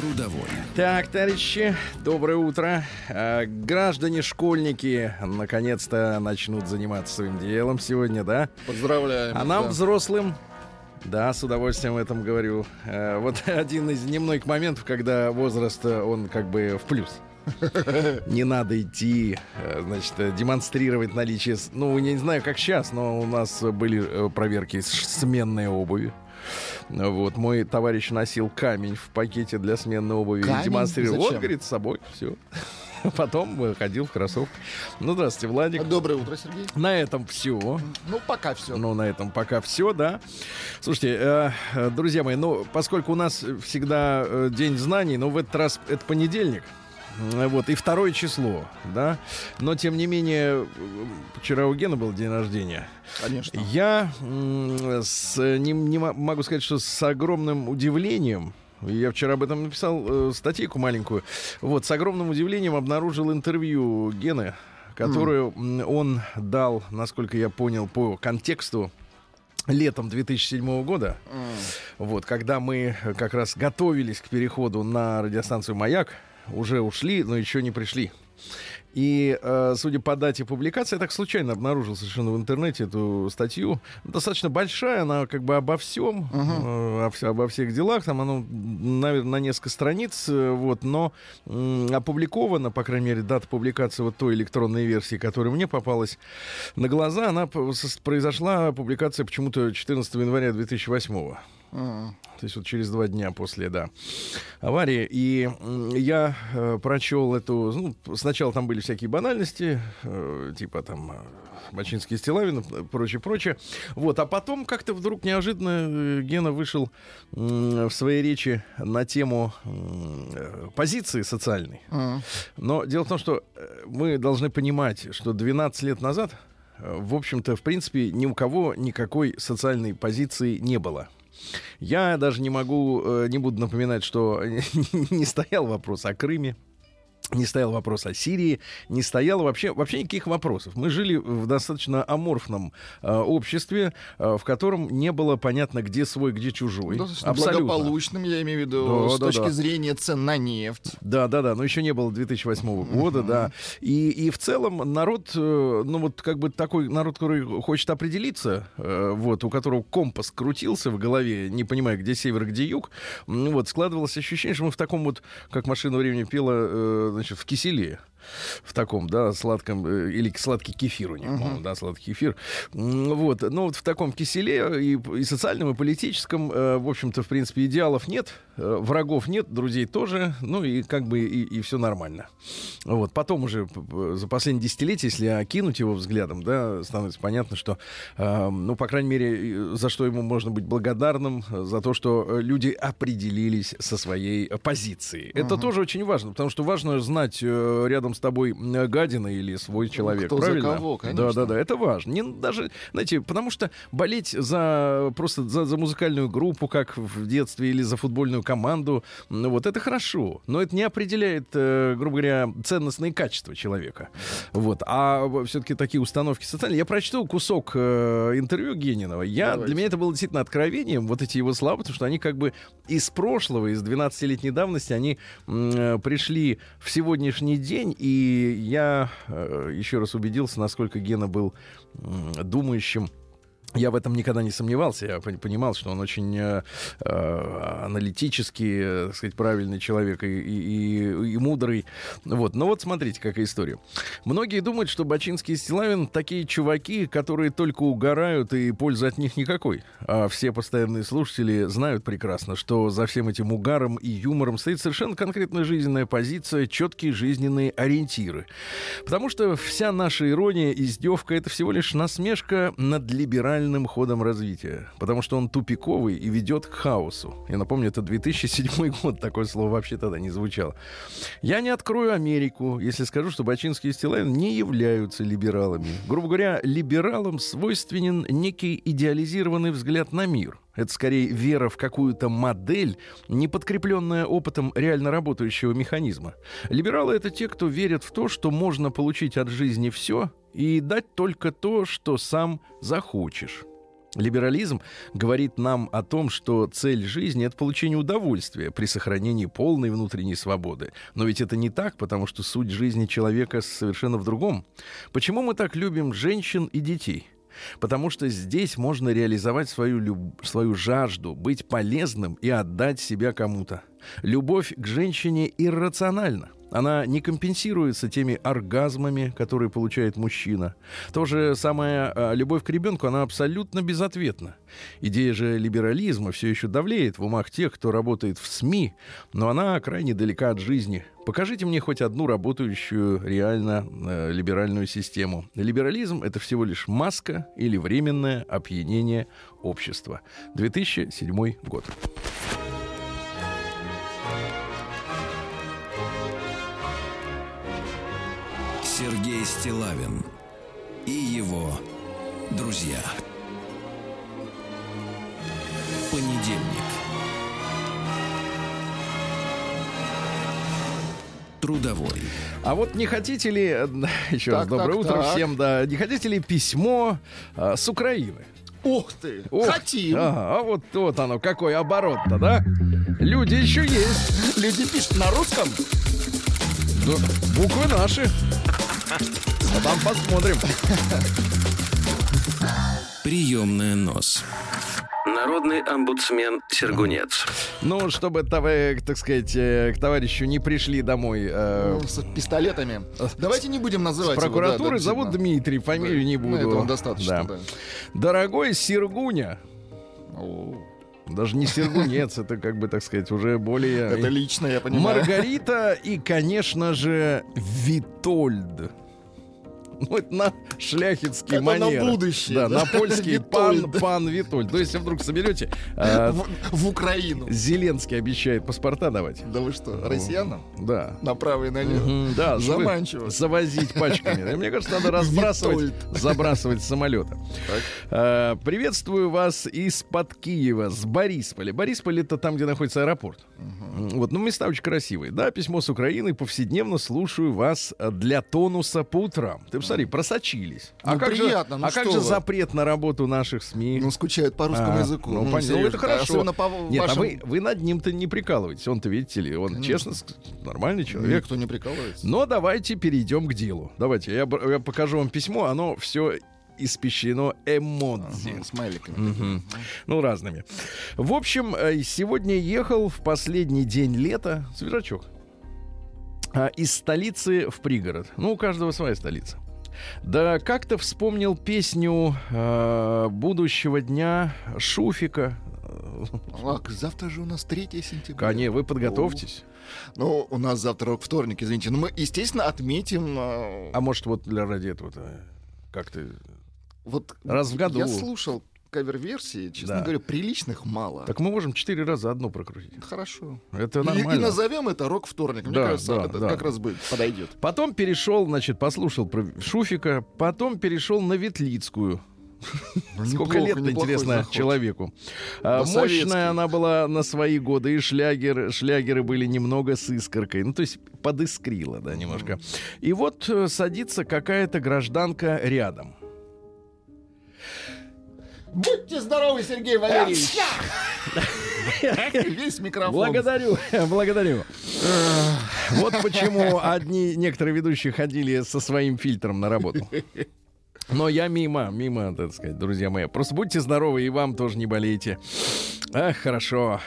Трудовой. Так, товарищи, доброе утро. Э, граждане, школьники, наконец-то начнут заниматься своим делом сегодня, да? Поздравляем. А нам, да. взрослым, да, с удовольствием этом говорю. Э, вот один из немногих моментов, когда возраст, э, он как бы в плюс. Не надо идти, э, значит, демонстрировать наличие... с- Ну, я не знаю, как сейчас, но у нас были э, проверки сменной обуви. Вот, мой товарищ носил камень в пакете для сменной обуви. и Камень? демонстрировал. Вот, Зачем? говорит, с собой, все. Потом ходил в кроссовках. Ну, здравствуйте, Владик. Доброе утро, Сергей. На этом все. Ну, пока все. Ну, на этом пока все, да. Слушайте, э, э, друзья мои, ну, поскольку у нас всегда э, день знаний, но в этот раз это понедельник. Э, Вот, и второе число, да. Но, тем не менее, вчера у Гена был день рождения. Конечно. Я с, не, не мо- могу сказать, что с огромным удивлением я вчера об этом написал э, статейку маленькую. Вот, с огромным удивлением обнаружил интервью Гены, которую м, он дал, насколько я понял, по контексту летом 2007 года. Вот, когда мы как раз готовились к переходу на радиостанцию «Маяк», уже ушли, но еще не пришли. И, э, судя по дате публикации, я так случайно обнаружил совершенно в интернете эту статью. Достаточно большая, она как бы обо всем, э, о вс- обо всех делах. Там оно, наверное, на несколько страниц, э, вот, но м, опубликована, по крайней мере, дата публикации вот той электронной версии, которая мне попалась на глаза, она произошла, публикация почему-то 14 января 2008 М. то есть вот через два дня после, да, аварии. И я э, прочел эту... Ну, сначала там были всякие банальности, э, типа там э, Бачинский Стилавин, э, прочее, прочее. Вот, а потом как-то вдруг неожиданно э, Гена вышел м, в своей речи на тему э, позиции социальной. М. Но дело в том, что э, мы должны понимать, что 12 лет назад, э, в общем-то, в принципе, ни у кого никакой социальной позиции не было. Я даже не могу, э, не буду напоминать, что не стоял вопрос о Крыме. Не стоял вопрос о Сирии, не стояло вообще, вообще никаких вопросов. Мы жили в достаточно аморфном э, обществе, э, в котором не было понятно, где свой, где чужой. Достаточно Абсолютно. благополучным, я имею в виду, Да, с да, точки да. зрения цен на нефть. Да, да, да, но еще не было 2008 года, да. И, и в целом народ, э, ну вот как бы такой народ, который хочет определиться, э, вот, у которого компас крутился в голове, не понимая, где север, где юг, вот, складывалось ощущение, что мы в таком вот, как машина времени пела, э, значит, в киселе. В таком, да, сладком, э, или сладкий кефир у них, по-моему, да, сладкий кефир. Вот, ну вот в таком киселе и, и социальном, и политическом, э, в общем-то, в принципе, идеалов нет, э, врагов нет, друзей тоже, ну и как бы и, все нормально. Вот, потом уже за последние десятилетия, если окинуть его взглядом, да, становится понятно, что, э, ну, по крайней мере, и за что ему можно быть благодарным, э, за то, что э, люди определились со своей э, позицией. Это тоже очень важно, потому что важно знать э, рядом с тобой гадина или свой человек, кто за правильно? кого, Да, конечно. да, да, это важно. Не даже, знаете, потому что болеть за просто за, за музыкальную группу, как в детстве, или за футбольную команду, ну, вот это хорошо, но это не определяет, э, грубо говоря, ценностные качества человека. Вот, а все-таки такие установки социальные. Я прочту кусок э, интервью Генинова. Я Давайте. для меня это было действительно откровением, вот эти его слова, потому что они как бы из прошлого, из 12-летней давности, они э, пришли в сегодняшний день, и я э, еще раз убедился, насколько Гена был думающим Я в этом никогда не сомневался. Я пон- понимал, что он очень э, э, аналитический, э, сказать, правильный человек и, и- и- мудрый. Вот. Но вот смотрите, какая история. Многие думают, что Бачинский и Стилавин такие чуваки, которые только угорают, и пользы от них никакой. А все постоянные слушатели знают прекрасно, что за всем этим угаром и юмором стоит совершенно конкретная жизненная позиция, четкие жизненные ориентиры. Потому что вся наша ирония, издевка — это всего лишь насмешка над либеральной нормальным ходом развития, потому что он тупиковый и ведет к хаосу. Я напомню, это 2007 год, такое слово вообще тогда не звучало. Я не открою Америку, если скажу, что Бачинский и Стилавин не являются либералами. Грубо говоря, либералам свойственен некий идеализированный взгляд на мир. Это скорее вера в какую-то модель, не подкрепленная опытом реально работающего механизма. Либералы — это те, кто верят в то, что можно получить от жизни все и дать только то, что сам захочешь. Либерализм говорит нам о том, что цель жизни — это получение удовольствия при сохранении полной внутренней свободы. Но ведь это не так, потому что суть жизни человека совершенно в другом. Почему мы так любим женщин и детей? Потому что здесь можно реализовать свою, люб... свою жажду, быть полезным и отдать себя кому-то. Любовь к женщине иррациональна. Она не компенсируется теми оргазмами, которые получает мужчина. То же самое а, любовь к ребенку, она абсолютно безответна. Идея же либерализма все еще давлеет в умах тех, кто работает в СМИ, но она крайне далека от жизни. Покажите мне хоть одну работающую реально э, либеральную систему. Либерализм — это всего лишь маска или временное опьянение общества. 2007 год. Сергей Стилавин и его друзья. Понедельник. Трудовой. А вот не хотите ли, э, еще раз Так, доброе так, утро так. всем, да, не хотите ли письмо э, с Украины? Ух ты! Ох, Хотим! ага, а вот, вот оно, какой оборот-то, да? Люди еще есть. Люди пишут на русском. Да, буквы наши. А там посмотрим. Приемная нос. Народный омбудсмен Сергунец. Ну, чтобы, так сказать, э, к товарищу не пришли домой э, Ну, С пистолетами. Давайте не будем с называть его, да, прокуратуры. да, Зовут. Дмитрий, фамилию не Ну, буду. этого достаточно, Да. да. Дорогой Сергуня, О, даже не Сергунец, это как бы, так сказать, уже более... Это лично, я понимаю. Маргарита и, конечно же, Витольд. Ну, это на шляхетский Это на манер. будущее, Да, да? на польский пан, пан Витольд. То есть, если вдруг соберете, э, В, в Украину. Зеленский обещает паспорта давать. Да вы что, россиянам? Да. Направо и налево. Мгм, да, Заманчиво. Завозить пачками. Мне кажется, надо разбрасывать, забрасывать самолета. Э, Приветствую вас из-под Киева, с Борисполя. Борисполь это там, где находится аэропорт. М, Вот, ну места очень красивые. Да, письмо с Украины. Повседневно слушаю вас э, для тонуса по утрам. Ты посмотри, просочились. Ну, как приятно, же, ну а как что же вы? запрет на работу наших СМИ? Ну, скучают по русскому А, языку. Ну, понятно. Ну, это хорошо. По Нет, вашим... а вы, вы над ним-то не прикалываетесь. Он-то, видите ли, он честно, ск- нормальный человек. Никто не прикалывается. Но давайте перейдем к делу. Давайте, я, я покажу вам письмо. Оно все испещрено эмодзи. Ага, смайликами. Мгм. Ну, разными. В общем, э, сегодня ехал в последний день лета, свежачок, а, из столицы в пригород. Ну, у каждого своя столица. Да как-то вспомнил песню э, будущего дня Шуфика. Ах, завтра же у нас 3 сентября. Коне, вы подготовьтесь. Ну, у нас завтра вторник, извините. Но мы, естественно, отметим... э, А может, вот для ради этого как-то... вот раз в году. Я слушал кавер-версии, честно Да. говоря, приличных мало. Так мы можем четыре раза одно прокрутить. Хорошо. Это И, нормально. и назовем это рок-вторник. Мне Да, кажется, да, это да. как раз будет, подойдет. Потом перешел, значит, послушал про Шуфика, потом перешел на Ветлицкую. Сколько Неплохо, лет, интересно, человеку. А, мощная она была на свои годы, и шлягер, шлягеры были немного с искоркой. Ну, то есть подыскрила, да, немножко. И вот э, садится какая-то гражданка рядом. Будьте здоровы, Сергей Валерьевич! Весь микрофон. Благодарю, благодарю. Вот почему одни некоторые ведущие ходили со своим фильтром на работу. Но я мимо, мимо, так сказать, друзья мои. Просто будьте здоровы, и вам тоже не болейте. Ах, хорошо.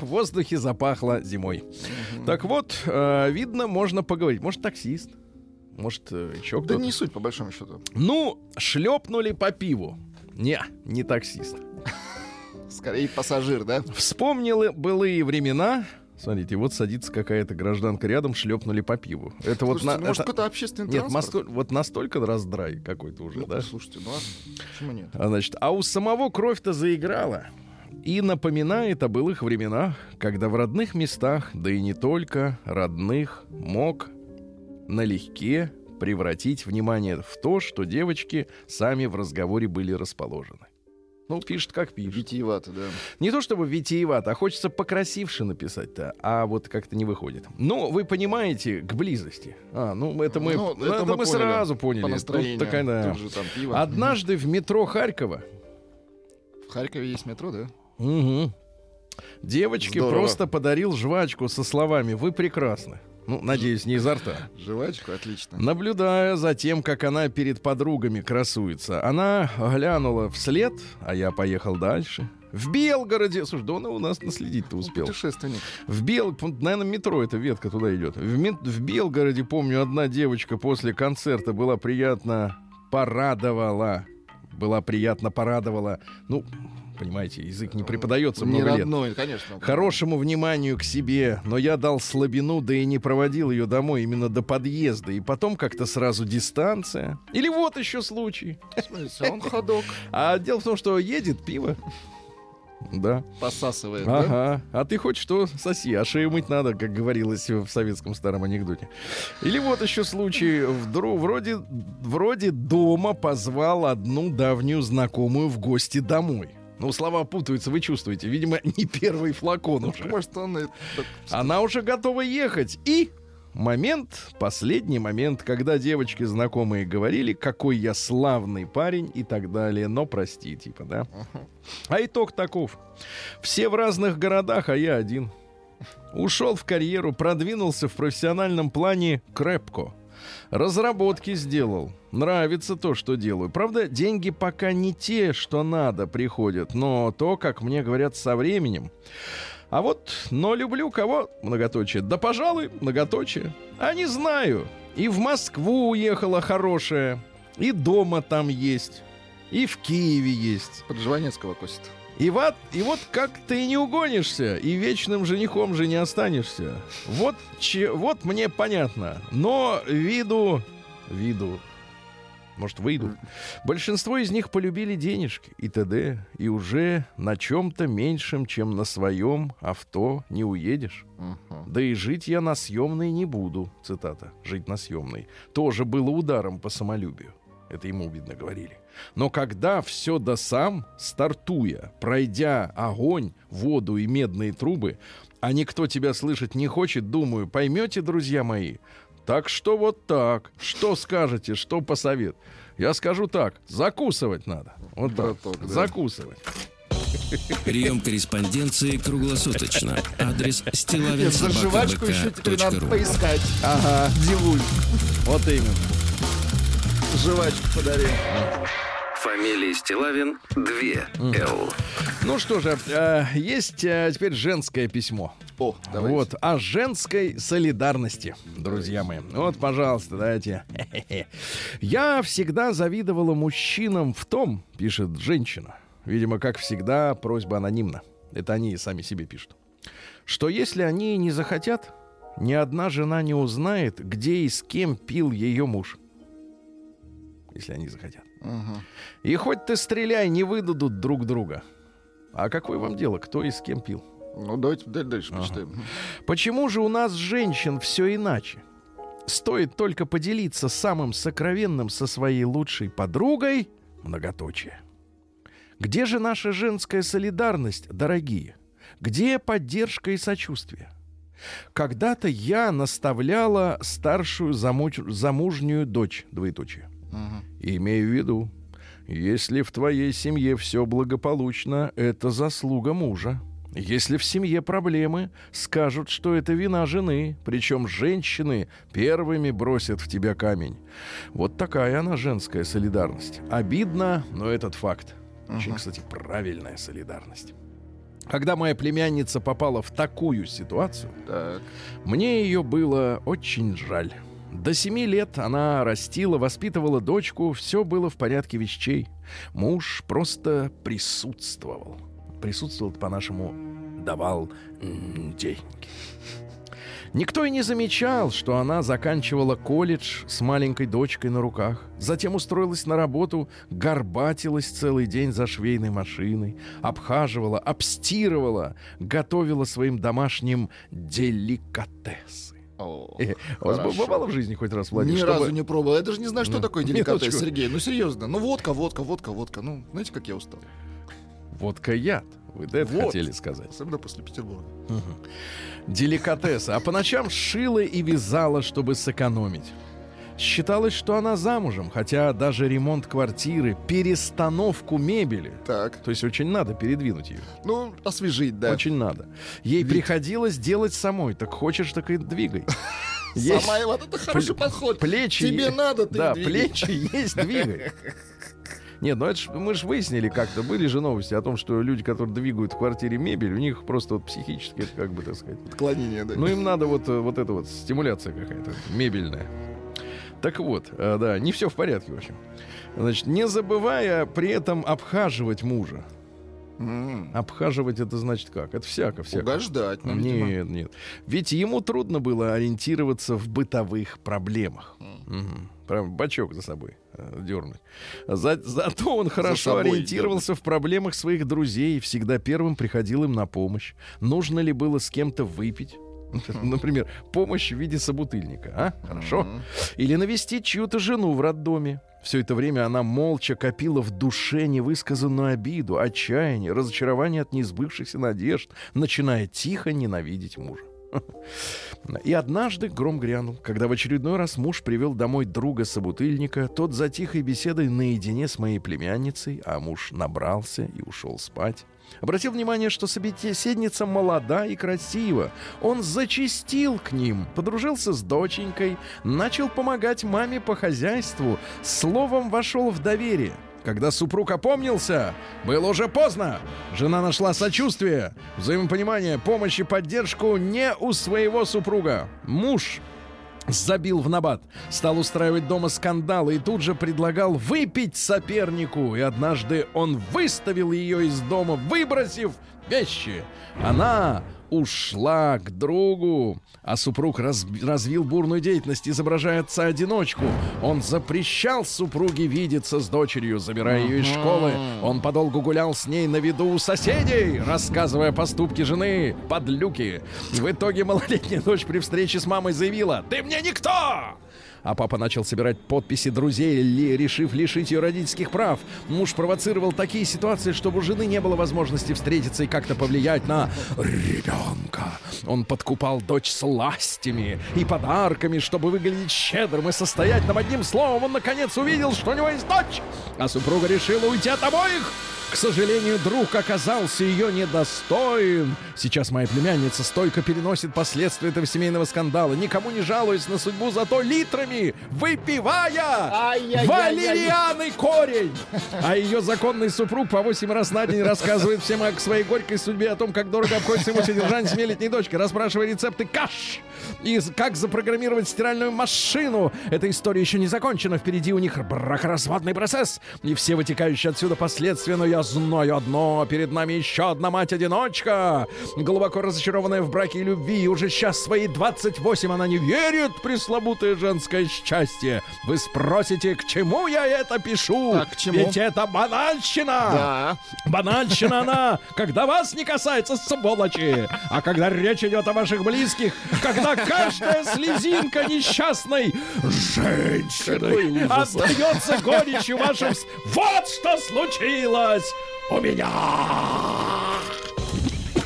В воздухе запахло зимой. Так вот, э, видно, можно поговорить. Может, таксист? Может, э, еще Да кто-то? не суть, по большому счету. Ну, шлепнули по пиву. Не, не таксист. Скорее пассажир, да? Вспомнил былые времена, Смотрите, вот садится какая-то гражданка рядом, шлепнули по пиву. Это вот Слушайте, на, ну, может, это- какой-то общественный Нет, транспорт? масто- вот настолько раздрай какой-то уже, Ну, да? Слушайте, ну ладно, почему нет? А, Значит, а у самого кровь-то заиграла и напоминает о былых временах, когда в родных местах, да и не только родных, мог налегке превратить внимание в то, что девочки сами в разговоре были расположены. Ну, пишет как пишет. Витиевато, да. Не то чтобы витиевато, а хочется покрасивше написать-то, а вот как-то не выходит. Ну, вы понимаете, к близости. А, ну, это мы, Ну, это это мы мы поняли. сразу поняли. По Тут настроению. такая, да. Тут же там пиво. Однажды в метро Харькова В Харькове есть метро, да? Мгм. Девочке Здорово. просто подарил жвачку со словами «Вы прекрасны». Ну, надеюсь, не изо рта. Жвачку, отлично. Наблюдая за тем, как она перед подругами красуется, она глянула вслед, а я поехал дальше. В Белгороде... Слушай, да он у нас наследить-то успел. Путешественник. В Бел... Наверное, метро эта ветка туда идет. В, Ми- в Белгороде, помню, одна девочка после концерта была приятно порадовала. Была приятно порадовала. Ну, понимаете, язык не преподается Не много лет. родной, конечно. Хорошему вниманию к себе, но я дал слабину, да и не проводил ее домой именно до подъезда. И потом как-то сразу дистанция. Или вот еще случай. Смотрите, он ходок А дело в том, что едет пиво. Да. посасывает, да? Ага. А ты хочешь что? Соси. А шею мыть надо, как говорилось в советском старом анекдоте. Или вот еще случай. Вдруг вроде, вроде дома позвал одну давнюю знакомую в гости домой. Ну, слова путаются, вы чувствуете. Видимо, не первый флакон уже. Может, он Она уже готова ехать. И момент, последний момент, когда девочки знакомые говорили, какой я славный парень и так далее. Но прости, типа, да. А итог таков. Все в разных городах, а я один. Ушел в карьеру, продвинулся в профессиональном плане крепко. Разработки сделал. Нравится то, что делаю. Правда, деньги пока не те, что надо, приходят. Но то, как мне говорят, со временем. А вот, но люблю кого? Многоточие. Да, пожалуй, многоточие. А не знаю. И в Москву уехала хорошая. И дома там есть. И в Киеве есть. Под Жванецкого косит. И вот, и вот как ты не угонишься, и вечным женихом же не останешься. Вот, че, вот мне понятно. Но виду, виду, может, выйду. Большинство из них полюбили денежки и т.д. И уже на чем-то меньшем, чем на своем авто не уедешь. Мгм. Да и жить я на съемной не буду. Цитата. Жить на съемной. Тоже было ударом по самолюбию. Это ему, видно, говорили. Но когда все до сам, стартуя, пройдя огонь, воду и медные трубы, а никто тебя слышать не хочет, думаю, поймете, друзья мои? Так что вот так. Что скажете, что посовет? Я скажу так. Закусывать надо. Вот так. Браток, да. Закусывать. Прием корреспонденции круглосуточно. Адрес Нет, за жвачку еще теперь надо поискать. Ага. Дивуль. Вот именно. Жвачку подарил. Фамилия Стилавин 2 Л. Ну что же, э, есть э, теперь женское письмо. О, давайте. Вот, о женской солидарности, друзья мои. Вот, пожалуйста, дайте. Хе-хе-хе. Я всегда завидовала мужчинам в том, пишет женщина. Видимо, как всегда, просьба анонимна. Это они сами себе пишут. Что если они не захотят, ни одна жена не узнает, где и с кем пил ее муж. Если они захотят. И хоть ты стреляй, не выдадут друг друга. А какое вам дело, кто и с кем пил? Ну, давайте даль- дальше Ага. почитаем. Почему же у нас, женщин, все иначе? Стоит только поделиться самым сокровенным со своей лучшей подругой, многоточие. Где же наша женская солидарность, дорогие? Где поддержка и сочувствие? Когда-то я наставляла старшую замуж- замужнюю дочь, двоеточие. Мгм. Имею в виду, если в твоей семье все благополучно, это заслуга мужа. Если в семье проблемы, скажут, что это вина жены, причем женщины первыми бросят в тебя камень. Вот такая она женская солидарность. Обидно, но этот факт. Очень, кстати, правильная солидарность. Когда моя племянница попала в такую ситуацию, Так. мне ее было очень жаль. До семи лет она растила, воспитывала дочку, все было в порядке вещей. Муж просто присутствовал. Присутствовал по-нашему давал деньги. Никто и не замечал, что она заканчивала колледж с маленькой дочкой на руках. Затем устроилась на работу, горбатилась целый день за швейной машиной, обхаживала, обстирывала, готовила своим домашним деликатесы. О, Э, У вас бывало в жизни хоть раз, Владимир? Ни чтобы- разу не пробовал. Я даже не знаю, что Ну, такое деликатес, минуточку. Сергей. Ну, серьезно. Ну, водка, водка, водка, водка. Ну, знаете, как я устал? Водка яд. Вы это Вот. хотели сказать. Особенно после Петербурга. Деликатесы. А по ночам шила и вязала, чтобы сэкономить. Считалось, что она замужем, хотя даже ремонт квартиры, перестановку мебели, Так. то есть очень надо передвинуть ее. Ну, освежить, да. Очень надо. Ей Вид. приходилось делать самой. Так хочешь, так и двигай. Есть Самая, вот это хороший пл- подход. Плечи. Тебе надо, ты Да, двигай. плечи есть, двигай. Нет, ну это ж, мы же выяснили как-то, были же новости о том, что люди, которые двигают в квартире мебель, у них просто вот психически, как бы так сказать, Отклонение, да. ну, им надо вот, э, вот эта вот стимуляция какая-то мебельная. Так вот, э, да, не все в порядке, в общем. Значит, не забывая при этом обхаживать мужа. Обхаживать это значит как? Это всяко, всяко. Угождать. ну. Нет, нет. Ведь ему трудно было ориентироваться в бытовых проблемах. Мгм. Прям бачок за собой э, дернуть. За- зато он хорошо собой ориентировался в проблемах своих друзей и всегда первым приходил им на помощь. Нужно ли было с кем-то выпить? Например, помощь в виде собутыльника, а? Хорошо. Или навестить чью-то жену в роддоме. Все это время она молча копила в душе невысказанную обиду, отчаяние, разочарование от неизбывшихся надежд, начиная тихо ненавидеть мужа. И однажды гром грянул, когда в очередной раз муж привел домой друга-собутыльника, тот за тихой беседой наедине с моей племянницей, а муж набрался и ушел спать. Обратил внимание, что собеседница молода и красива. Он зачистил к ним, подружился с доченькой, начал помогать маме по хозяйству, словом вошел в доверие. Когда супруг опомнился, было уже поздно. Жена нашла сочувствие, взаимопонимание, помощь и поддержку не у своего супруга. Муж забил в набат, стал устраивать дома скандалы и тут же предлагал выпить сопернику. И однажды он выставил ее из дома, выбросив вещи. Она ушла к другу, а супруг раз- развил бурную деятельность, изображая отца-одиночку. Он запрещал супруге видеться с дочерью, забирая ее из школы. Он подолгу гулял с ней на виду у соседей, рассказывая поступки жены под люки. В итоге малолетняя дочь при встрече с мамой заявила «Ты мне никто!» А папа начал собирать подписи друзей, ли- решив лишить ее родительских прав. Муж провоцировал такие ситуации, чтобы у жены не было возможности встретиться и как-то повлиять на ребенка. Он подкупал дочь сластями и подарками, чтобы выглядеть щедрым и состоятельным. Одним словом, он наконец увидел, что у него есть дочь. А супруга решила уйти от обоих. К сожалению, друг оказался ее недостоин. Сейчас моя племянница стойко переносит последствия этого семейного скандала, никому не жалуясь на судьбу, зато литрами выпивая валерианы корень. А ее законный супруг по 8 раз на день рассказывает всем о своей горькой судьбе, о том, как дорого обходится ему содержание семилетней дочки, расспрашивая рецепты каш и как запрограммировать стиральную машину. Эта история еще не закончена, впереди у них бракоразводный процесс и все вытекающие отсюда последствия, но я знаю одно, перед нами еще одна мать-одиночка, глубоко разочарованная в браке и любви, и уже сейчас свои 28 она не верит в пресловутое женское счастье. Вы спросите, к чему я это пишу? Так, к чему? Ведь это банальщина! Да. Банальщина она, когда вас не касается, сволочи, а когда речь идет о ваших близких, когда каждая слезинка несчастной женщины отдается горечью вашим... Вот что случилось у меня!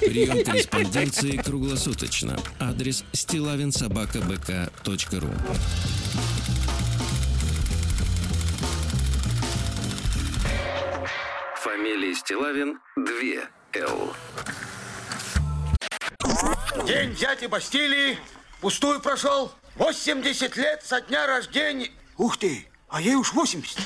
Прием корреспонденции круглосуточно. Адрес стилавинсобакабк.ру Фамилия Стилавин 2 Л. День дяди Бастилии пустую прошел. 80 лет со дня рождения. Ух ты, а ей уж 80.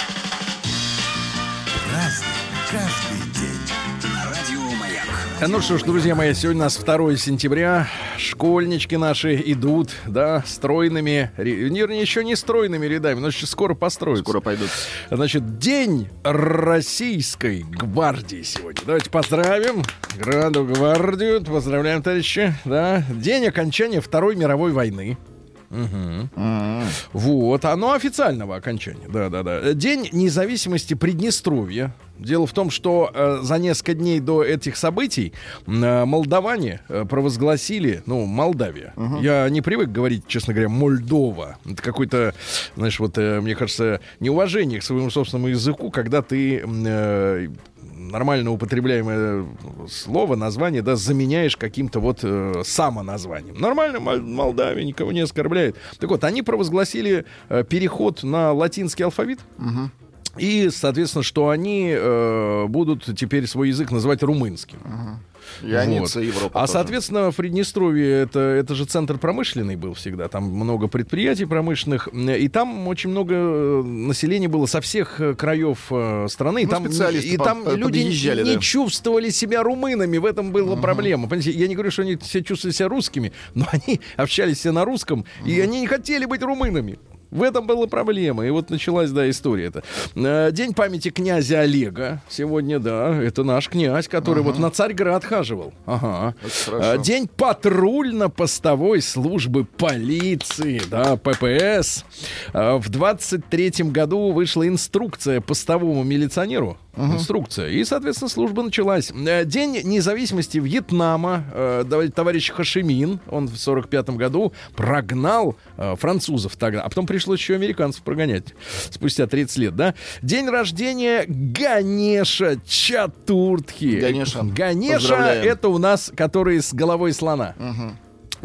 Ну что ж, друзья мои, сегодня у нас 2 сентября. Школьнички наши идут, да, стройными, вернее, еще не стройными рядами, но еще скоро построятся. Скоро пойдут. Значит, День Российской гвардии сегодня. Давайте поздравим Гранду гвардию. Поздравляем, товарищи. Да. День окончания Второй мировой войны. Мгм. Вот, оно официального окончания. Да, да, да. День независимости Приднестровья. Дело в том, что э, за несколько дней до этих событий э, молдаване э, провозгласили, ну, Молдавия. Я не привык говорить, честно говоря, Мольдова. Это какой-то, знаешь, вот, э, мне кажется, неуважение к своему собственному языку, когда ты э, нормально употребляемое слово, название, да, заменяешь каким-то вот э, самоназванием. Нормально, Мол- Молдавия никого не оскорбляет. Так вот, они провозгласили э, переход на латинский алфавит. И, соответственно, что они э, будут теперь свой язык называть румынским. Яница, Вот. Европа. А, тоже. соответственно, в Приднестровье это, это же центр промышленный был всегда. Там много предприятий промышленных. И там очень много э, населения было со всех э, краев э, страны. И Ну, там, и там люди не да. чувствовали себя румынами. В этом была проблема. Понимаете, я не говорю, что они все чувствовали себя русскими, но они общались все на русском, и они не хотели быть румынами. В этом была проблема. И вот началась, да, история эта. Э, День памяти князя Олега. Сегодня, да, это наш князь, который вот на Царьград хаживал. Ага. Э, День патрульно-постовой службы полиции, да, ППС. Э, В 23 году вышла инструкция постовому милиционеру. Инструкция. И, соответственно, служба началась. Э, День независимости Вьетнама. Э, Товарищ Хашимин, он в 45 году прогнал э, французов тогда, а потом пришлось еще американцев прогонять спустя 30 лет, да? День рождения Ганеша Чатуртхи. Ганеша. Ганеша это у нас, который с головой слона.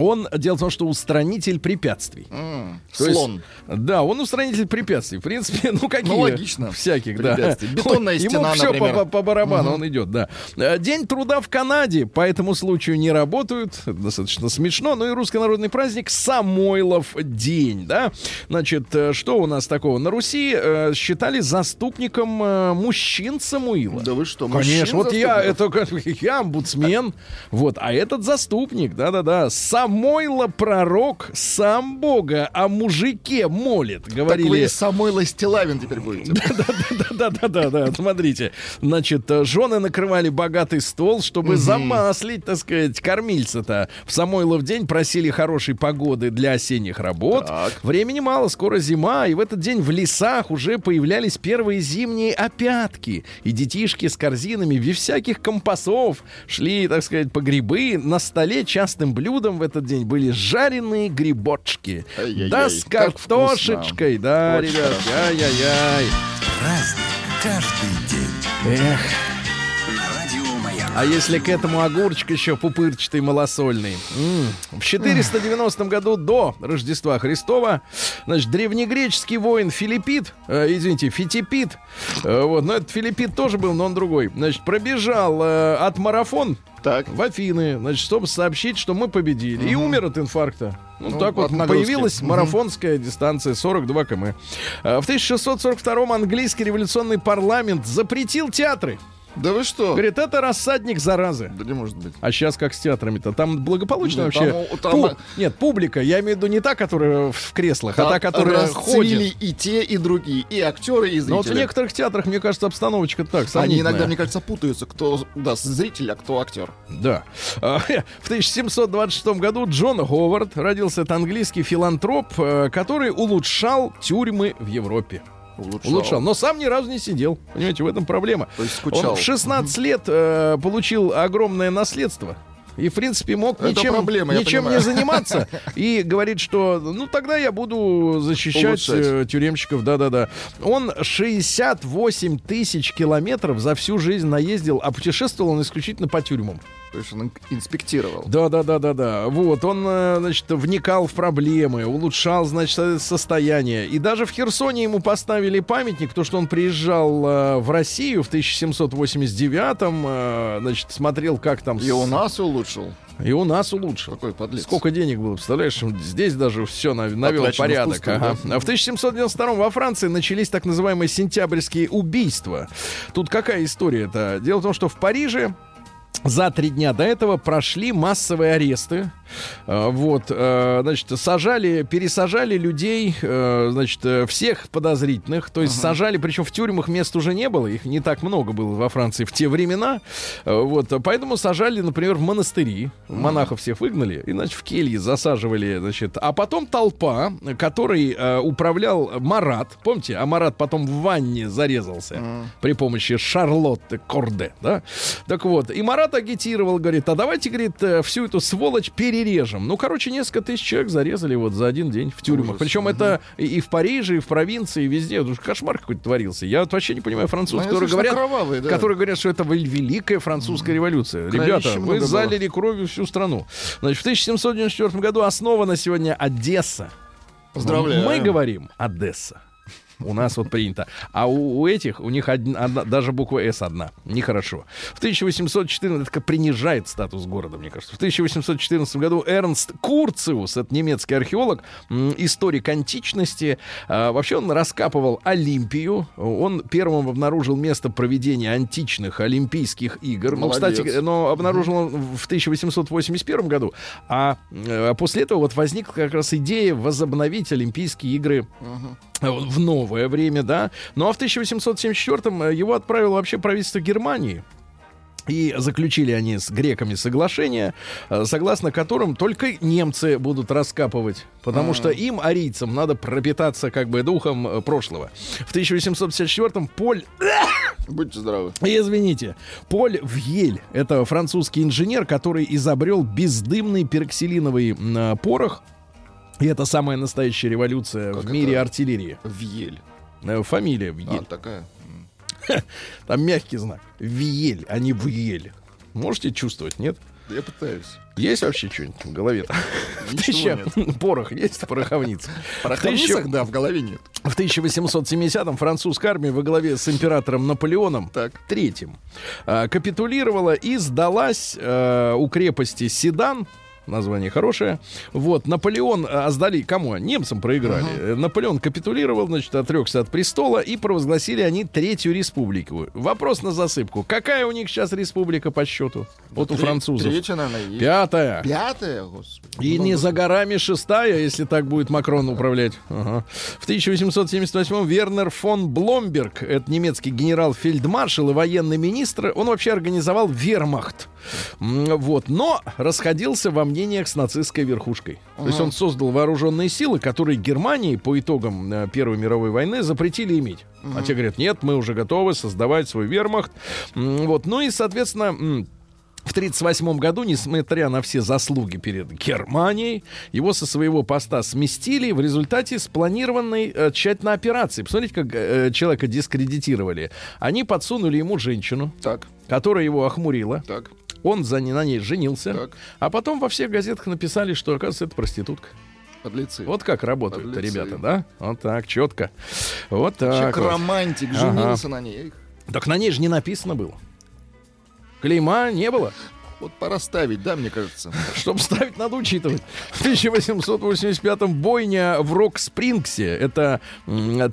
Он, дело в том, что устранитель препятствий. М, То есть, Слон. да, он устранитель препятствий. В принципе, ну какие? Ну, логично. Всяких, да. Бетонная Ему стена, всё например. По, по барабану он идет, да. Э, День труда в Канаде по этому случаю не работают. Это достаточно смешно. Ну и русский народный праздник Самойлов день, да. Значит, э, что у нас такого? На Руси э, считали заступником э, мужчин Самуила. Да вы что, Конечно, вот я, это я омбудсмен, вот, а этот заступник, да-да-да, Самойло пророк, сам Бога о мужике молит, Так говорили. вы Самойло Стилавин теперь будете. Да-да-да, смотрите. Значит, э, жены накрывали богатый стол, чтобы замаслить, так сказать, кормильца-то. В Самойлов день просили хорошей погоды для осенних работ. Так. Времени мало, скоро зима, и в этот день в лесах уже появлялись первые зимние опятки. И детишки с корзинами без всяких компасов шли, так сказать, по грибы. На столе частым блюдом в этот день были жареные грибочки. Ай-яй-яй, Да с картошечкой, да, Очень ребят. Ай-яй-яй. Праздник каждый день. Эх. А если к этому огурчик еще пупырчатый, малосольный? В 490 году до Рождества Христова, значит, древнегреческий воин Филиппит, э, извините, Фитипит, э, вот, но этот Филиппит тоже был, но он другой, значит, пробежал э, от марафон Так. в Афины, значит, чтобы сообщить, что мы победили. И умер от инфаркта. Ну, Ну, так вот, от нагрузки. появилась марафонская дистанция 42 км. Э, В 1642 английский революционный парламент запретил театры. Да вы что? Говорит, это рассадник заразы. Да не может быть. А сейчас как с театрами-то? Там благополучно Нет, вообще. там- там- Пу- Нет, публика. Я имею в виду не та, которая в креслах, а та, которая ходит. и те, и другие, и актеры, и Но вот в зрители. некоторых театрах, мне кажется, обстановочка так, Они сомнительная. иногда, мне кажется, путаются, кто да, зритель, а кто актер. Да. А, В 1726 году Джон Говард родился. Это английский филантроп, э, который улучшал тюрьмы в Европе. Улучшал. Улучшал. Но сам ни разу не сидел. Понимаете, в этом проблема. То есть скучал. Он в 16 лет э, получил огромное наследство. И, в принципе, мог Это ничем, проблема, ничем не заниматься. И говорит, что ну тогда я буду защищать Улучшать. э, тюремщиков. Да-да-да. Он 68 тысяч километров за всю жизнь наездил, а путешествовал он исключительно по тюрьмам. То есть он инспектировал. Да, да, да, да, да. Вот, он, э, значит, вникал в проблемы, улучшал, значит, э, состояние. И даже в Херсоне ему поставили памятник, то, что он приезжал э, в Россию в 1789-м, э, значит, смотрел, как там... И с- у нас улучшил. И у нас улучшил. Какой подлец. Сколько денег было, представляешь? Здесь даже все навел Потрачено порядок. впустую, ага. да. А в 1792 во Франции начались так называемые сентябрьские убийства. Тут какая история-то? Дело в том, что в Париже за три дня до этого прошли массовые аресты. Э, Вот, э, значит, сажали, пересажали людей, э, значит, всех подозрительных. То есть сажали, причем в тюрьмах мест уже не было, их не так много было во Франции в те времена. Вот, поэтому сажали, например, в монастыри. Монахов всех выгнали, иначе в кельи засаживали, значит. А потом толпа, которой э, управлял Марат. Помните, а Марат потом в ванне зарезался при помощи Шарлотты Корде, да? Так вот, и Марат агитировал, говорит, а давайте, говорит, всю эту сволочь перережем. Ну, короче, несколько тысяч человек зарезали вот за один день в тюрьмах. Причем это и, и в Париже, и в провинции, и везде. Уж кошмар какой-то творился. Я вот вообще не понимаю французов, которые говорят, кровавые, да. которые говорят, что это вел- великая французская революция. Кровища Ребята, вы было. залили кровью всю страну. Значит, в 1794 году основана сегодня Одесса. Поздравляю. Мы говорим Одесса. У нас вот принято. А у, у этих, у них одна- одна- даже буква «С» одна. Нехорошо. В 1814, это принижает статус города, мне кажется. В 1814 году Эрнст Курциус, это немецкий археолог, историк античности, а, вообще он раскапывал Олимпию. Он первым обнаружил место проведения античных Олимпийских игр. Ну, Молодец. кстати, но обнаружил он в 1881 году. А э, после этого вот возникла как раз идея возобновить Олимпийские игры э, в новое время, да. Ну а в 1874-м э, его отправило вообще правительство Германии. И заключили они с греками соглашение, э, согласно которым только немцы будут раскапывать, потому что им, арийцам, надо пропитаться как бы духом э, прошлого. В 1854-м Поль Будьте здравы. Извините, Поль Вьель, это французский инженер, который изобрел бездымный пероксилиновый порох. И это самая настоящая революция Как в мире артиллерии. Вьель. Э, Фамилия Вьель. А, такая. Там мягкий знак. Вьель, а не Вьель. Можете чувствовать, нет? Да Я пытаюсь. Есть вообще что-нибудь в? Ничего Тысяча- Порох есть, пороховница. Пороховницах, да, в голове нет. В 1870-м французская армия во главе с императором Наполеоном Так. третьим а, капитулировала и сдалась а, у крепости Седан. Название хорошее. Вот, Наполеон а, сдали кому? Немцам проиграли. Э, Наполеон капитулировал, значит, отрекся от престола, и провозгласили они Третью Республику. Вопрос на засыпку. Какая у них сейчас республика по счету? Вот у Тре- французов. Третья, наверное, есть. Пятая. Пятая, господи. И не за горами шестая, если так будет Макрон управлять. Ага. В 1878-м Вернер фон Бломберг, это немецкий генерал-фельдмаршал и военный министр, он вообще организовал вермахт. Вот. Но расходился во мнениях с нацистской верхушкой. То есть он создал вооруженные силы, которые Германии по итогам э, Первой мировой войны запретили иметь. А те говорят, нет, мы уже готовы создавать свой вермахт. Вот. Ну и, соответственно... в 1938 году, несмотря на все заслуги перед Германией, его со своего поста сместили в результате спланированной э, тщательной операции. Посмотрите, как э, человека дискредитировали. Они подсунули ему женщину, Так, которая его охмурила. так. Он за, на ней женился. Так. А потом во всех газетах написали, что, оказывается, это проститутка. Подлецы. Вот как работают ребята, да? Вот так, четко. Вот Человек так. вот. романтик, Ага. женился на ней. Так на ней же не написано было. Клейма не было. Вот пора ставить, да, мне кажется. Чтобы ставить, надо учитывать. В 1885-м бойня в Рок-Спрингсе. Это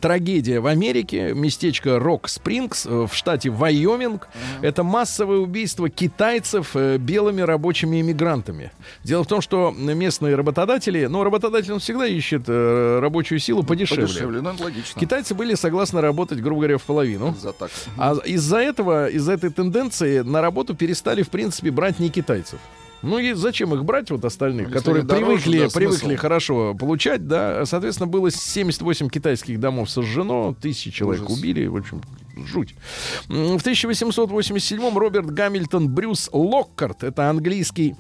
трагедия в Америке. Местечко Рок-Спрингс в штате Вайоминг. Это массовое убийство китайцев э, белыми рабочими иммигрантами. Дело в том, что местные работодатели... Ну, работодатель он всегда ищет э, рабочую силу подешевле. Подешевле, ну, логично. Китайцы были согласны работать, грубо говоря, в половину. За такс. А из-за этого, из-за этой тенденции на работу перестали, в принципе, брать не китайцев. Ну и зачем их брать, вот остальных, которые они дороже, привыкли, да, привыкли смысл? хорошо получать, да. Соответственно, было 78 китайских домов сожжено, тысячи человек Ужас. убили, в общем, жуть. В 1887-м Роберт Гамильтон Брюс Локкарт, это английский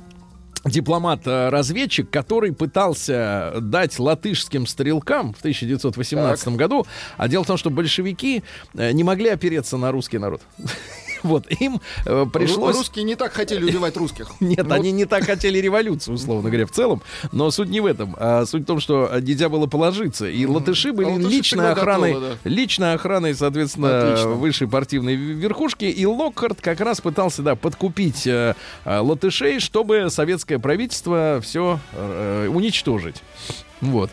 дипломат-разведчик, который пытался дать латышским стрелкам в 1918 году. А дело в том, что большевики э, не могли опереться на русский народ. Вот, им э, пришлось... Ру- Русские не так хотели убивать русских. Нет, Ну, они не так хотели революцию, условно говоря, в целом. Но суть не в этом. А суть в том, что э, нельзя было положиться. И латыши были А латыши личной охраной, готовы, личной охраной, соответственно, Отлично. высшей партийной верхушки. И Локхарт как раз пытался, да, подкупить э, э, латышей, чтобы советское правительство все уничтожить. Вот.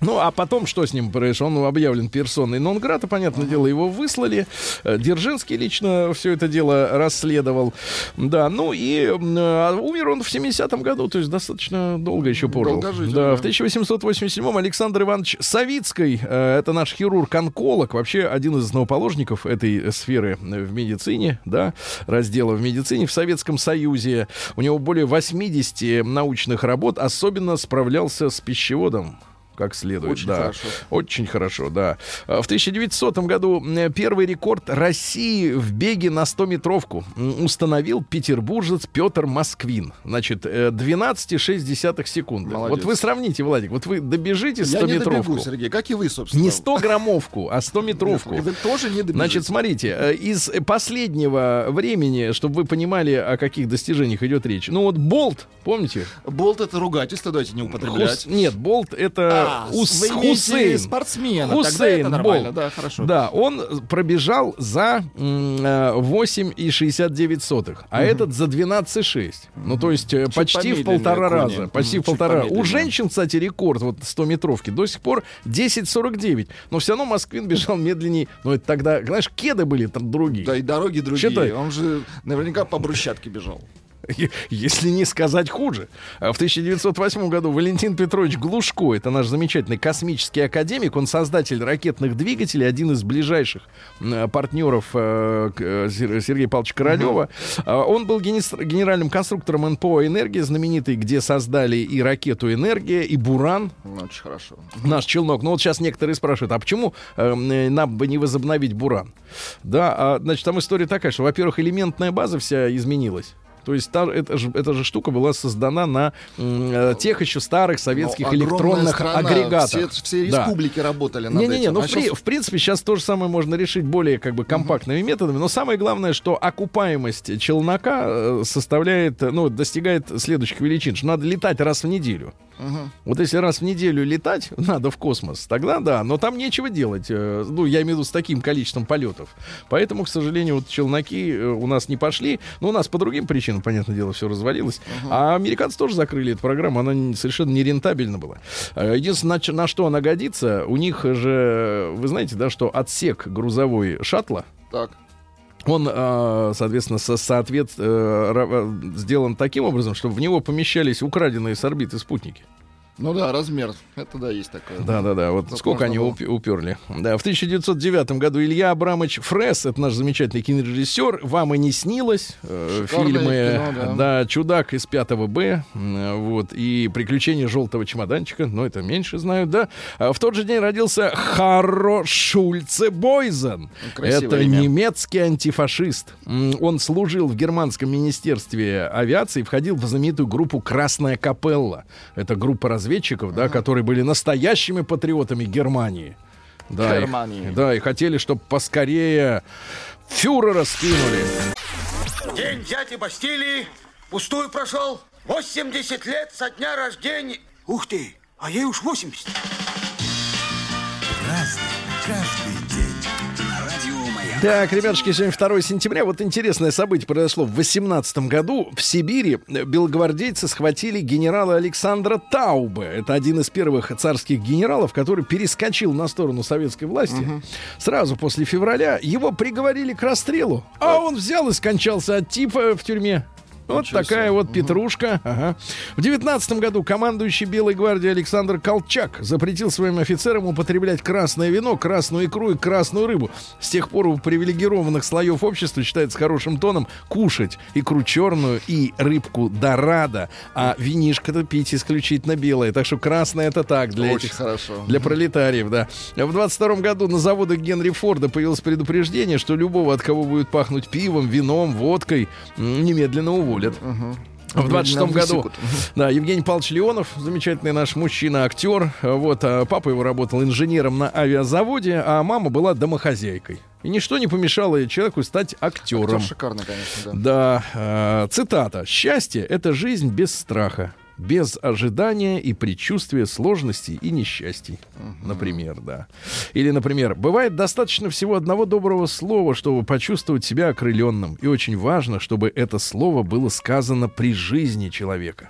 Ну, а потом, что с ним произошло? Он объявлен персоной нон-грата, понятное дело, его выслали. Э, Дзержинский лично все это дело расследовал. Да, ну и э, умер он в 70-м году, то есть достаточно долго еще. Долгожитель, да, да. в 1887-м Александр Иванович Савицкий, э, это наш хирург-онколог, вообще один из основоположников этой сферы в медицине, да, раздела в медицине в Советском Союзе. У него более 80 научных работ, особенно справлялся с пищеводом как следует. Очень да. хорошо. Очень хорошо, да. А В 1900 году первый рекорд России в беге на 100-метровку м, установил петербуржец Петр Москвин. Значит, э, 12,6 секунды. Молодец. Вот вы сравните, Владик, вот вы добежите Я не 100-метровку. добегу, Сергей, как и вы, собственно. Не 100-граммовку, а 100-метровку. Вы тоже не добежите. Значит, смотрите, э, из последнего времени, чтобы вы понимали, о каких достижениях идет речь. Ну вот Болт, помните? Болт это ругательство, давайте не употреблять. Хус- Нет, Болт это А, Ус- вы Хусейн. спортсмена. Тогда Хусейн нормально, Болт. да, хорошо. Да, он пробежал за м, э, 8,69, а этот за 12,6. Ну, то есть э, почти в полтора раза. Почти Мгм, в чуть полтора. У женщин, кстати, рекорд вот 100-метровки до сих пор 10,49. Но все равно Москвин бежал медленнее. Но это тогда, знаешь, кеды были там другие. Да и дороги другие. Чё-то- Он же наверняка по брусчатке бежал. Если не сказать хуже. А В 1908 году Валентин Петрович Глушко, это наш замечательный космический академик, он создатель ракетных двигателей, один из ближайших м, партнеров э, э, Сергея Павловича Королева. А, Он был генеральным конструктором НПО «Энергия», знаменитый, где создали и ракету «Энергия», и «Буран», Ну, очень хорошо. наш челнок. Ну вот сейчас некоторые спрашивают, а почему э, м, нам бы не возобновить Буран? Да, а, значит, там история такая, что, во-первых, элементная база вся изменилась. То есть та, эта, же, эта же штука была создана на э, тех еще старых советских электронных страна, агрегатах. Все, все Да. республики работали над Не-не-не, этим. ну А в, при- щас- в принципе сейчас то же самое можно решить более как бы компактными методами, но самое главное, что окупаемость челнока э, составляет, ну, достигает следующих величин, что надо летать раз в неделю. Мгм. Вот если раз в неделю летать надо в космос, тогда да, но там нечего делать. э, Ну, я имею в виду с таким количеством полетов. Поэтому, к сожалению, вот челноки э, у нас не пошли. Ну, у нас по другим причинам, понятное дело, все развалилось. А американцы тоже закрыли эту программу, она не- совершенно нерентабельна была. Э, Единственное, на что она годится, у них же, вы знаете, да, что отсек грузовой шаттла, Так. Он, э, соответственно, со- соответ, э, сделан таким образом, чтобы в него помещались украденные с орбиты спутники. Ну да, размер. Это да, есть такое. Да, да, да. Вот Тут сколько они было. упе- уперли. Да, в 1909 году Илья Абрамович Фрес, это наш замечательный кинорежиссер, вам и не снилось. э, фильмы, кино, да. чудак из 5 Б, м, вот, и приключения желтого чемоданчика, но это меньше знают, да. А в тот же день родился Харро Шульце Бойзен. Красивое Это имя. немецкий антифашист. Он служил в германском министерстве авиации, входил в знаменитую группу «Красная капелла». Это группа разведчиков, да, которые были настоящими патриотами Германии. Да, и- Германии. да, и хотели, чтобы поскорее фюрера скинули. День дяди Бастилии пустую прошел. 80 лет со дня рождения. Ух ты, а ей уж 80. Разный, Так, ребятушки, сегодня 2 сентября. Вот интересное событие произошло в 18 году. В Сибири белогвардейцы схватили генерала Александра Таубе. Это один из первых царских генералов, который перескочил на сторону советской власти. Сразу после февраля его приговорили к расстрелу. А он взял и скончался от типа в тюрьме. Вот Ничего такая себе. вот петрушка. Ага. В девятнадцатом году командующий Белой гвардией Александр Колчак запретил своим офицерам употреблять красное вино, красную икру и красную рыбу. С тех пор у привилегированных слоев общества считается хорошим тоном кушать икру черную и рыбку дорадо, а винишко-то пить исключительно белое. Так что красное это так для Очень этих хорошо. для пролетариев, да. В 22 году на заводах Генри Форда появилось предупреждение, что любого, от кого будет пахнуть пивом, вином, водкой, немедленно уволят. В 26 году, да, Евгений Павлович Леонов, замечательный наш мужчина, актер. Вот, а папа его работал инженером на авиазаводе, а мама была домохозяйкой. И ничто не помешало человеку стать актером. Актер шикарный, конечно, да. Да, э, цитата. «Счастье — это жизнь без страха, без ожидания и предчувствия сложностей и несчастий». Например, да. Или, например, «Бывает достаточно всего одного доброго слова, чтобы почувствовать себя окрыленным. И очень важно, чтобы это слово было сказано при жизни человека».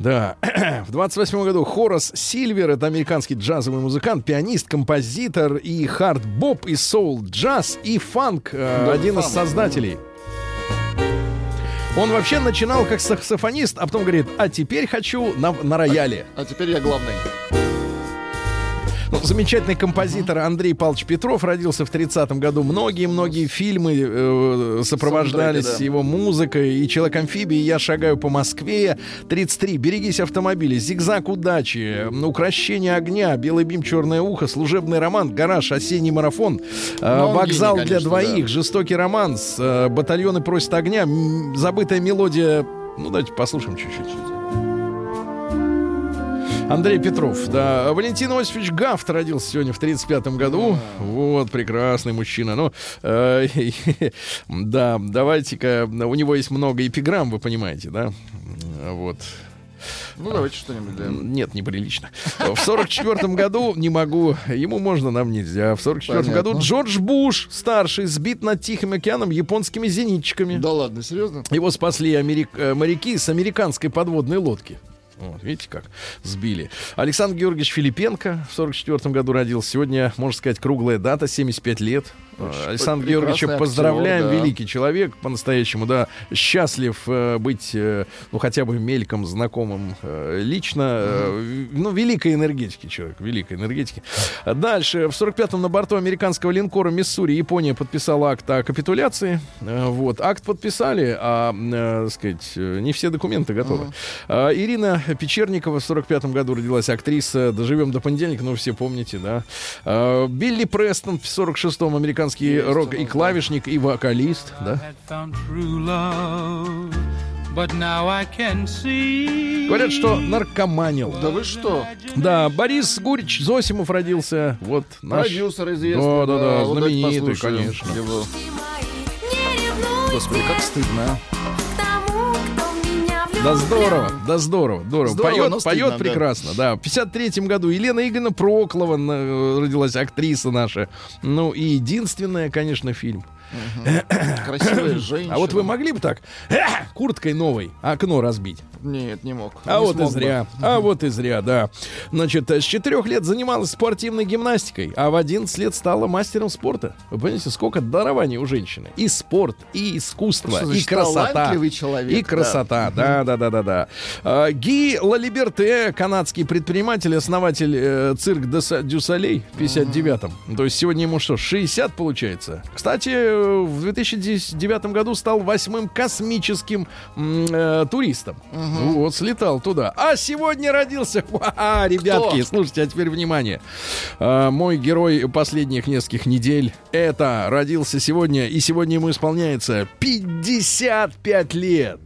Да, в 28 году Хорас Сильвер, это американский джазовый музыкант, пианист, композитор и хард-боп, и соул-джаз, и фанк, э, Да, один из создателей. Он вообще начинал как саксофонист, а потом говорит, а теперь хочу на, на рояле. А теперь я главный. Ну, замечательный композитор Андрей Павлович Петров родился в 30-м году. Многие-многие фильмы э, сопровождались Саундтреки, да. его музыкой. И «Человек-амфибия», «Я шагаю по Москве», 33, «Берегись автомобиля», «Зигзаг удачи», «Укращение огня», «Белый бим, черное ухо», «Служебный роман», «Гараж», «Осенний марафон», э, Ну, «Вокзал гений, для конечно, двоих», да. «Жестокий романс», э, «Батальоны просят огня», «Забытая мелодия». Ну, давайте послушаем чуть-чуть. Андрей Петров, да. Валентин Осипович Гафт родился сегодня в 35-м году. Вот, прекрасный мужчина. Ну, э, да, давайте-ка, у него есть много эпиграмм, вы понимаете, да? Вот. Ну, давайте что-нибудь, да. Нет, неприлично. В 44 году не могу, ему можно, нам нельзя. В 44 Понятно. году Джордж Буш, старший, сбит над Тихим океаном японскими зенитчиками. Да ладно, серьезно? Его спасли америк- э, моряки с американской подводной лодки. Вот, видите как сбили. Александр Георгиевич Филипенко в 44 году родился. Сегодня, можно сказать, круглая дата, 75 лет. Очень Александр прекрасный Георгиевича актер, поздравляем, да. великий человек, по-настоящему, да, счастлив э, быть, э, ну, хотя бы мельком знакомым э, лично. Э, ну, великой энергетики человек, великой энергетики. Дальше, в 45-м на борту американского линкора Миссури Япония подписала акт о капитуляции. Э, вот, акт подписали, а, э, сказать, э, не все документы готовы. А, Ирина Печерникова в 45-м году родилась актриса «Доживем до понедельника», ну, все помните, да. А, Билли Престон в 46-м американский рок и клавишник, и вокалист, да. had found true love, but now I can see. Говорят, что наркоманил. Да вы что? Да, Борис Гурич Зосимов родился. Вот наш. Продюсер известный. Да, да, да, вот давайте знаменитый, послушаем конечно. его. Господи, как стыдно, а. Да здорово, да здорово, здорово. Здорово, поет, но поет стыдно, да. прекрасно, да. В 53 году Елена Игоревна Проклова э, родилась, актриса наша. Ну и единственная, конечно, фильм. Красивая женщина. А вот вы могли бы так курткой новой окно разбить? Нет, не мог. А Не вот и смог бы. зря. А вот и зря, да. Значит, с четырех лет занималась спортивной гимнастикой, а в 11 лет стала мастером спорта. Вы понимаете, сколько дарований у женщины? И спорт, и искусство, и значит красота. талантливый человек, И красота, да, да, да, да, да. А, Ги Лалиберте, канадский предприниматель, основатель э, цирк де Са- дю Солей в 59-м. То есть сегодня ему что, 60 получается? Кстати, в 2009 году стал восьмым космическим э, туристом. Вот, слетал туда. А сегодня родился... Ха, ребятки, слушайте, а теперь внимание. А, мой герой последних нескольких недель это родился сегодня, и сегодня ему исполняется 55 лет.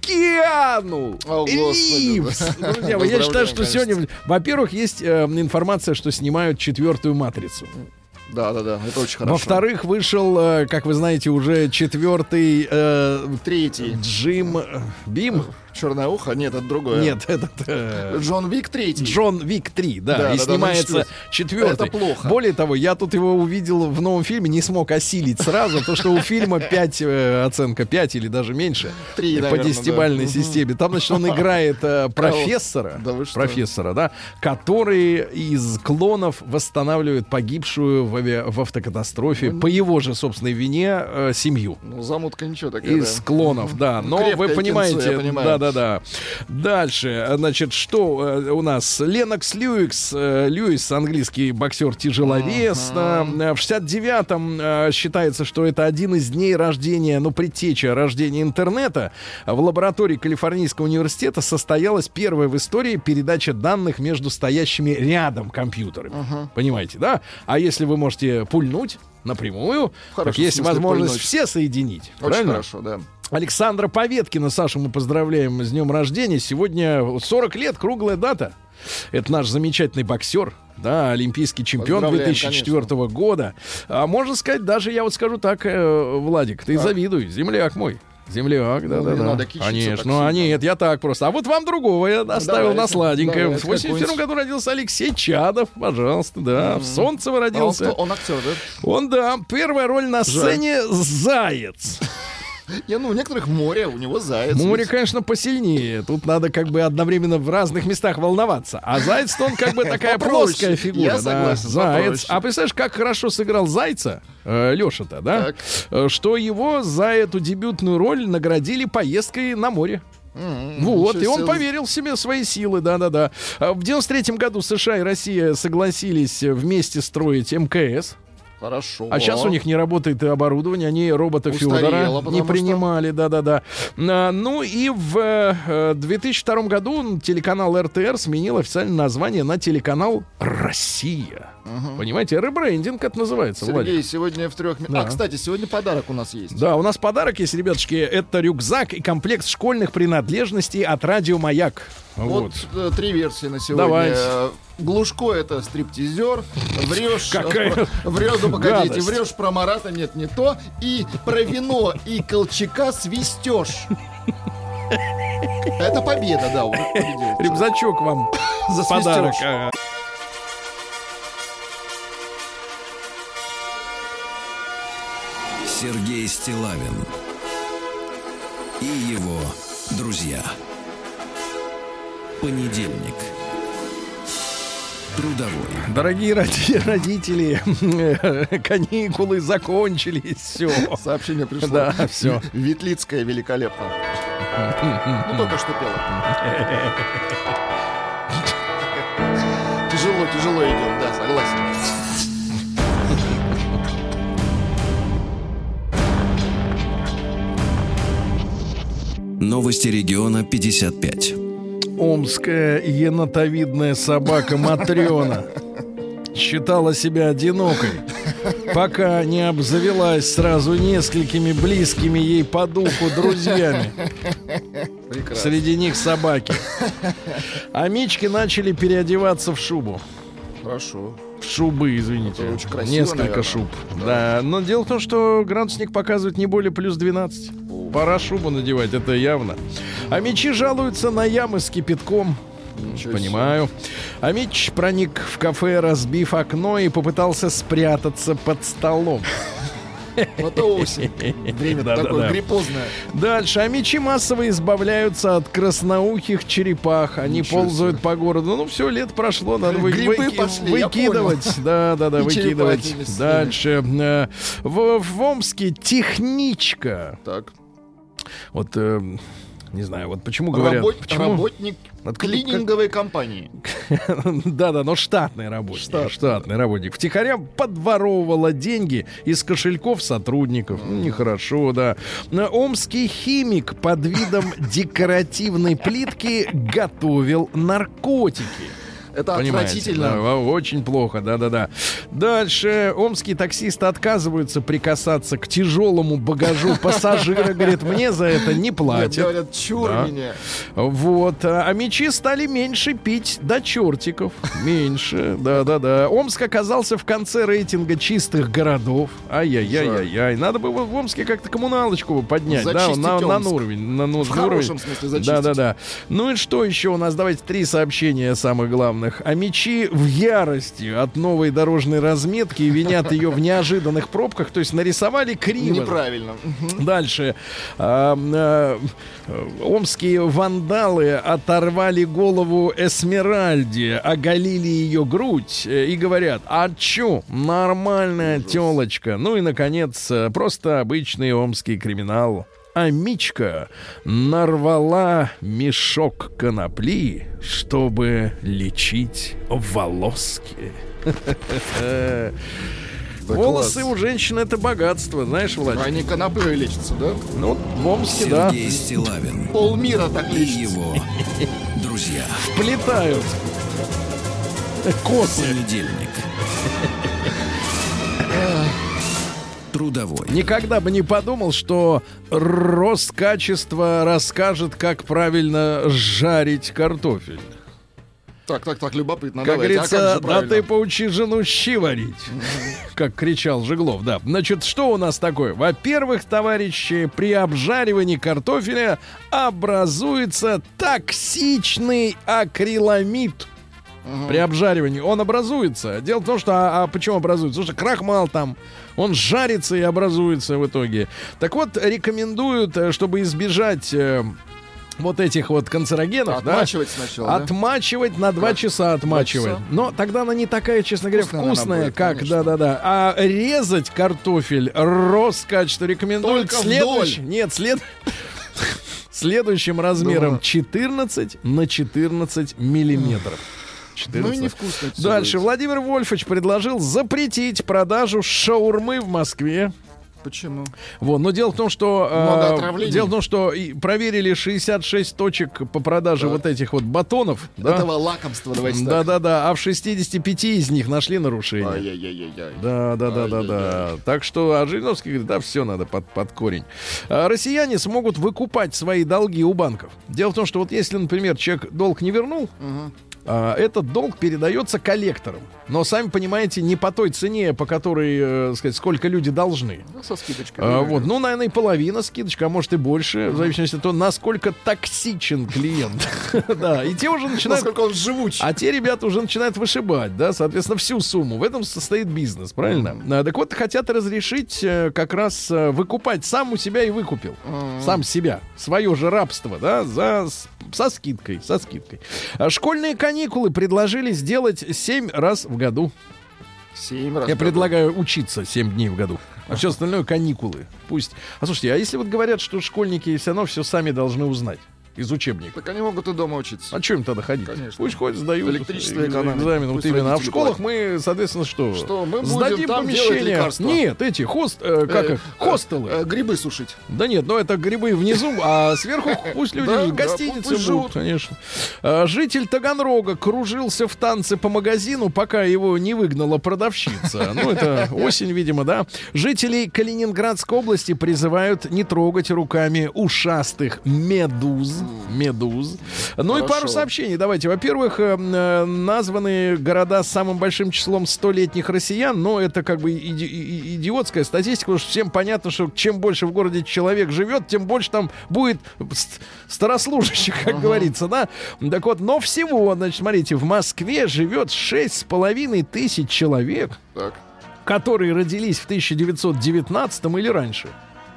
Киану О, Ривз. Друзья я считаю, что конечно. сегодня, во-первых, есть э, информация, что снимают четвертую матрицу. Да, да, да, это очень хорошо. Во-вторых, вышел, э, как вы знаете, уже четвертый э, Третий. Джим Бим. Черное ухо? Нет, это другое. Нет, этот э, Джон Вик третий. Джон Вик 3, да, Да, и да, да, снимается ну, четвертый. Это плохо. Более того, я тут его увидел в новом фильме, не смог осилить сразу, то что у фильма 5, оценка 5 или даже меньше Три, по наверное, десятибальной да. системе. Там, значит, он играет э, профессора, Да вы что? профессора, да, который из клонов восстанавливает погибшую в, авиа- в автокатастрофе по его же собственной вине э, семью. Ну, замутка ничего такая, Из да. клонов, да. Но Крепкое вы кинцо, понимаете, я понимаю. Да-да-да. Дальше, значит, что э, у нас? Ленокс Льюикс, э, Льюис, английский боксер тяжеловес. да. Э, В 69-м э, считается, что это один из дней рождения, ну, предтеча рождения интернета. В лаборатории Калифорнийского университета состоялась первая в истории передача данных между стоящими рядом компьютерами. Понимаете, да? А если вы можете пульнуть напрямую, так есть возможность все соединить. Очень правильно? хорошо, да. Александра Поветкина, Сашу мы поздравляем с днем рождения. Сегодня 40 лет, круглая дата. Это наш замечательный боксер, да, олимпийский чемпион Поздравляем, 2004 года. А можно сказать, даже я вот скажу так, э, Владик, ты завидуй, земляк мой. Земляк, да, Ну, да, да. надо кичиться Конечно, ну а сильно. нет, я так просто. А вот вам другого я оставил на давайте, сладенькое. давайте, В 81 году родился Алексей Чадов, пожалуйста, да. В Солнцево А он, родился. кто? он актер, да? Он, да, первая роль на сцене «Заяц». Не, ну, у некоторых море, у него заяц. Море, конечно, посильнее. Тут надо как бы одновременно в разных местах волноваться. А заяц, он как бы такая Попроще. плоская фигура. Я да. согласен, Заяц. попроще. А представляешь, как хорошо сыграл зайца э, Леша-то, да? Так. Э, Что его за эту дебютную роль наградили поездкой на море. М, Вот, и он себе. поверил в себе свои силы, да-да-да. А В 93 году США и Россия согласились вместе строить мкс. Хорошо. А сейчас у них не работает и оборудование, они робота Федора не принимали, да-да-да. А, Ну и в э, 2002 году телеканал РТР сменил официальное название на телеканал «Россия». Понимаете, ребрендинг это называется, Сергей, Владик. сегодня в трех... Да. А, кстати, сегодня подарок у нас есть. Да, у нас подарок есть, ребятушки. Это рюкзак и комплект школьных принадлежностей от «Радио Маяк». Вот, Вот. э, три версии на сегодня. Давайте. Глушко это стриптизер. Врешь. Какая Врешь, ну погодите, гадость. врешь про Марата, нет, не то. И про вино и Колчака свистешь. Это победа, да, он победил. Рюкзачок вам За подарок. Сергей Стилавин и его друзья. Понедельник. Трудовой. Дорогие роди- родители, каникулы закончились, все. Сообщение пришло. Да, всё. Ветлицкая великолепно. Ну, только что пела. Тяжело, тяжело идем, да, согласен. Новости региона 55. Омская енотовидная собака Матрена считала себя одинокой, пока не обзавелась сразу несколькими близкими ей по духу друзьями. Прекрасно. Среди них собаки. А Мички начали переодеваться в шубу. Хорошо. Шубы, извините. Это очень красиво, Несколько наверное. шуб. Да. Но дело в том, что градусник показывает не более плюс 12. Пора шубу надевать, это явно. А мечи жалуются на ямы с кипятком. Ничего Понимаю. А Мич проник в кафе, разбив окно и попытался спрятаться под столом. Вот это осень. Время Да-да-да. такое гриппозное. Дальше. А мечи массово избавляются от красноухих черепах. Они Ничего ползают по городу. Ну, все, лето прошло, надо вы- выки- пошли, выкидывать. Да, да, да, И выкидывать. Дальше. Э, В, в Омске техничка. Так. Вот, э, не знаю, вот почему говорят... Работ- почему- Работник Откуда- клининговой компании. Да-да, но штатный работник. Штатный, Штатный, работник. Втихаря подворовывала деньги из кошельков сотрудников. Ну, нехорошо, да. Омский химик под видом декоративной плитки готовил наркотики. Это Понимаете, отвратительно. да, очень плохо, да-да-да. Дальше омские таксисты отказываются прикасаться к тяжелому багажу пассажира. Говорит, мне за это не Нет, платят. говорят, чур Да. меня. Вот. А а мечи стали меньше пить до чертиков. Меньше. Да-да-да. Омск оказался в конце рейтинга чистых городов. Ай-яй-яй-яй-яй. Надо бы в Омске как-то коммуналочку поднять. Да, на, на уровень. На, В на хорошем уровень. смысле зачистить. Да-да-да. Ну и что еще у нас? Давайте три сообщения самых главных. А мечи в ярости от новой дорожной разметки и винят ее в неожиданных пробках. То есть нарисовали криво. Неправильно. Дальше. А, а, омские вандалы оторвали голову Эсмеральде, оголили ее грудь э, и говорят, а чё, нормальная телочка. Ну и, наконец, э, просто обычный омский криминал. А Мичка нарвала мешок конопли, чтобы лечить волоски. Волосы класс. у женщин это богатство, знаешь, Владимир? Они коноплей лечатся, да? Ну, в Омске, да, Сергей Стилавин Полмира так и лечится. его друзья. плетают косы. Понедельник. Трудовой. Никогда бы не подумал, что Роскачество расскажет, как правильно жарить картофель. Так, так, так, любопытно. Как Давайте. А говорится, как же да ты поучи жену щи варить. Как кричал Жиглов, да. Значит, что у нас такое? Во-первых, товарищи, при обжаривании картофеля образуется токсичный акриламид. при обжаривании, он образуется. Дело в том, что а, а почему образуется? Потому что крахмал там, он жарится и образуется в итоге. Так вот, рекомендуют, э, чтобы избежать э, вот этих вот канцерогенов, да, Отмачивать сначала, да? отмачивать на 2 часа отмачивать. Но тогда она не такая, честно говоря, Вкусная будет, как, да-да-да. А резать картофель Росскач, что рекомендуют Только следующ- вдоль. Нет, след... следующим размером Да. 14 на 14 миллиметров. 14. Ну и невкусно Дальше. будет. Владимир Вольфович предложил запретить продажу шаурмы в Москве. Почему? Вот, но дело в том, что э, дело в том, что и проверили 66 точек по продаже вот этих вот батонов, да, Этого лакомства, давайте да, так. да, да, а в 65 из них нашли. Ай-яй-яй-яй. Да, да, да, да, да. Так что, а Жириновский говорит, да, все надо под, под корень. А, россияне смогут выкупать свои долги у банков. Дело в том, что вот если, например, человек долг не вернул, а, этот долг передается коллекторам. Но, сами понимаете, не по той цене, по которой, э, сказать, сколько люди должны. Ну, со скидочкой. А, вот, ну, наверное, и половина скидочка, а может и больше, в зависимости от того, насколько токсичен клиент. Да, и те уже начинают... Насколько он живуч. А те ребята уже начинают вышибать, да, соответственно, всю сумму. В этом состоит бизнес, правильно? А, Так вот, хотят разрешить э, как раз э, выкупать. Сам у себя и выкупил. Сам себя. Свое же рабство, да, за, со скидкой, со скидкой. А Школьные каникулы предложили сделать 7 раз в году. Семь раз. Я в году. предлагаю учиться 7 дней в году. А все остальное каникулы. Пусть. А слушайте, а если вот говорят, что школьники все равно все сами должны узнать из учебника? Так они могут и дома учиться. А что им тогда ходить? Конечно. Пусть ходят, сдают Электричество э, экономят. экзамен. Вот именно. А в школах мы, соответственно, что? Что, мы будем Сдадим там помещение. Нет, эти хост, э, как Э, хостелы. э, Грибы сушить. Да нет, ну это грибы внизу, а сверху пусть люди будут, живут. конечно. А, Житель Таганрога кружился в танце по магазину, пока его не выгнала продавщица. Ну, это осень, видимо, да. Жителей Калининградской области призывают не трогать руками ушастых медуз. Медуз. Ну и пару сообщений. Давайте. Во-первых, э, э, названы города с самым большим числом столетних россиян, но это как бы иди- идиотская статистика, потому что всем понятно, что чем больше в городе человек живет, тем больше там будет ст- старослужащих, как говорится, да? Так вот, но всего, значит, смотрите, в Москве живет шесть с половиной тысяч человек, Так. которые родились в 1919 или раньше.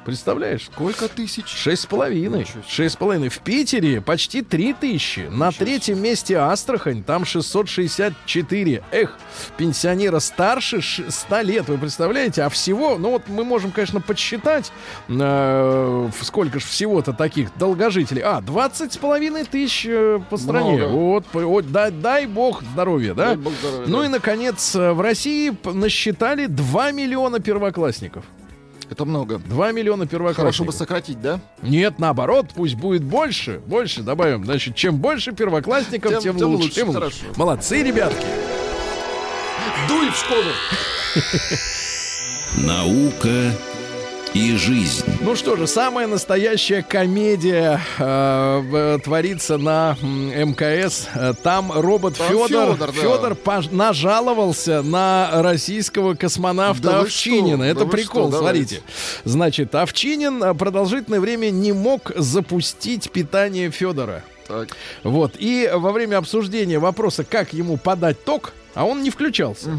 Представляешь? Сколько тысяч? Шесть с половиной. Шесть с половиной. В Питере почти три тысячи. На третьем месте Астрахань. Там 664. Эх, пенсионера старше ш- 100 лет. Вы представляете? А всего, ну вот мы можем, конечно, подсчитать, э, сколько же всего-то таких долгожителей. А, 20 с половиной тысяч э, по стране. Много. Вот, вот, дай, дай бог здоровья, да? Дай бог здоровья, ну да. и, наконец, э, в России насчитали 2 миллиона первоклассников. Это много. 2 миллиона первоклассников. Хорошо бы сократить, да? Нет, наоборот, пусть будет больше. Больше добавим. Значит, чем больше первоклассников, тем, Тем- тем лучше. лучше, Тем лучше. хорошо. Молодцы, ребятки. Дуй в школу. Наука и жизнь. Ну что же, самая настоящая комедия э, творится на МКС. Там робот Там Федор, Фёдор, да. Фёдор пож- нажаловался на российского космонавта Да Овчинина. что? Это Да прикол, что? смотрите. Значит, Овчинин продолжительное время не мог запустить питание Федора. Так. Вот. И во время обсуждения вопроса, как ему подать ток, а он не включался.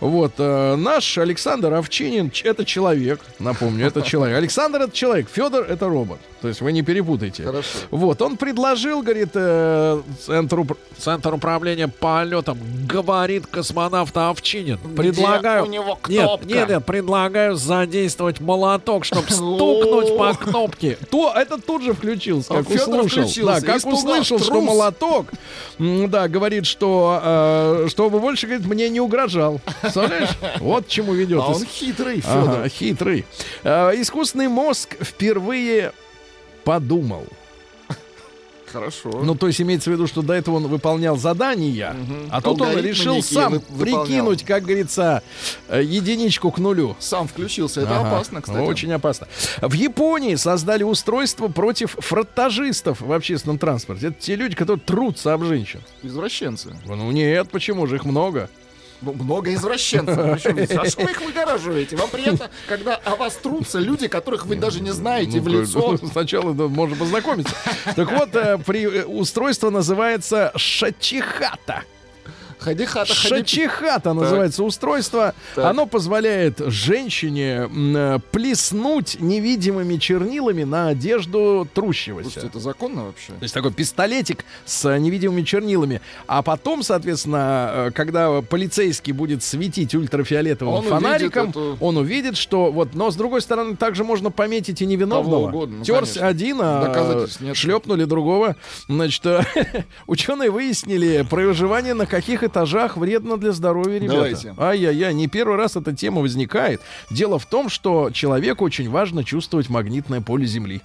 Вот. э, наш Александр Овчинин, это человек, напомню, это человек. Александр это человек, Федор это робот. То есть вы не перепутайте. Хорошо. Вот, он предложил, говорит, э, центру, Центр управления полетом, говорит космонавт Овчинин. Предлагаю... у него Нет, кнопка? нет, нет, предлагаю задействовать молоток, чтобы стукнуть по кнопке. То, это тут же включился, как услышал. включился, Да, как услышал, что молоток, да, говорит, что, э, чтобы больше, говорит, мне не угрожал. Представляешь? Вот к чему ведет. А он хитрый, Ага, Федор. хитрый. Э, искусственный мозг впервые подумал. Хорошо. Ну, то есть имеется в виду, что до этого он выполнял задания, а тут он Алгоритмы решил некие сам вы- выполнял. прикинуть, как говорится, э, единичку к нулю. Сам включился. Это Ага, опасно, кстати. Очень опасно. В Японии создали устройство против фронтажистов в общественном транспорте. Это те люди, которые трутся об женщин. Извращенцы. Ну нет, почему же их много? Ну, много извращенцев. Причем? А что вы их выгораживаете? Вам приятно, когда о вас трутся люди, которых вы даже не знаете в Ну, лицо. Сначала да, можно познакомиться. Так вот, э, при, э, устройство называется шачихата. Ходи хата, ходи Шачихата называется устройство. Так. Оно позволяет женщине э, плеснуть невидимыми чернилами на одежду трущегося. Слушайте, это законно вообще? То есть такой пистолетик с э, невидимыми чернилами. А потом, соответственно, э, когда полицейский будет светить ультрафиолетовым Он фонариком, увидит эту- он увидит, что вот, но с другой стороны, также можно пометить и невиновного. Угодно, ну, Терс конечно. один, а шлепнули другого. Значит, ученые выяснили, проживание на каких этажах вредно для здоровья ребята. Ай-яй-яй, не первый раз эта тема возникает. Дело в том, что человеку очень важно чувствовать магнитное поле Земли.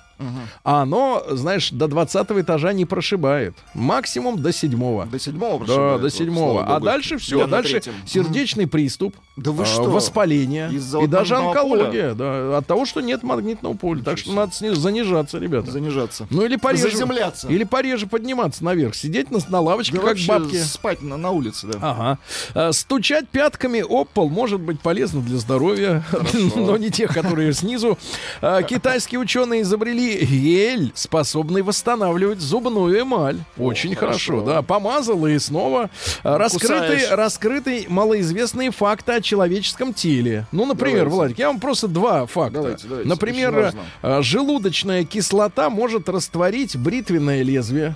А оно, знаешь, до 20 этажа не прошибает. Максимум до седьмого. До седьмого Да, прошибает, до вот, седьмого. слава А богу. дальше все. Я на Дальше сердечный приступ. Да вы а, что? Воспаление. И даже онкология. Да, от того, что нет магнитного поля. Так что надо сни- занижаться, ребята. Занижаться. Ну или пореже. Заземляться. Или пореже подниматься наверх. Сидеть на, на лавочке, Да как бабки. спать на, на улице, да. Ага. А, Стучать пятками об пол может быть полезно для здоровья, но не тех, которые снизу. А, Китайские ученые изобрели гель, способный восстанавливать зубную эмаль. Очень хорошо, да. Помазал и снова. А, Раскрыты, Кусаешь. раскрыты малоизвестные факты о человеческом теле. Ну, например, Давайте. Владик, я вам просто два факта. Давайте, давайте, Например, а, желудочная кислота может растворить бритвенное лезвие.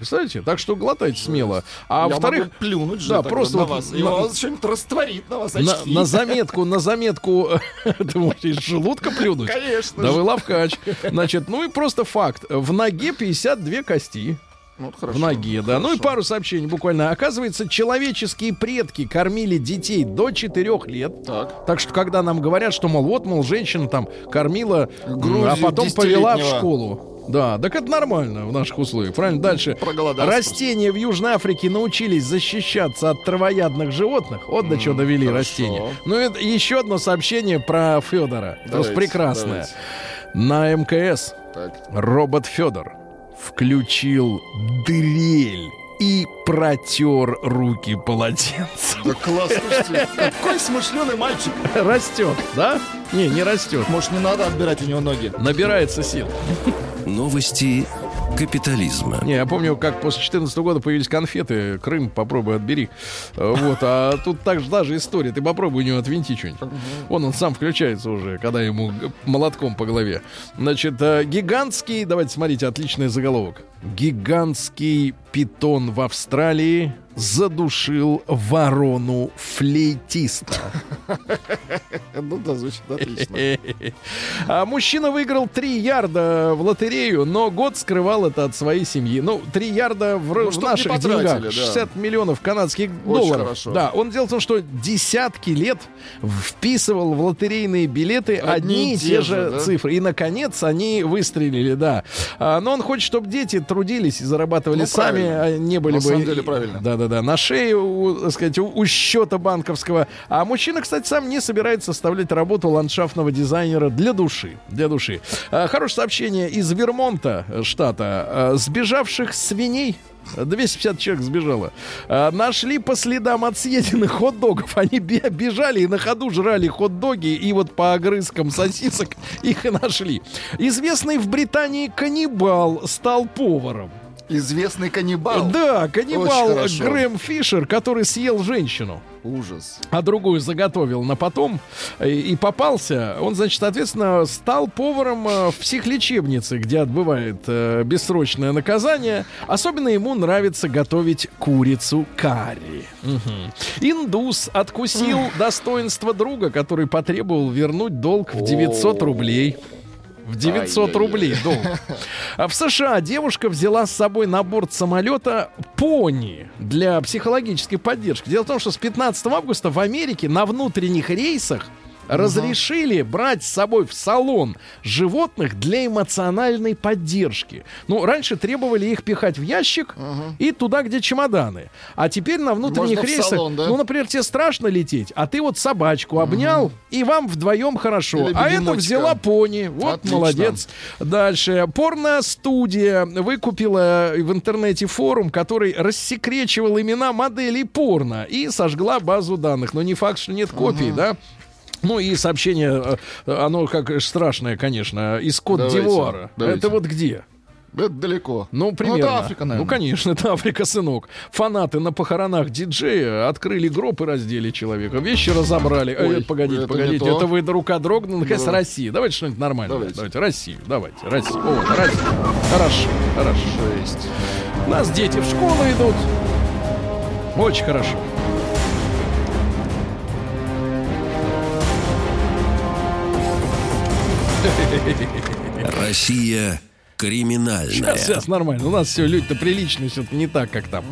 Представляете? Так что глотайте смело. А во-вторых, плюнуть же да, просто на вот вас. И на- вас что-нибудь растворит на вас на, очки. на заметку, на заметку, ты можешь из желудка плюнуть? Конечно Да вы лавкач. Значит, ну и просто факт. В ноге 52 кости. Ну, вот хорошо, в ноге, да. Ну и хорошо. пару сообщений буквально. Оказывается, человеческие предки кормили детей до 4 лет. Так. Так что, когда нам говорят, что, мол, вот, мол, женщина там кормила, м, Грудью а потом повела в школу. Да, так это нормально в наших условиях. Правильно, дальше. Растения в Южной Африке научились защищаться от травоядных животных. Вот до чего довели хорошо. растения. Ну и еще одно сообщение про Федора. Просто прекрасное. давайте. На мкс Так. робот Федор включил дрель и протер руки полотенцем. Да класс, слушайте, какой смышленый мальчик. Растет, да? Не, не растет. Может, не надо отбирать у него ноги? Набирается сил. Новости капитализма. Не, я помню, как после 14 года появились конфеты. Крым, попробуй отбери. Вот, а тут так же даже история. Ты попробуй у него отвинти что-нибудь. Вон он сам включается уже, когда ему молотком по голове. Значит, э, гигантский, давайте смотрите, отличный заголовок. Гигантский питон в Австралии задушил ворону флейтиста. Ну да, звучит отлично. А мужчина выиграл 3 ярда в лотерею, но год скрывал это от своей семьи. Ну, 3 ярда в, Ну, в наших деньгах. да. 60 миллионов канадских Очень долларов. хорошо. Да, он дело в том, что десятки лет вписывал в лотерейные билеты одни, и те же да? цифры. И, наконец, они выстрелили, да. А, но он хочет, чтобы дети трудились и зарабатывали Ну, сами, правильно. а не были На бы... самом деле правильно. Да-да-да, на шее, у, так сказать, у, у счета банковского. А мужчина, кстати, сам не собирается составлять работу ландшафтного дизайнера для души. Для души. А, хорошее сообщение из Вермонта, э, штата. А, сбежавших свиней 250 человек сбежало. А, нашли по следам от съеденных хот-догов. Они бе- бежали и на ходу жрали хот-доги, и вот по огрызкам сосисок их и нашли. Известный в Британии каннибал стал поваром. Известный каннибал. Да, каннибал. Грэм Фишер, который съел женщину, Ужас. а другую заготовил на потом и, и попался. Он, значит, соответственно, стал поваром э, в психлечебнице, где отбывает э, бессрочное наказание. Особенно ему нравится готовить курицу карри. Мгм. Индус откусил достоинство друга, который потребовал вернуть долг в 900 рублей. В 900 Ай-яй-яй. рублей долг. А в США девушка взяла с собой на борт самолета пони для психологической поддержки. Дело в том, что с 15 августа в Америке на внутренних рейсах разрешили брать с собой в салон животных для эмоциональной поддержки. Ну, раньше требовали их пихать в ящик и туда, где чемоданы. А теперь на внутренних Можно рейсах, салон, да? ну, например, тебе страшно лететь, а ты вот собачку обнял, и вам вдвоем хорошо. Или а это взяла пони. Вот Отлично. молодец. Дальше. Порно-студия выкупила в интернете форум, который рассекречивал имена моделей порно и сожгла базу данных. Но не факт, что нет копий, да? Ну и сообщение, э, оно как страшное, конечно, из Кот Давайте, Дивуара. давайте. Это вот где? Это далеко. Ну, примерно. это Африка, наверное. Ну, конечно, это Африка, сынок. Фанаты на похоронах диджея открыли гроб и раздели человека. Вещи разобрали. Э, Ой, погодите, это погодите. Это вы до рука дрогнули. Наконец, Да. Россия. Давайте что-нибудь нормальное. Давайте. Давайте. Россию. Давайте. Россию. Вот, Россия. Хорошо. Хорошо. Жесть. У нас дети в школу идут. Очень хорошо. Россия криминальная. Сейчас, сейчас, нормально. У нас все люди-то приличные, все не так, как там.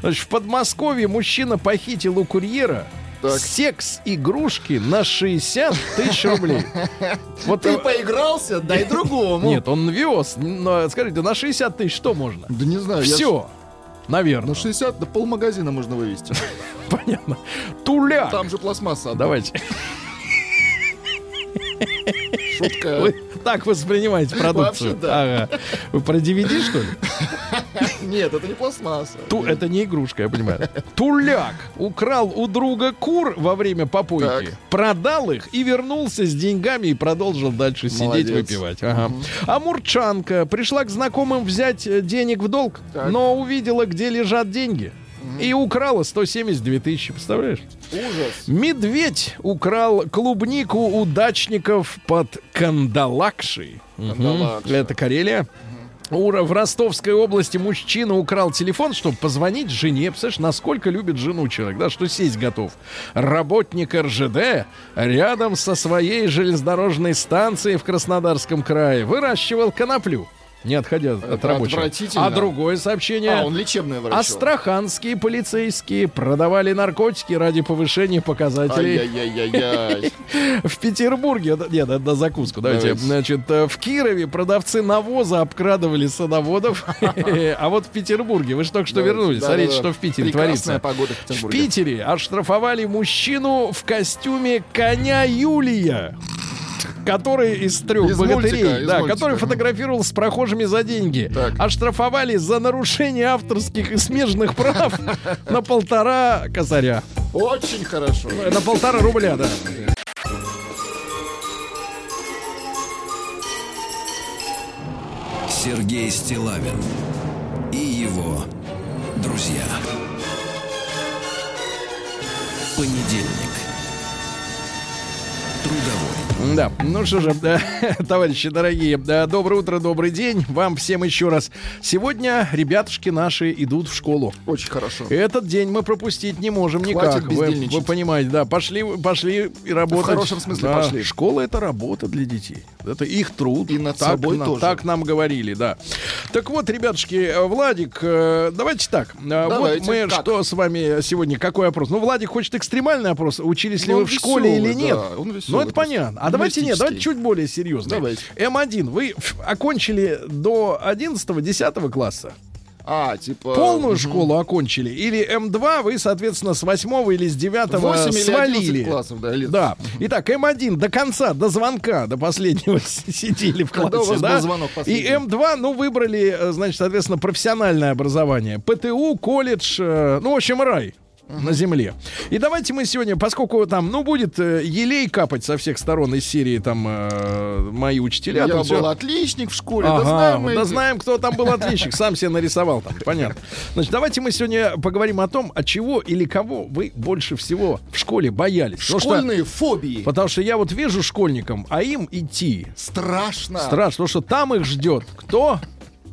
Значит, в Подмосковье мужчина похитил у курьера Так. секс-игрушки на 60 тысяч рублей. Вот Ты поигрался, дай другому. Нет, он вез. Но, скажите, на 60 тысяч что можно? Да не знаю. Все. Наверное. На 60 до полмагазина можно вывести. Понятно. Туляк. Там же пластмасса. Давайте. Шутка. Вы так воспринимаете продукцию? Вообще, да. Ага. Вы про DVD, что ли? Нет, это не пластмасса. Ту, это не игрушка, я понимаю. Туляк украл у друга кур во время попойки, Так. продал их и вернулся с деньгами и продолжил дальше сидеть Молодец. выпивать. Ага. А Мурчанка пришла к знакомым взять э, денег в долг, Так. но увидела, где лежат деньги. И украла 172 тысячи, представляешь? Ужас. Медведь украл клубнику у дачников под Кандалакшей. Кандалакша. Это Карелия. Ура, в Ростовской области мужчина украл телефон, чтобы позвонить жене. Представляешь, насколько любит жену человек, да, что сесть готов. Работник РЖД рядом со своей железнодорожной станцией в Краснодарском крае выращивал коноплю, не отходя от Это рабочего. отвратительно. А другое сообщение. А, он лечебное врачевал. Астраханские полицейские продавали наркотики ради повышения показателей. Ай-яй-яй-яй-яй. В Петербурге, нет, на закуску, давайте. Значит, э, в Кирове продавцы навоза обкрадывали садоводов. А вот в Петербурге, вы же только что вернулись, смотрите, что в Питере творится. погода в В Петербурге. Питере оштрафовали мужчину в костюме коня Юлия. Который из трех Из богатырей, мультика, из да, мультика. который фотографировал с прохожими за деньги. Так. Оштрафовали за нарушение авторских и смежных прав на полтора косаря. Очень хорошо. На полтора рубля, да. Сергей Стилавин и его друзья. Понедельник. Да, ну что же, да, товарищи дорогие, да, доброе утро, добрый день вам всем еще раз. Сегодня ребятушки наши идут в школу. Очень хорошо. Этот день мы пропустить не можем никак. Вы, вы понимаете, да, пошли, пошли и работать. В хорошем смысле Да, пошли. Школа это работа для детей. Это их труд. И над так, собой на- тоже. Так нам говорили, да. Так вот, ребятушки, э, Владик, э, давайте так. Э, Вот Давайте, мы как? что с вами сегодня, какой опрос? Ну, Владик хочет экстремальный опрос. Учились ли Ну, вы он в школе весёлый, или нет? да, он весёлый ну, это понятно. А давайте нет, давайте чуть более серьезно. Давайте. М1, вы окончили до 11-10 класса? А, типа... Полную мгм. школу окончили? Или М2 вы, соответственно, с 8 или с 9 Восемь или свалили? 11 классов, да, лет. Да. Итак, М1 до конца, до звонка, до последнего сидели в классе, Когда у вас да? был звонок И последний? М2, ну, выбрали, э, значит, соответственно, профессиональное образование. ПТУ, колледж, э, ну, в общем, рай на земле. И давайте мы сегодня, поскольку там, ну, будет э, елей капать со всех сторон из серии, там, э, мои учителя. Я был отличник в школе, Ага, да знаем мы да эти- знаем, кто там был отличник. Сам себе нарисовал там, понятно. Значит, давайте мы сегодня поговорим о том, от чего или кого вы больше всего в школе боялись. Потому что- Школьные фобии. Потому что я вот вижу школьникам, а им идти Страшно. страшно, потому что там их ждет кто?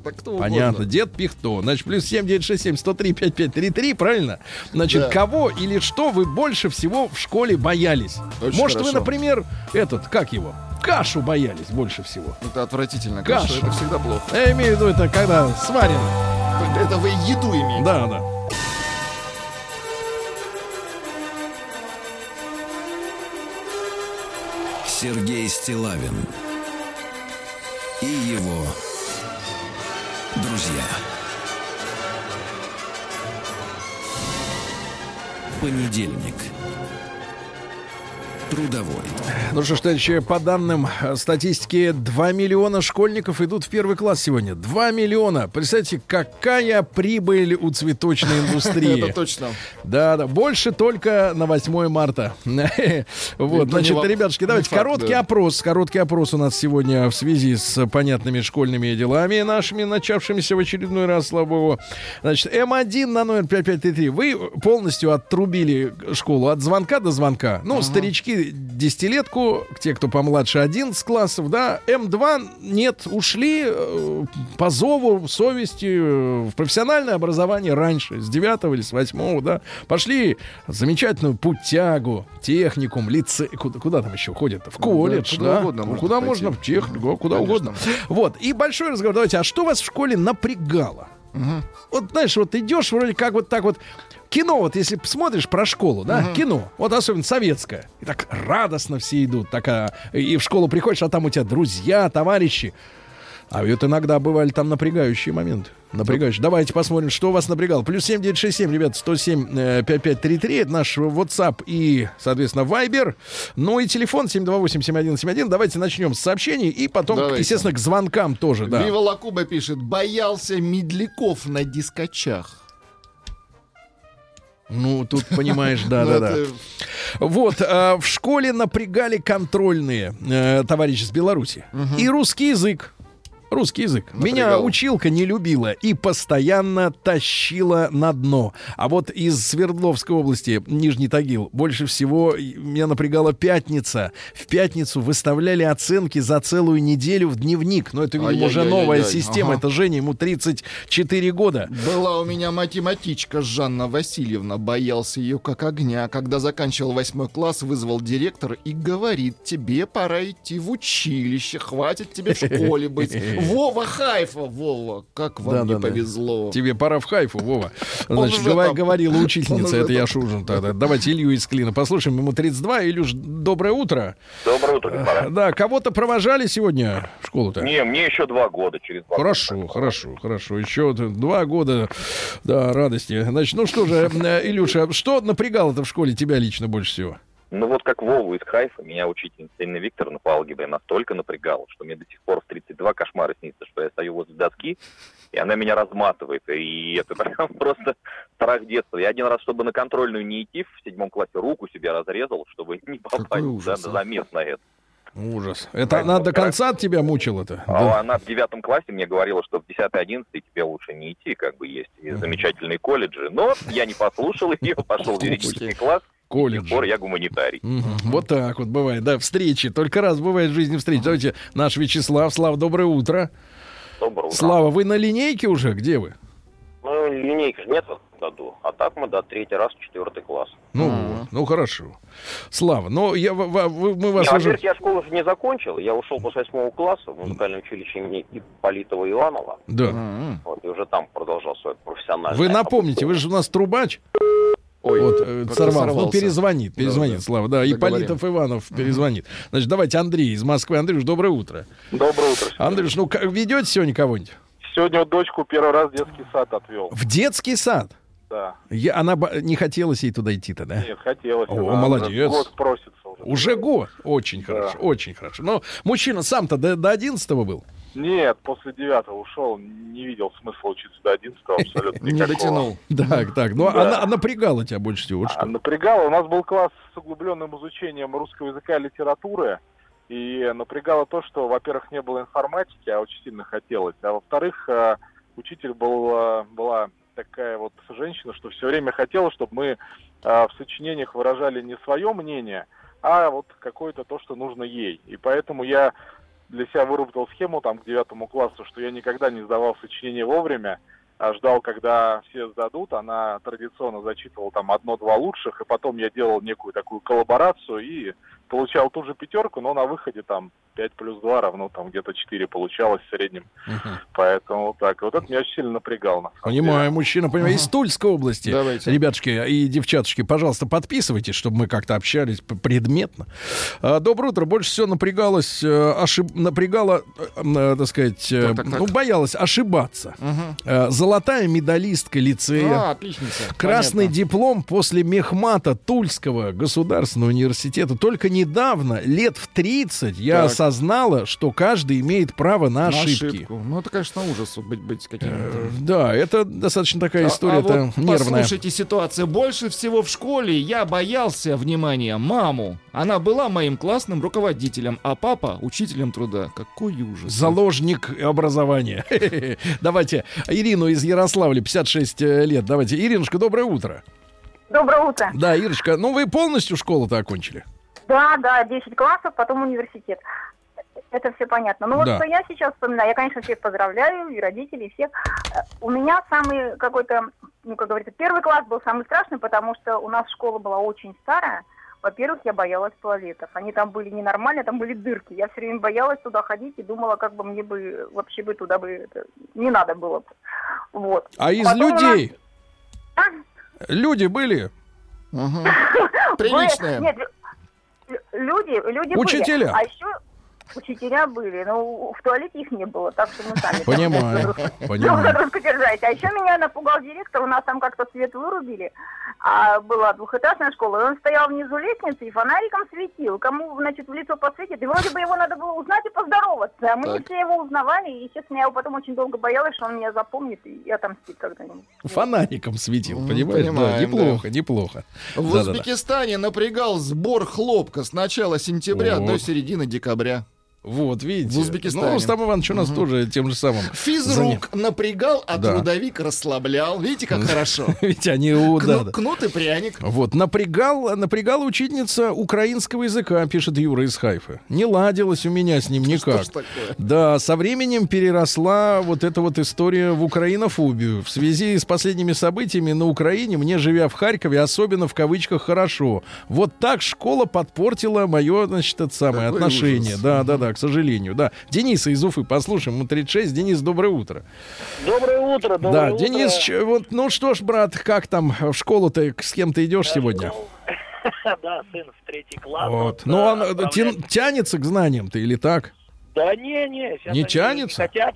Так кто Понятно, угодно. дед Пихто. Значит, плюс 7967 103 5533, правильно? Значит, Да. кого или что вы больше всего в школе боялись? Очень Может, вы, хорошо. например, этот, как его? Кашу боялись больше всего. Это отвратительно. Каша. Каша. Это всегда плохо. Я имею в виду это, когда сварено. Это вы еду имеете. Да, да. Сергей Стилавин и его друзья. Понедельник. Трудовой. Ну что ж, товарищи, по данным э, статистики, 2 миллиона школьников идут в первый класс сегодня. 2 миллиона. Представьте, какая прибыль у цветочной индустрии. Это точно. Да, да, больше только на 8 марта. Вот, Это значит, ребятушки, давайте короткий опрос. Короткий опрос у нас сегодня в связи с понятными школьными делами нашими, начавшимися в очередной раз, слава богу. Значит, М1 на номер 5533. Вы полностью отрубили школу от звонка до звонка. Ну, старички десятилетку, те, кто помладше 11 классов, да. М2 нет, ушли э, по зову совести э, в профессиональное образование раньше, с 9 или с 8, да. Пошли замечательную путягу, техникум, лице... Куда, куда там еще ходят? В колледж, куда да. угодно Ну, можно куда пойти. можно? В технику, куда Конечно. угодно. Вот. И большой разговор. Давайте, а что вас в школе напрягало? Вот, знаешь, вот идешь вроде как вот так вот кино, вот если посмотришь про школу, да, кино, вот особенно советское, и так радостно все идут, такая, и в школу приходишь, а там у тебя друзья, товарищи. А вот иногда бывали там напрягающие моменты. Напрягающие. Давайте посмотрим, что вас напрягало. Плюс 7967, ребят, 107 э, 5533. Это наш WhatsApp и, соответственно, Viber. Ну и телефон 728-7171. Давайте начнем с сообщений и потом, Давайте. естественно, к звонкам тоже, да. Вива Лакуба пишет, боялся медляков на дискочах. Ну, тут понимаешь, Ну, да-да-да. это- Вот, э, в школе напрягали контрольные э, товарищи с Беларуси. И русский язык. Русский язык. Меня Напрягал. училка не любила и постоянно тащила на дно. А вот из Свердловской области, Нижний Тагил, больше всего меня напрягала пятница. В пятницу выставляли оценки за целую неделю в дневник. Но это, видимо, уже новая система. Ага. Это Женя, ему 34 года. Была у меня математичка Жанна Васильевна, боялся ее как огня. Когда заканчивал восьмой класс, вызвал директор и говорит, тебе пора идти в училище, хватит тебе в школе быть. Вова Хайфа, Вова, как вам не Да-да-да. повезло. Тебе пора в хайфу, Вова. Значит, гова- там. говорила учительница, это я там. шужин тогда. Давайте Илью из Клина послушаем. Ему 32. Илюш, доброе утро. Доброе утро, господа. Да, кого-то провожали сегодня в школу-то? Не, мне еще два года, через два Хорошо, года. хорошо, хорошо. Еще два года, да, радости. Значит, ну что же, э, Илюша, что напрягало-то в школе тебя лично больше всего? Ну вот как Вову из Хайфа, меня учительница Инна Викторовна по алгебре настолько напрягала, что мне до сих пор в 32 кошмары снится, что я стою возле доски, и она меня разматывает. И это прям просто страх детства. Я один раз, чтобы на контрольную не идти, в седьмом классе руку себе разрезал, чтобы не попасть да, ужас, на а. замес на это. Ужас. Это она до конца от тебя мучила-то? А Да. она в девятом классе мне говорила, что в 10-11 тебе лучше не идти, как бы есть и замечательные колледжи. Но я не послушал ее, пошел в юридический класс. С тех Колледж. пор я гуманитарий. Мгм. Вот так вот бывает, да, встречи. Только раз бывает в жизни встречи. Давайте наш Вячеслав. Слава, доброе утро. Доброе утро. Слава, вы на линейке уже? Где вы? Ну, линейки же нет в году. А так мы до третий раз четвертый класс. Ну, вот, ну хорошо. Слава, ну я, в- в- вы- мы вас Не, уже... я школу же не закончил. Я ушел после восьмого класса в музыкальное училище имени Ипполитова Иванова. Да. М-м. Вот, и уже там продолжал свое профессиональное Вы напомните, вы же у нас трубач. Ой, вот, э, как-то сорвался. Ну, сорвался. перезвонит, перезвонит, Да. Слава. Да, Договорим. Ипполитов Иванов перезвонит. Значит, давайте Андрей из Москвы. Андрюш, доброе утро. Доброе утро. Андрюш, ну как, ведете сегодня кого-нибудь? Сегодня вот дочку первый раз в детский сад отвел. В детский сад? Да. Я, она не хотелось ей туда идти-то, да? Нет, хотелось. О, она молодец. уже Год просится уже. Уже год. Очень Да. хорошо, очень хорошо. Но мужчина сам-то до, до 11 был. Нет, после девятого ушел. Не видел смысла учиться до одиннадцатого абсолютно Не никакого. дотянул. Так, так. Ну, Да. она, она напрягала тебя больше всего. А что. напрягало. У нас был класс с углубленным изучением русского языка и литературы. И напрягало то, что, во-первых, не было информатики, а очень сильно хотелось. А во-вторых, э, учитель был, э, была такая вот женщина, что все время хотела, чтобы мы э, в сочинениях выражали не свое мнение, а вот какое-то то, что нужно ей. И поэтому я для себя выработал схему там к девятому классу, что я никогда не сдавал сочинение вовремя, а ждал, когда все сдадут. Она традиционно зачитывала там одно-два лучших, и потом я делал некую такую коллаборацию и получал ту же пятерку, но на выходе там 5 плюс 2 равно там где-то 4 получалось в среднем. Поэтому вот так. Вот это меня очень сильно напрягало. на самом деле. Понимаю, мужчина, понимаю. Из Тульской области. Давайте. Ребятушки и девчаточки, пожалуйста, подписывайтесь, чтобы мы как-то общались предметно. А, Доброе утро. Больше всего напрягалась, э, ошиб... напрягала, э, э, так сказать, Так, так, так. ну, боялась ошибаться. Э, Золотая медалистка лицея. А, отличница. Красный Понятно. диплом после мехмата Тульского государственного университета. Только недавно, лет в 30, я Так. Осознала, что каждый имеет право на, На ошибки. ошибку. Ну, это, конечно, ужас быть, быть каким-то. Э, Да, это достаточно такая А- история а вот нервная. Послушайте ситуацию. Больше всего в школе я боялся, внимания, маму. Она была моим классным руководителем, а папа — учителем труда. Какой ужас. Заложник образования. Давайте Ирину из Ярославля, 56 лет. Давайте. Иринушка, доброе утро. Доброе утро. Да, Ирочка, ну вы полностью школу-то окончили? Да, да, 10 классов, потом университет. Это все понятно. Ну вот Да. что я сейчас вспоминаю, я, конечно, всех поздравляю, и родителей, и всех. Э, У меня самый какой-то, ну, как говорится, первый класс был самый страшный, потому что у нас школа была очень старая. Во-первых, я боялась туалетов. Они там были ненормальные, там были дырки. Я все время боялась туда ходить и думала, как бы мне бы вообще бы туда бы это, не надо было. бы. Вот. А из Потом нас- людей А? люди были? Мгм. Вы- Приличная. Нет, лю- люди, люди Учителя? были. А еще учителя были, но в туалете их не было, так что мы сами. Понимаю, понимаю. держались. А еще меня напугал директор, у нас там как-то свет вырубили, а была двухэтажная школа, и он стоял внизу лестницы и фонариком светил. Кому, значит, в лицо посветит, и вроде бы его надо было узнать и поздороваться. А мы не Так. все его узнавали, и, естественно, я его потом очень долго боялась, что он меня запомнит и отомстит когда-нибудь. Фонариком светил, понимаешь? Да, понимаем, неплохо, неплохо. В Да-да-да. Узбекистане напрягал сбор хлопка с начала сентября Вот. до середины декабря. Вот, видите. В Узбекистане. Ну, Рустам Иванович у нас Мгм. тоже тем же самым. Физрук напрягал, а Да. трудовик расслаблял. Видите, как хорошо. Ведь они... Кнут и пряник. Вот, напрягал, напрягала учительница украинского языка, пишет Юра из Хайфа. Не ладилось у меня с ним никак. Да, со временем переросла вот эта вот история в украинофобию. В связи с последними событиями на Украине, мне, живя в Харькове, особенно в кавычках хорошо. Вот так школа подпортила мое, значит, это самое отношение. Да, да, да, к сожалению. Да. Дениса из Уфы, послушаем, ему 36. Денис, доброе утро. Доброе утро, доброе да, утро. Денис, ч- вот, ну что ж, брат, как там в школу-то, с кем ты идешь сегодня? Да, сын в третий класс. Вот. Ну, да, он э, отправляет. тянется к знаниям-то или так? Да не, не. сейчас Не тянется? хотят.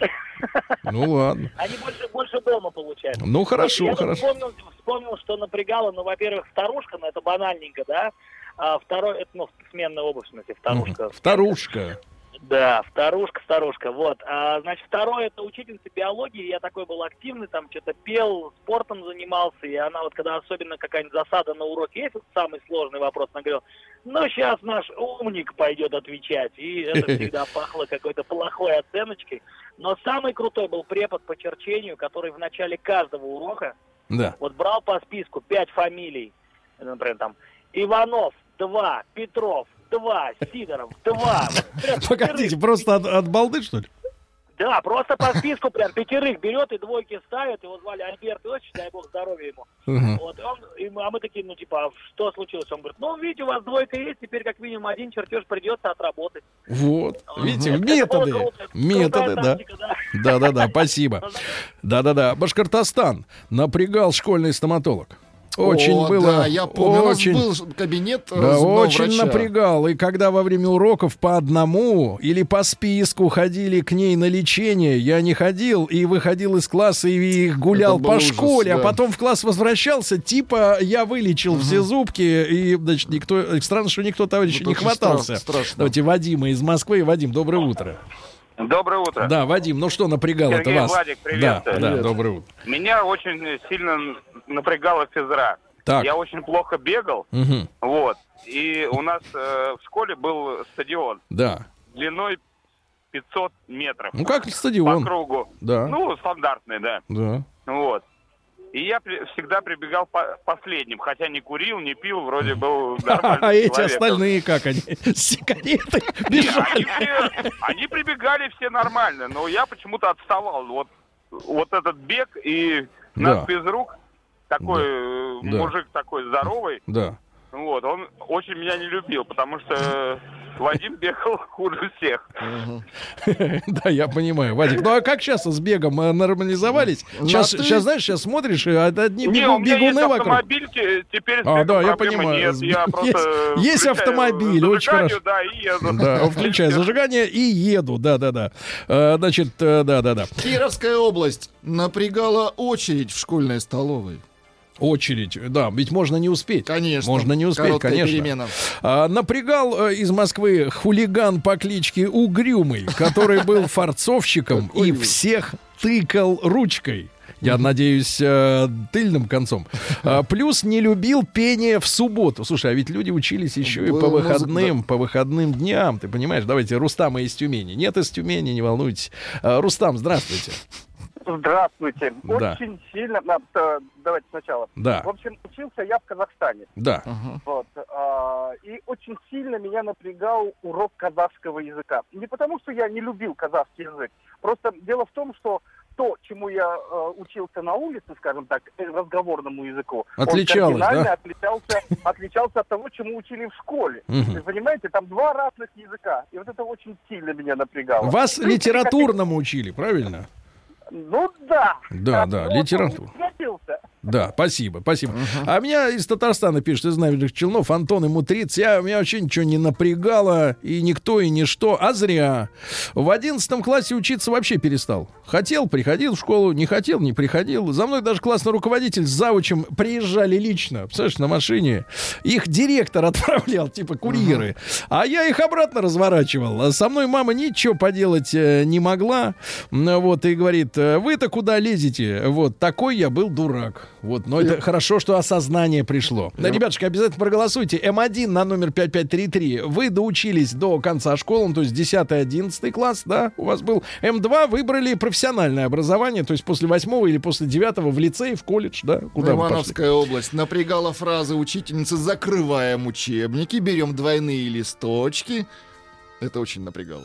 Ну ладно. Они больше, больше дома получают. Ну хорошо, я хорошо. Вспомнил, вспомнил, что напрягало, ну, во-первых, старушка, ну, это банальненько, да. А второй, это, ну, сменная обувь, в смысле, вторушка. Мгм. Вторушка. Да, вторушка, старушка, вот. А, значит, второе, это учительница биологии, я такой был активный, там что-то пел, спортом занимался, и она вот, когда особенно какая-нибудь засада на уроке есть, самый сложный вопрос, она говорила, ну, сейчас наш умник пойдет отвечать, и это всегда пахло какой-то плохой оценочкой. Но самый крутой был препод по черчению, который в начале каждого урока Да. вот брал по списку пять фамилий, например, там, Иванов, два, Петров, два, Сидоров, два. Погодите, просто от, от балды, что ли? Да, просто по списку прям пятерых берет и двойки ставит. Его звали Альберт Иосифович, дай бог здоровья ему. Мгм. Вот, он, и а мы такие, ну, типа, а что случилось? Он говорит, ну, видите, у вас двойка есть, теперь как минимум один чертеж придется отработать. Вот. Видите, Это- это методы. круто. Методы, Крутая да. тактика, да. Да-да-да, спасибо. Да-да-да. Башкортостан напрягал школьный стоматолог. Очень О, было... Да, я помню, очень, у нас был кабинет э, Да, очень врача. напрягал. И когда во время уроков по одному или по списку ходили к ней на лечение, я не ходил и выходил из класса и гулял по ужас, школе, а да. потом в класс возвращался, типа я вылечил все зубки, и, значит, никто... Странно, что никто, товарищ, Вот не хватался. стра- страшно. Давайте Вадима из Москвы. Вадим, доброе утро. Доброе утро. Да, Вадим, ну что напрягало-то Сергей, вас? Владик, да, приветствую. да, Привет. доброе утро. Меня очень сильно напрягала физра. Так. Я очень плохо бегал, Мгм. вот. И у нас э, в школе был стадион Да. длиной 500 метров. Ну как По стадион? кругу. Да. Ну, стандартный, да. Да. Вот. И я при- всегда прибегал по- последним, хотя не курил, не пил, вроде был нормальным А эти остальные как они? С сигаретой бежали. они, прибегали все нормально, но я почему-то отставал. Вот, вот этот бег и нас без рук, такой э, мужик такой здоровый, Да. вот, он очень меня не любил, потому что Вадим бегал хуже всех. Да, я понимаю. Вадик, ну а как сейчас с бегом э, нормализовались? Сейчас, сейчас, знаешь, сейчас смотришь, и одни бегуны вокруг. автомобиль, те- теперь А, да, я понимаю. нет. Я Есть- просто есть включаю автомобиль, очень хорошо. Да, и еду. Да, включай зажигание и еду, да-да-да. Э, Значит, э, да-да-да. Кировская область напрягала очередь в школьной столовой. Очередь, да, ведь можно не успеть. Конечно. Можно не успеть, конечно. перемена. А, напрягал э, из Москвы хулиган по кличке Угрюмый, который был форцовщиком и всех тыкал ручкой. Я надеюсь, э, тыльным концом. А, плюс не любил пение в субботу. Слушай, а ведь люди учились еще и по выходным, по выходным дням. Ты понимаешь? Давайте Рустама из Тюмени. Нет из Тюмени, не волнуйтесь. А, Рустам, здравствуйте. Здравствуйте. Да. Очень сильно... а, Давайте сначала. Да. В общем, учился я в Казахстане. Да. Вот. а, И очень сильно меня напрягал урок казахского языка. Не потому, что я не любил казахский язык. Просто дело в том, что то, чему я э, учился на улице, скажем так, э, разговорному языку, Отличалось, он кардинально да? отличался, отличался от того, чему учили в школе. Вы понимаете, там два разных языка. И вот это очень сильно меня напрягало. Вас литературному учили, правильно? Ну да. Да, да, схватился. Да, спасибо, спасибо. А меня из Татарстана пишет, из Набережных Челнов, Антон, ему 30, я, меня вообще ничего не напрягало, и никто, и ничто, а зря. В 11 классе учиться вообще перестал. Хотел, приходил в школу, не хотел, не приходил. За мной даже классный руководитель с завучем приезжали лично, представляешь, на машине. Их директор отправлял, типа курьеры. А я их обратно разворачивал. А Со мной мама ничего поделать э, не могла. Вот, и говорит, э, вы-то куда лезете? Вот, такой я был дурак. Вот, но это хорошо, что осознание пришло. Да, ребятушки, обязательно проголосуйте. М1 на номер 5533. Вы доучились до конца школы, ну, то есть 10-11 класс, да, у вас был. М2 выбрали профессиональное образование, то есть после 8 или после 9 в лицей, в колледж, да, куда? Ивановская область напрягала фразы учительницы «закрываем учебники, берем двойные листочки». Это очень напрягало.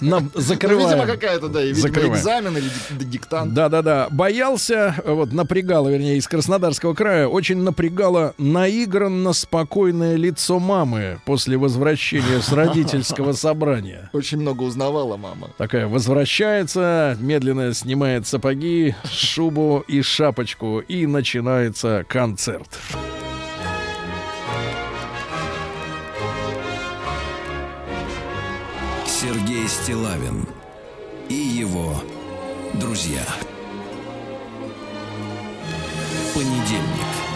Нам Ну, закрываем. видимо, какая-то, да, видимо, Закрываем. экзамен или дик- диктант. Да-да-да. Боялся, вот напрягало, вернее, из Краснодарского края, очень напрягало наигранно спокойное лицо мамы после возвращения с родительского собрания. Очень много узнавала мама. Такая возвращается, медленно снимает сапоги, шубу и шапочку, и начинается концерт. Сергей Стилавин и его друзья. Понедельник.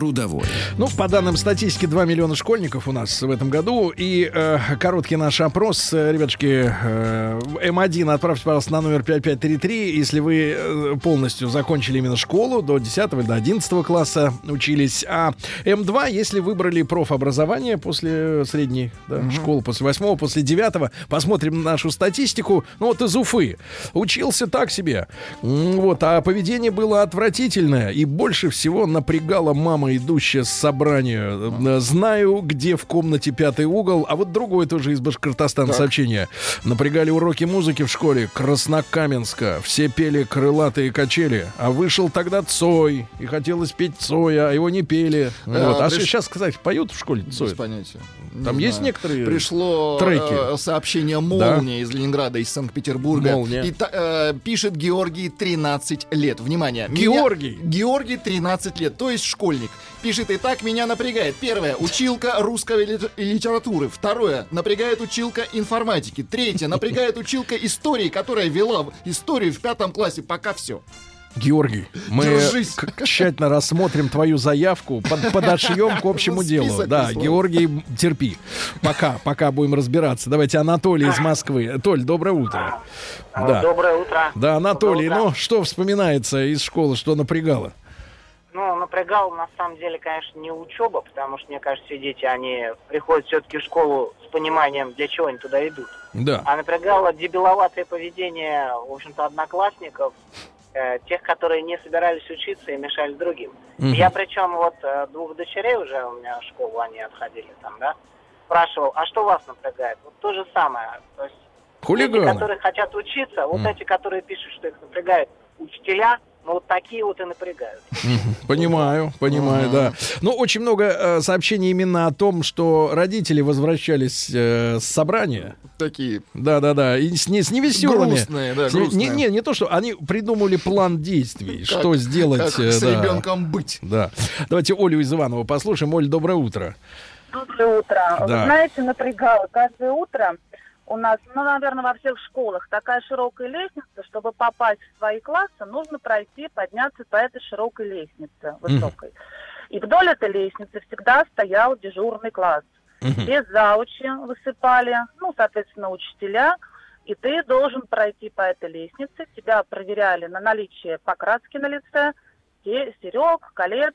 Трудовой. Ну, по данным статистики, 2 миллиона школьников у нас в этом году. И э, короткий наш опрос. Э, Ребятушки, э, М1 отправьте, пожалуйста, на номер 5533. Если вы э, полностью закончили именно школу, до 10 или до 11 класса учились. А М2, если выбрали профобразование после средней да, школы, после 8 после 9 посмотрим нашу статистику. Ну, вот из Уфы. Учился так себе. Вот, а поведение было отвратительное. И больше всего напрягала мама, идущая с собрания. Э, Знаю, где в комнате пятый угол. А вот другое тоже из Башкортостана Так. сообщение. Напрягали уроки музыки в школе Краснокаменска. Все пели крылатые качели. А вышел тогда Цой. И хотелось петь Цоя, а его не пели. Да, Вот. А приш- сейчас, кстати, поют в школе Цоя? Без понятия. Не Там есть знаю. некоторые Пришло треки? э, сообщение «Молния» из Ленинграда, из Санкт-Петербурга. «Молния». И э, пишет Георгий, 13 лет. Внимание. меня- Георгий? Георгий, 13 лет, то есть школьник. Пишет, и так меня напрягает. Первое, училка русской лит- литературы. Второе, напрягает училка информатики. Третье, напрягает училка истории, которая вела в- историю в пятом классе. Пока все. Георгий, мы Держись. к- тщательно рассмотрим твою заявку, под- подошьем к общему делу. Да. Георгий, терпи. Пока, пока будем разбираться. Давайте Анатолий из Москвы. Толь, доброе утро. Да. Доброе утро. Да, Анатолий, Доброе утро. ну что вспоминается из школы, что напрягало? Ну, напрягал на самом деле, конечно, не учеба, потому что, мне кажется, все дети, они приходят все-таки в школу с пониманием, для чего они туда идут. Да. А напрягало дебиловатое поведение, в общем-то, одноклассников, э, тех, которые не собирались учиться и мешали другим. Мгм. Я причем вот э, двух дочерей уже у меня в школу, они отходили там, да, спрашивал, а что вас напрягает? Вот то же самое. То есть Хулиганы. Дети, которые хотят учиться, вот М. эти, которые пишут, что их напрягают учителя, Ну, вот такие вот и напрягают. Понимаю, понимаю, да. Но очень много э, сообщений именно о том, что родители возвращались э, с собрания. Такие. Да, да, да. И с, не, с невеселыми. Грустные, да, С грустные. Не, не, не то, что они придумали план действий, Как- что сделать. как э, с да. ребенком быть. Да. Давайте Олю из Иванова послушаем. Оль, доброе утро. Доброе утро. Да. Вы знаете, напрягало. Каждое утро у нас, ну, наверное, во всех школах такая широкая лестница, чтобы попасть в свои классы, нужно пройти, подняться по этой широкой лестнице, высокой. И вдоль этой лестницы всегда стоял дежурный класс. Без заучи высыпали, ну, соответственно, учителя. И ты должен пройти по этой лестнице. Тебя проверяли на наличие покраски на лице, серег, колец,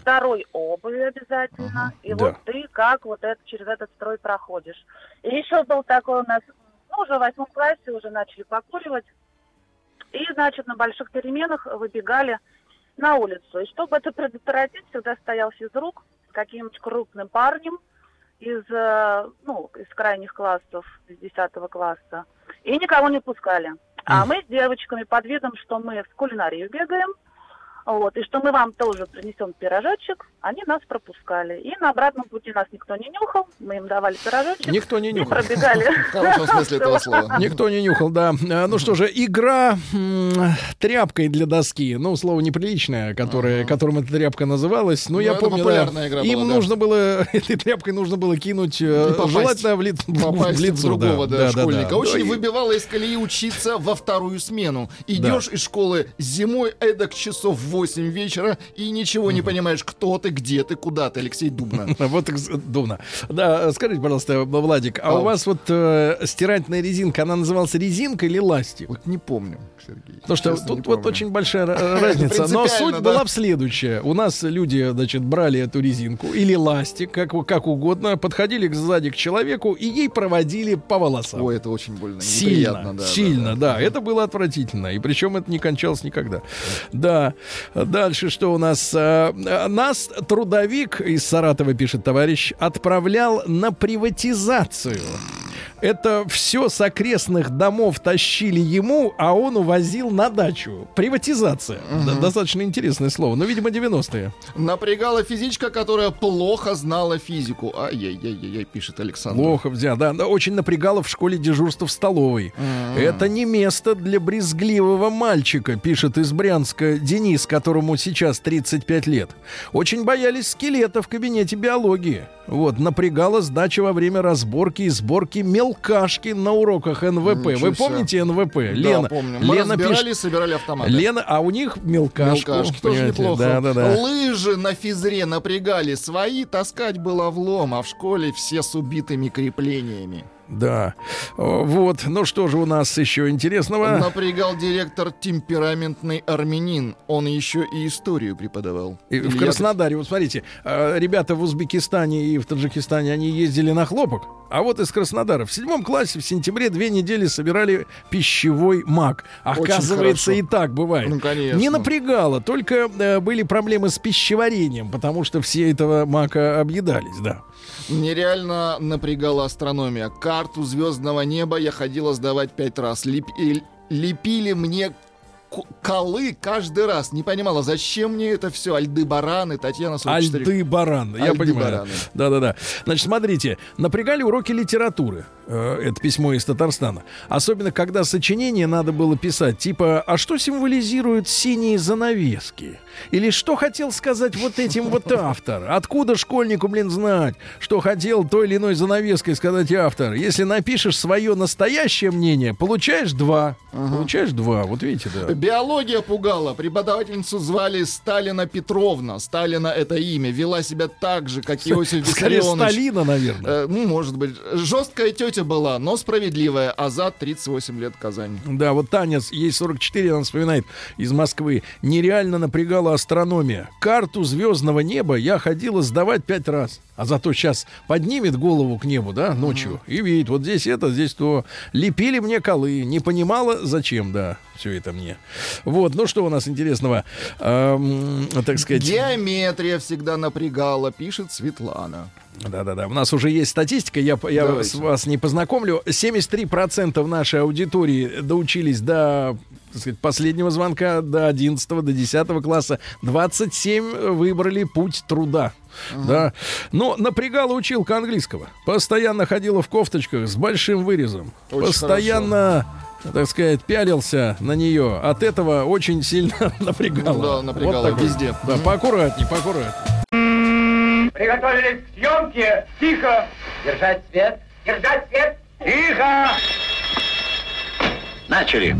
второй обуви обязательно. И Да. вот ты как вот это, через этот строй проходишь. И еще был такой у нас, ну, уже в восьмом классе уже начали покуривать. И, значит, на больших переменах выбегали на улицу. И чтобы это предотвратить, всегда стоял физрук с каким-нибудь крупным парнем из, э, ну, из крайних классов, из 10 класса. И никого не пускали. А мы с девочками под видом, что мы в кулинарию бегаем, вот, и что мы вам тоже принесем пирожочек, они нас пропускали. И на обратном пути нас никто не нюхал, мы им давали пирожочек. Никто не нюхал. пробегали. Никто не нюхал, да. А, Ну что же, игра тряпкой для доски. Ну, слово неприличное, которое, которым эта тряпка называлась. Ну, Ну, я помню, популярная да. игра Им нужно было, этой тряпкой нужно было кинуть, э, желательно в, в лицо. в другого школьника. Очень выбивало из колеи учиться во вторую смену. Идешь из школы зимой эдак часов в 8 вечера и ничего не понимаешь, кто ты, где ты, куда ты, Алексей Дубна. Вот, Дубна. Да, скажите, пожалуйста, Владик, а у вас вот э, стирательная резинка, она называлась резинка или ластик? Вот не помню, Сергей. Потому что тут вот очень большая ра- разница. Но суть да. была в следующее. У нас люди, значит, брали эту резинку или ластик, как, как угодно, подходили сзади к человеку и ей проводили по волосам. Ой, это очень больно. Сильно, да, сильно, да, Это было отвратительно. И причем это не кончалось никогда. Да. Дальше что у нас? А, Нас трудовик из Саратова, пишет товарищ, отправлял на приватизацию. Это все с окрестных домов тащили ему, а он увозил на дачу. Приватизация. Да, достаточно интересное слово. Но, видимо, 90-е. Напрягала физичка, которая плохо знала физику. Ай-яй-яй-яй, пишет Александр. Плохо взял, да, да, очень напрягало в школе дежурство в столовой. Это не место для брезгливого мальчика, пишет из Брянска Денис, которому сейчас 35 лет. Очень боялись скелета в кабинете биологии. Вот, напрягала сдача во время разборки и сборки мелкашки на уроках НВП. Ничего Вы себе. помните НВП? Да, Лена, помню. Мы Лена разбирали и собирали автоматы. Лена, а у них мелкашку. Мелкашки тоже неплохо. Да, да, да. Лыжи на физре напрягали. Свои таскать было влом, а в школе все с убитыми креплениями. Да. О, Вот. Ну что же у нас еще интересного? Напрягал директор темпераментный армянин. Он еще и историю преподавал. И в Краснодаре, вот смотрите, э, ребята в Узбекистане и в Таджикистане, они ездили на хлопок, а вот из Краснодара в седьмом классе в сентябре две недели собирали пищевой мак. Оказывается, и так бывает. Ну, конечно. Не напрягало, только э, были проблемы с пищеварением, потому что все этого мака объедались, да. Нереально напрягала астрономия. Карту звездного неба я ходила сдавать пять раз. И лепили мне колы каждый раз. Не понимала, зачем мне это все? Альды-бараны, Татьяна 44. Альды-баран, я понимаю. Альды-бараны. Да-да-да. Значит, смотрите, напрягали уроки литературы. Э, Это письмо из Татарстана. Особенно, когда сочинение надо было писать, типа, а что символизируют синие занавески? Или что хотел сказать вот этим вот автор? Откуда школьнику, блин, знать, что хотел той или иной занавеской сказать автор? Если напишешь свое настоящее мнение, получаешь два. Получаешь два, вот видите, да. Биология пугала. Преподавательницу звали Сталина Петровна. Сталина это имя. Вела себя так же, как Иосиф Скорее, Виссарионович. Сталина, наверное. Э, ну, может быть. Жесткая тетя была, но справедливая. Азат 38 лет Казань. Да, вот Таня, ей 44, она вспоминает из Москвы. Нереально напрягала астрономия. Карту звездного неба я ходила сдавать пять раз. А зато сейчас поднимет голову к небу, да, ночью, и видит, вот здесь это, здесь то. Лепили мне колы, не понимала, зачем, да, все это мне. Вот, ну что у нас интересного, Эм, так сказать... Геометрия всегда напрягала, пишет Светлана. Да-да-да, у нас уже есть статистика, я, я Давайте. с вас не познакомлю. 73% нашей аудитории доучились до так сказать, последнего звонка, до 11 до 10 класса. 27 выбрали путь труда. Да. Но напрягала училка английского. Постоянно ходила в кофточках с большим вырезом. Очень Постоянно, так сказать, пялился на нее. От этого очень сильно напрягало. Да, напрягало такой. везде. Да, поаккуратней, поаккуратней. Приготовились к съемке. Тихо. Держать свет. Держать свет. Тихо. Начали.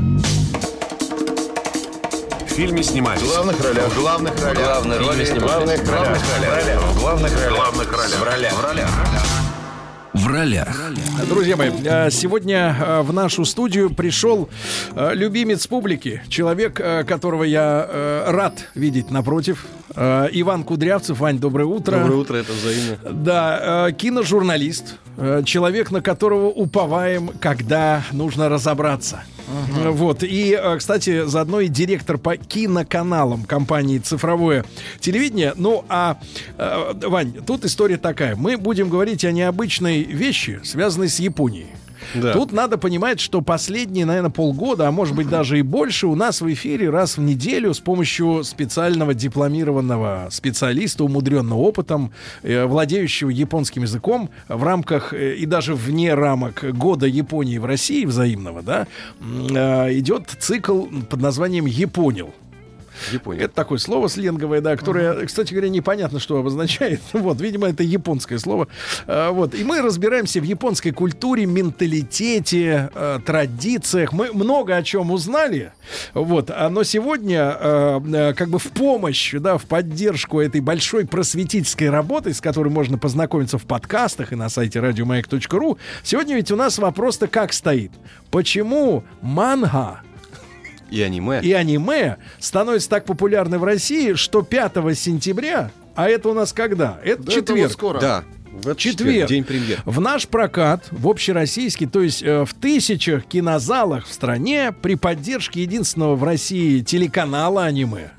В фильме снимались. В главных ролях. В главных ролях. Главные роли снимались. главных ролях. В главных ролях. В главных ролях. В ролях. В ролях. В ролях. Друзья мои, э, сегодня э, в нашу студию пришел э, любимец публики, человек, которого я рад видеть напротив. Иван Кудрявцев. Вань, доброе утро. Доброе утро, это взаимно. Да, киножурналист, человек, на которого уповаем, когда нужно разобраться. Э, Вот. И, э, кстати, заодно и директор по киноканалам компании «Цифровое телевидение». Ну, а, э, Вань, тут история такая. Мы будем говорить о необычной вещи, связанной с Японией. Да. Тут надо понимать, что последние, наверное, полгода, а может быть даже и больше, у нас в эфире раз в неделю с помощью специального дипломированного специалиста, умудренного опытом, э, владеющего японским языком в рамках э, и даже вне рамок года Японии в России взаимного, да, э, идет цикл под названием «Японил». Япония. Это такое слово сленговое, да, которое, кстати говоря, непонятно, что обозначает. Вот, видимо, это японское слово. А, Вот. И мы разбираемся в японской культуре, менталитете, э, традициях. Мы много о чем узнали. Вот. А, Но сегодня, э, как бы в помощь, да, в поддержку этой большой просветительской работы, с которой можно познакомиться в подкастах и на сайте радиомаяк.ру, сегодня ведь у нас вопрос-то как стоит. Почему манга И аниме. и аниме становится так популярны в России, что 5 сентября, а это у нас когда? Это Да, это четверг. вот скоро. Да. В этот Четверг. День премьер. В наш прокат, в общероссийский, то есть э, в тысячах кинозалах в стране при поддержке единственного в России телеканала аниме,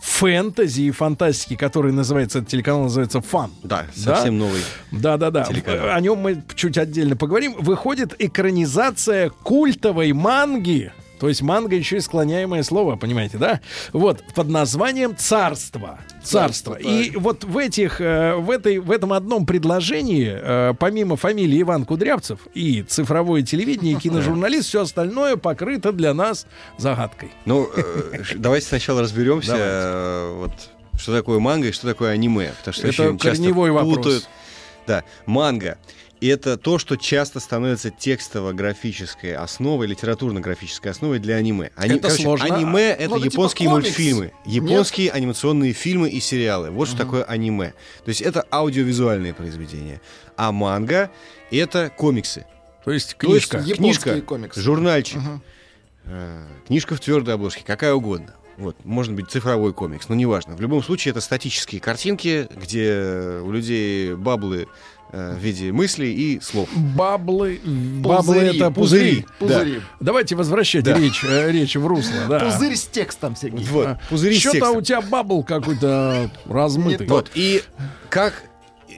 фэнтези и фантастики, который называется, этот телеканал называется «Фан». Да, совсем новый. Да-да-да. телеканал. О нем мы чуть отдельно поговорим. Выходит экранизация культовой манги. То есть манга еще и склоняемое слово, понимаете, да? Вот, под названием «Царство». Царство. И вот в этих, э, в этой, в этом одном предложении, э, помимо фамилии Иван Кудрявцев и цифровое телевидение, и киножурналист, все остальное покрыто для нас загадкой. Ну, э, давайте сначала разберемся, вот, что такое манга и что такое аниме. Потому что Это корневой вопрос. Да, манга. И это то, что часто становится текстово-графической основой, литературно-графической основой для аниме. Ани- Это сложно. Аниме — это Ну, это типа японские комикс. мультфильмы, японские анимационные фильмы и сериалы. Вот что такое аниме. То есть это аудиовизуальные произведения. А манга — это комиксы. То есть То есть книжка. Книжка, комиксы. журнальчик, э, книжка в твердой обложке, какая угодно. Вот, может быть, цифровой комикс, но неважно. В любом случае, это статические картинки, где у людей баблы в виде мыслей и слов. Баблы, баблы Пузыри, это пузыри. пузыри. Да. Давайте возвращать Да. речь, э, речь в русло. Да. Пузырь с текстом, Сергей. Вот, пузыри с Что-то у тебя бабл какой-то размытый. Вот, и как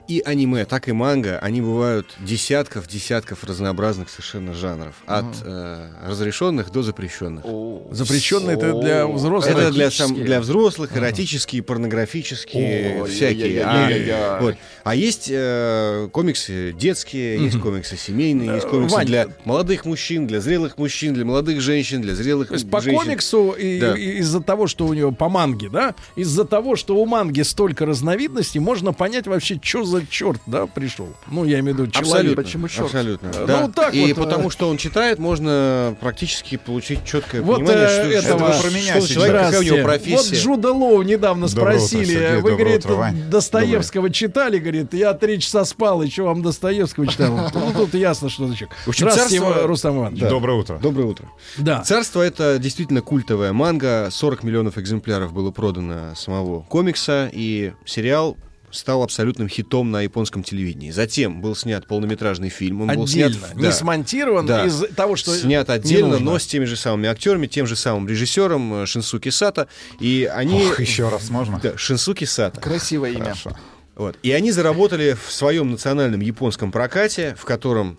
и аниме, так и манга, они бывают десятков, десятков разнообразных совершенно жанров. От э, разрешенных до запрещенных. Запрещенный это для взрослых. Это для, сам- для взрослых, эротические, порнографические, всякие. А, вот. А есть э, комиксы детские, есть комиксы семейные, есть комиксы для молодых мужчин, для зрелых мужчин, для молодых женщин, для зрелых То есть по комиксу и, Да. и из-за того, что у него по манге, да, из-за того, что у манги столько разновидностей, можно понять вообще, что за черт, да, пришел. Ну, я имею в виду человек. Абсолютно, Почему черт? абсолютно. Ну, да. так и вот, э, потому что он читает, можно практически получить четкое Вот понимание, э, что, этого что, про меня что за человек, какая у него профессия. Вот Джуда Лоу недавно Доброе утро, спросили, Сергей, вы, доброе говорит, утро. Достоевского читали, говорит, я три часа спал, еще вам Достоевского читал. Ну, тут ясно, что за человек. Здравствуйте, царство- Рустам Иванович. Доброе утро. Доброе утро. Да. Царство это действительно культовая манга. 40 миллионов экземпляров было продано самого комикса, и сериал стал абсолютным хитом на японском телевидении. Затем был снят полнометражный фильм. Он был снят, Отдельно, не да, смонтирован да. из того, что снят не отдельно, нужно. но с теми же самыми актерами, тем же самым режиссером э, Шинсуки Сата. И они... Ох, еще раз можно? Да, Шинсуки Сата. Красивое имя. Хорошо. Вот. И они заработали в своем национальном японском прокате, в котором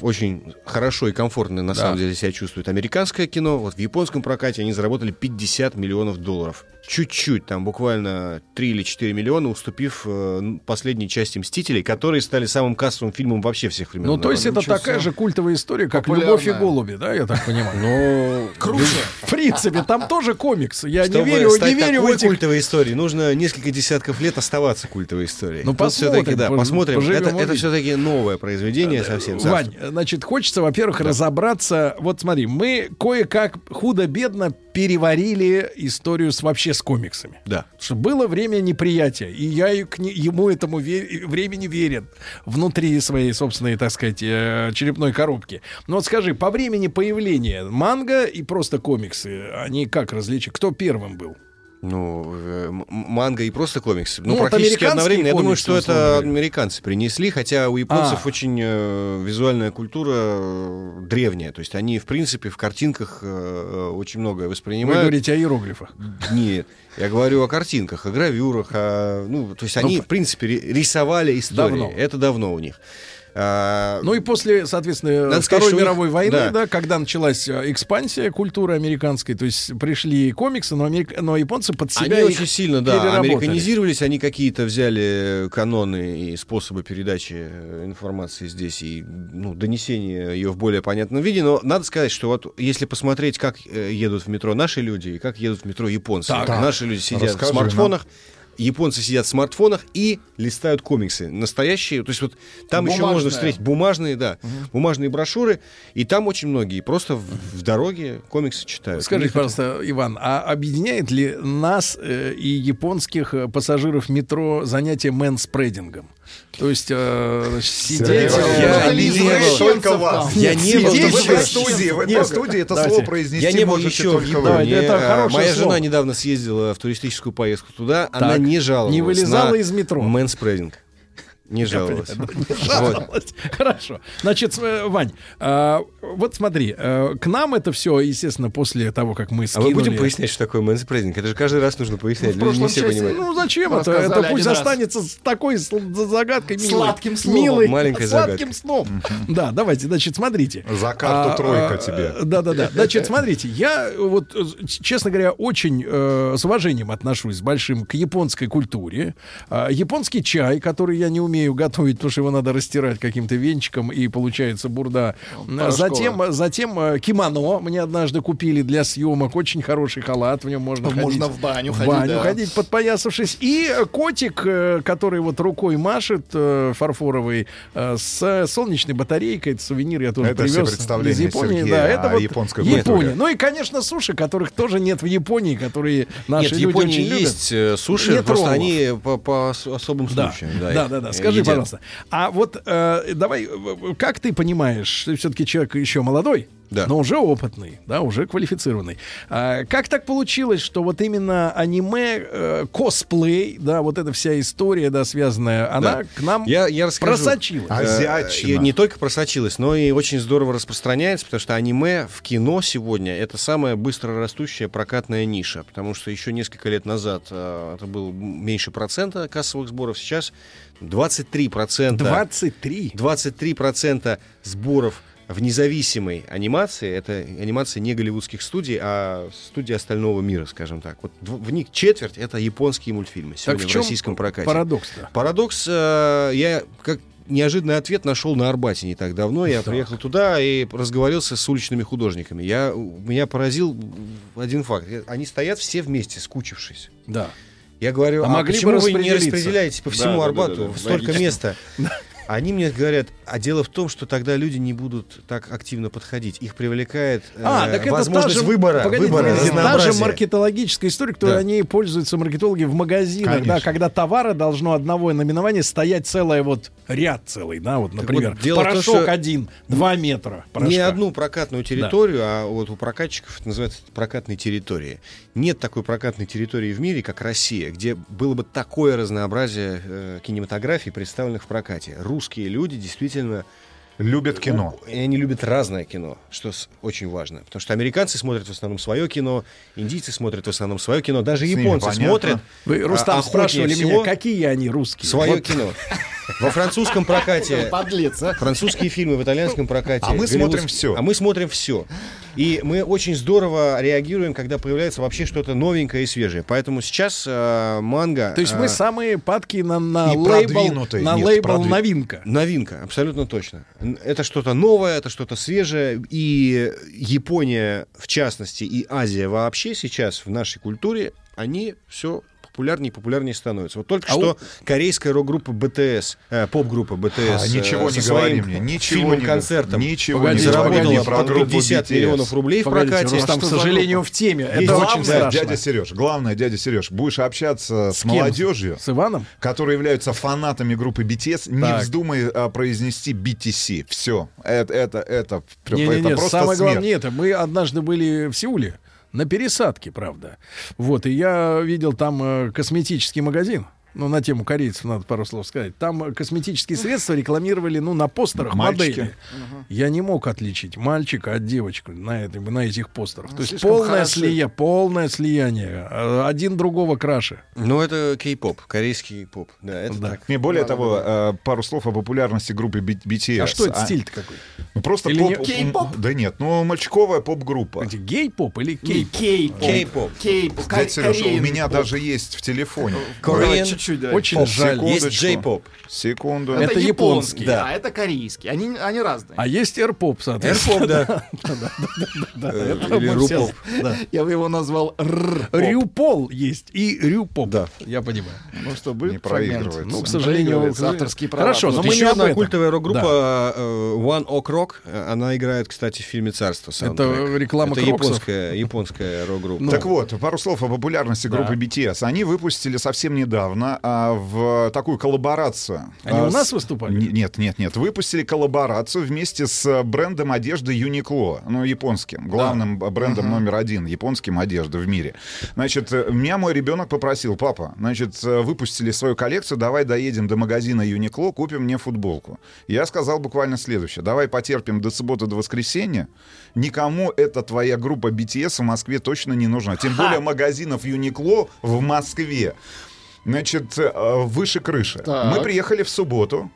очень хорошо и комфортно на Да. самом деле себя чувствует американское кино. Вот в японском прокате они заработали 50 миллионов долларов. Чуть-чуть, там буквально 3 или 4 миллиона, уступив э, последней части «Мстителей», которые стали самым кассовым фильмом вообще всех времен. Ну, то есть это такая же культовая история, как. «Любовь и голуби», да, я так понимаю? Ну, Круче. В принципе, там тоже комикс. Я не верю, не верю в этих... культовой историей, нужно несколько десятков лет оставаться культовой историей. Ну, посмотрим, да, посмотрим. Это, все-таки новое произведение совсем. Вань, значит, хочется, во-первых, разобраться. Вот смотри, мы кое-как худо-бедно переварили историю с вообще с комиксами. Да. Что было время неприятия, и я к ему этому ве- времени верен внутри своей собственной, так сказать, э, черепной коробки. Но вот скажи, по времени появления манга и просто комиксы, они как различить? Кто первым был? Ну, э, манга и просто комиксы. Ну, Ну, практически одновременно. Я думаю, что это американцы принесли, хотя у японцев А. очень э, визуальная культура э, древняя. То есть они, в принципе, в картинках э, очень многое Вы воспринимают. говорите о иероглифах. Нет, я говорю о картинках, о гравюрах, о, ну, то есть они, Ну, в принципе, ри- рисовали истории. Давно. Это давно у них. А, Ну и после, соответственно, Надо Второй сказать, у них- мировой войны, да. да. когда началась э, экспансия культуры американской, то есть пришли комиксы, но, америк- но японцы под себя Они их очень сильно, да, американизировались, они какие-то взяли каноны и способы передачи э, информации здесь и ну, донесения ее в более понятном виде. Но надо сказать, что вот если посмотреть, как э, едут в метро наши люди и как едут в метро японцы. Так. Наши люди сидят Расскажи в смартфонах. Японцы сидят в смартфонах и листают комиксы. Настоящие. То есть вот там еще Бумажные. можно встретить бумажные, да, бумажные брошюры. И там очень многие просто в, в дороге комиксы читают. Скажите, это- пожалуйста, Иван, а объединяет ли нас э, и японских э, пассажиров метро занятие мэнспредингом? То есть э, значит, сидеть... Я э, не сидеть- был. Только вас. Я не был. В этой студии, в этой студии это давайте. слово произнести Я не был можете еще в только вы. Давайте, Японии. это хорошее Моя слово. жена недавно съездила в туристическую поездку туда. Она не жаловалась Не вылезала на из метро. manspreading. Не жаловалась. Жаловалась. Хорошо. Значит, э, Вань, а, вот смотри, э, к нам это все, естественно, после того, как мы А скинули... мы будем пояснять, что такое manspreading? Это же каждый раз нужно Ну, пояснять. в Люди не все части- понимают. ну зачем это? Это пусть раз. останется с такой загадкой милой. Сладким словом. Милой, Маленькой сладким загадкой. сном. Да, давайте, значит, смотрите. За карту тройка тебе. Да, да, да. Значит, смотрите, я вот, э, честно говоря, очень э, с уважением отношусь с большим к японской культуре. А, японский чай, который я не умею готовить, потому что его надо растирать каким-то венчиком, и получается бурда. Порошковая. Затем, затем э, кимоно мне однажды купили для съемок. Очень хороший халат, в нем можно ходить. Можно в баню в ходить, баню да. ходить, подпоясавшись. И котик, э, который вот рукой машет, э, фарфоровый, с солнечной батарейкой. Это сувенир я тоже Это привез из Японии. Сергея да, это о вот японской Япония. Ну и, конечно, суши, которых тоже нет в Японии, которые наши Нет, в люди Японии очень любят. есть э, суши, Нет просто роллов. они по, по ос- особым Да, случаям. да, их, да, да. Скажи, едят. пожалуйста, а вот э, давай, как ты понимаешь, ты все-таки человек еще молодой, Да. но уже опытный, да, уже квалифицированный. А, как так получилось, что вот именно аниме, э, косплей, да, вот эта вся история, да, связанная, она Да. к нам Я, я расскажу. просочилась? Э, Азиатчина. и не только просочилась, но и очень здорово распространяется, потому что аниме в кино сегодня это самая быстро растущая прокатная ниша, потому что еще несколько лет назад э, это было меньше процента кассовых сборов, сейчас 23 процента. 23. 23 процента сборов в независимой анимации, это анимация не голливудских студий, а студии остального мира, скажем так. Вот в, в них четверть это японские мультфильмы Так сегодня в в, чем российском прокате. парадокс-то? Парадокс, э, я как неожиданный ответ нашел на Арбате не так давно. Я приехал туда и разговорился с уличными художниками. Я, меня поразил один факт. Они стоят все вместе, скучившись. Да. Я говорю, А а, могли бы почему вы не распределиться?» распределяете по Да, всему да, да, Арбату да, да. столько Логично. места? Они мне говорят, а дело в том, что тогда люди не будут так активно подходить. Их привлекает э, А, так это возможность же, выбора, погодите, выбора та же маркетологическая история, которой Да. они пользуются маркетологи в магазинах, Конечно. да, когда товара должно одного наименования стоять целое вот ряд целый, да, вот, например, вот дело в том, порошок что один, два метра порошка. Не одну прокатную территорию, а вот у прокатчиков это называется прокатной территории. Нет такой прокатной территории в мире, как Россия, где было бы такое разнообразие э, кинематографий, представленных в прокате. Русские люди действительно Любят кино. И они любят разное кино, что очень важно. Потому что американцы смотрят в основном свое кино, индийцы смотрят в основном свое кино, даже С японцы смотрят. Вы, Рустам, а, спрашивали всего меня, какие они русские? Свое Вот. кино. Во французском прокате Подлец, а. французские фильмы в итальянском прокате. А мы смотрим всё. А мы смотрим все. И мы очень здорово реагируем, когда появляется вообще что-то новенькое и свежее. Поэтому сейчас э, манга... То есть э, мы самые падки на, на лейбл, на Нет, лейбл продви- новинка. Новинка, абсолютно точно. Это что-то новое, это что-то свежее. И Япония, в частности, и Азия вообще сейчас в нашей культуре, они все популярнее и популярнее становятся. Вот только А что корейская рок-группа BTS, э, поп-группа BTS, А, ничего э, не со говори своим мне, ничего фильмом, не- концертом ничего не заработала группу 50 BTS. миллионов рублей в Погодите, прокате. Рустам, к сожалению, в теме. Это очень Главное, страшно. дядя Сереж, главное, дядя Сереж, будешь общаться с, С молодежью, С Иваном? которые являются фанатами группы BTS, не Так. вздумай а, произнести BTC. Все. Это, это, это, это Не-не-не, просто самое смерть. главное не это. Мы однажды были в Сеуле на пересадке, правда. Вот, и я видел там э, косметический магазин. Ну, на тему корейцев надо пару слов сказать. Там э, косметические средства рекламировали, ну, на постерах Мальчики. модели. Я не мог отличить мальчика от девочки на, этой, на этих постерах. То есть полное, слия, полное слияние. Э, Один другого краше. Ну, это кей-поп, корейский поп. Да, это Да. так. Не более того, э, пару слов о популярности группы BTS. А что это стиль-то какой? Ну, просто Или поп... не- Кей-поп? Да нет, ну, мальчиковая поп-группа. Гей-поп или Кей, кей? кей-поп. Кей-поп. Кей-поп. Дядя Сереж, у меня поп. даже есть в телефоне. Korean. Да, чуть-чуть, да. Очень Поп, жаль. Есть джей-поп. Секунду. Это, Это японский, да. а это корейский. Они, они разные. А есть эрпоп, соответственно. Эрпоп, да. Э, или да. Я бы его назвал р. Рюпол есть и рюпоп. Да. Я понимаю. Ну что, будет Не проигрывается. Ну, к сожалению, авторские права. Хорошо, но мы еще одна культовая рок-группа э, One Ok Rock. э, Она играет, кстати, в фильме «Царство». реклама Это Кроксов? японская, японская рок-группа. Ну, Так вот, пару слов о популярности группы BTS. Они выпустили совсем недавно а, в такую коллаборацию. Они а, у нас с- выступали? Не- Нет, нет, нет. Выпустили коллаборацию вместе с э, брендом одежды Uniqlo, ну, японским, главным б- брендом номер один, японским одежды в мире. Значит, э, меня мой ребенок попросил, папа, значит, э, выпустили свою коллекцию, давай доедем до магазина Uniqlo, купим мне футболку. Я сказал буквально следующее. Давай потерпим до субботы, до воскресенья. Никому эта твоя группа BTS в Москве точно не нужна. Тем более магазинов Uniqlo в Москве. Значит, э, выше крыши. Так. Мы приехали в субботу.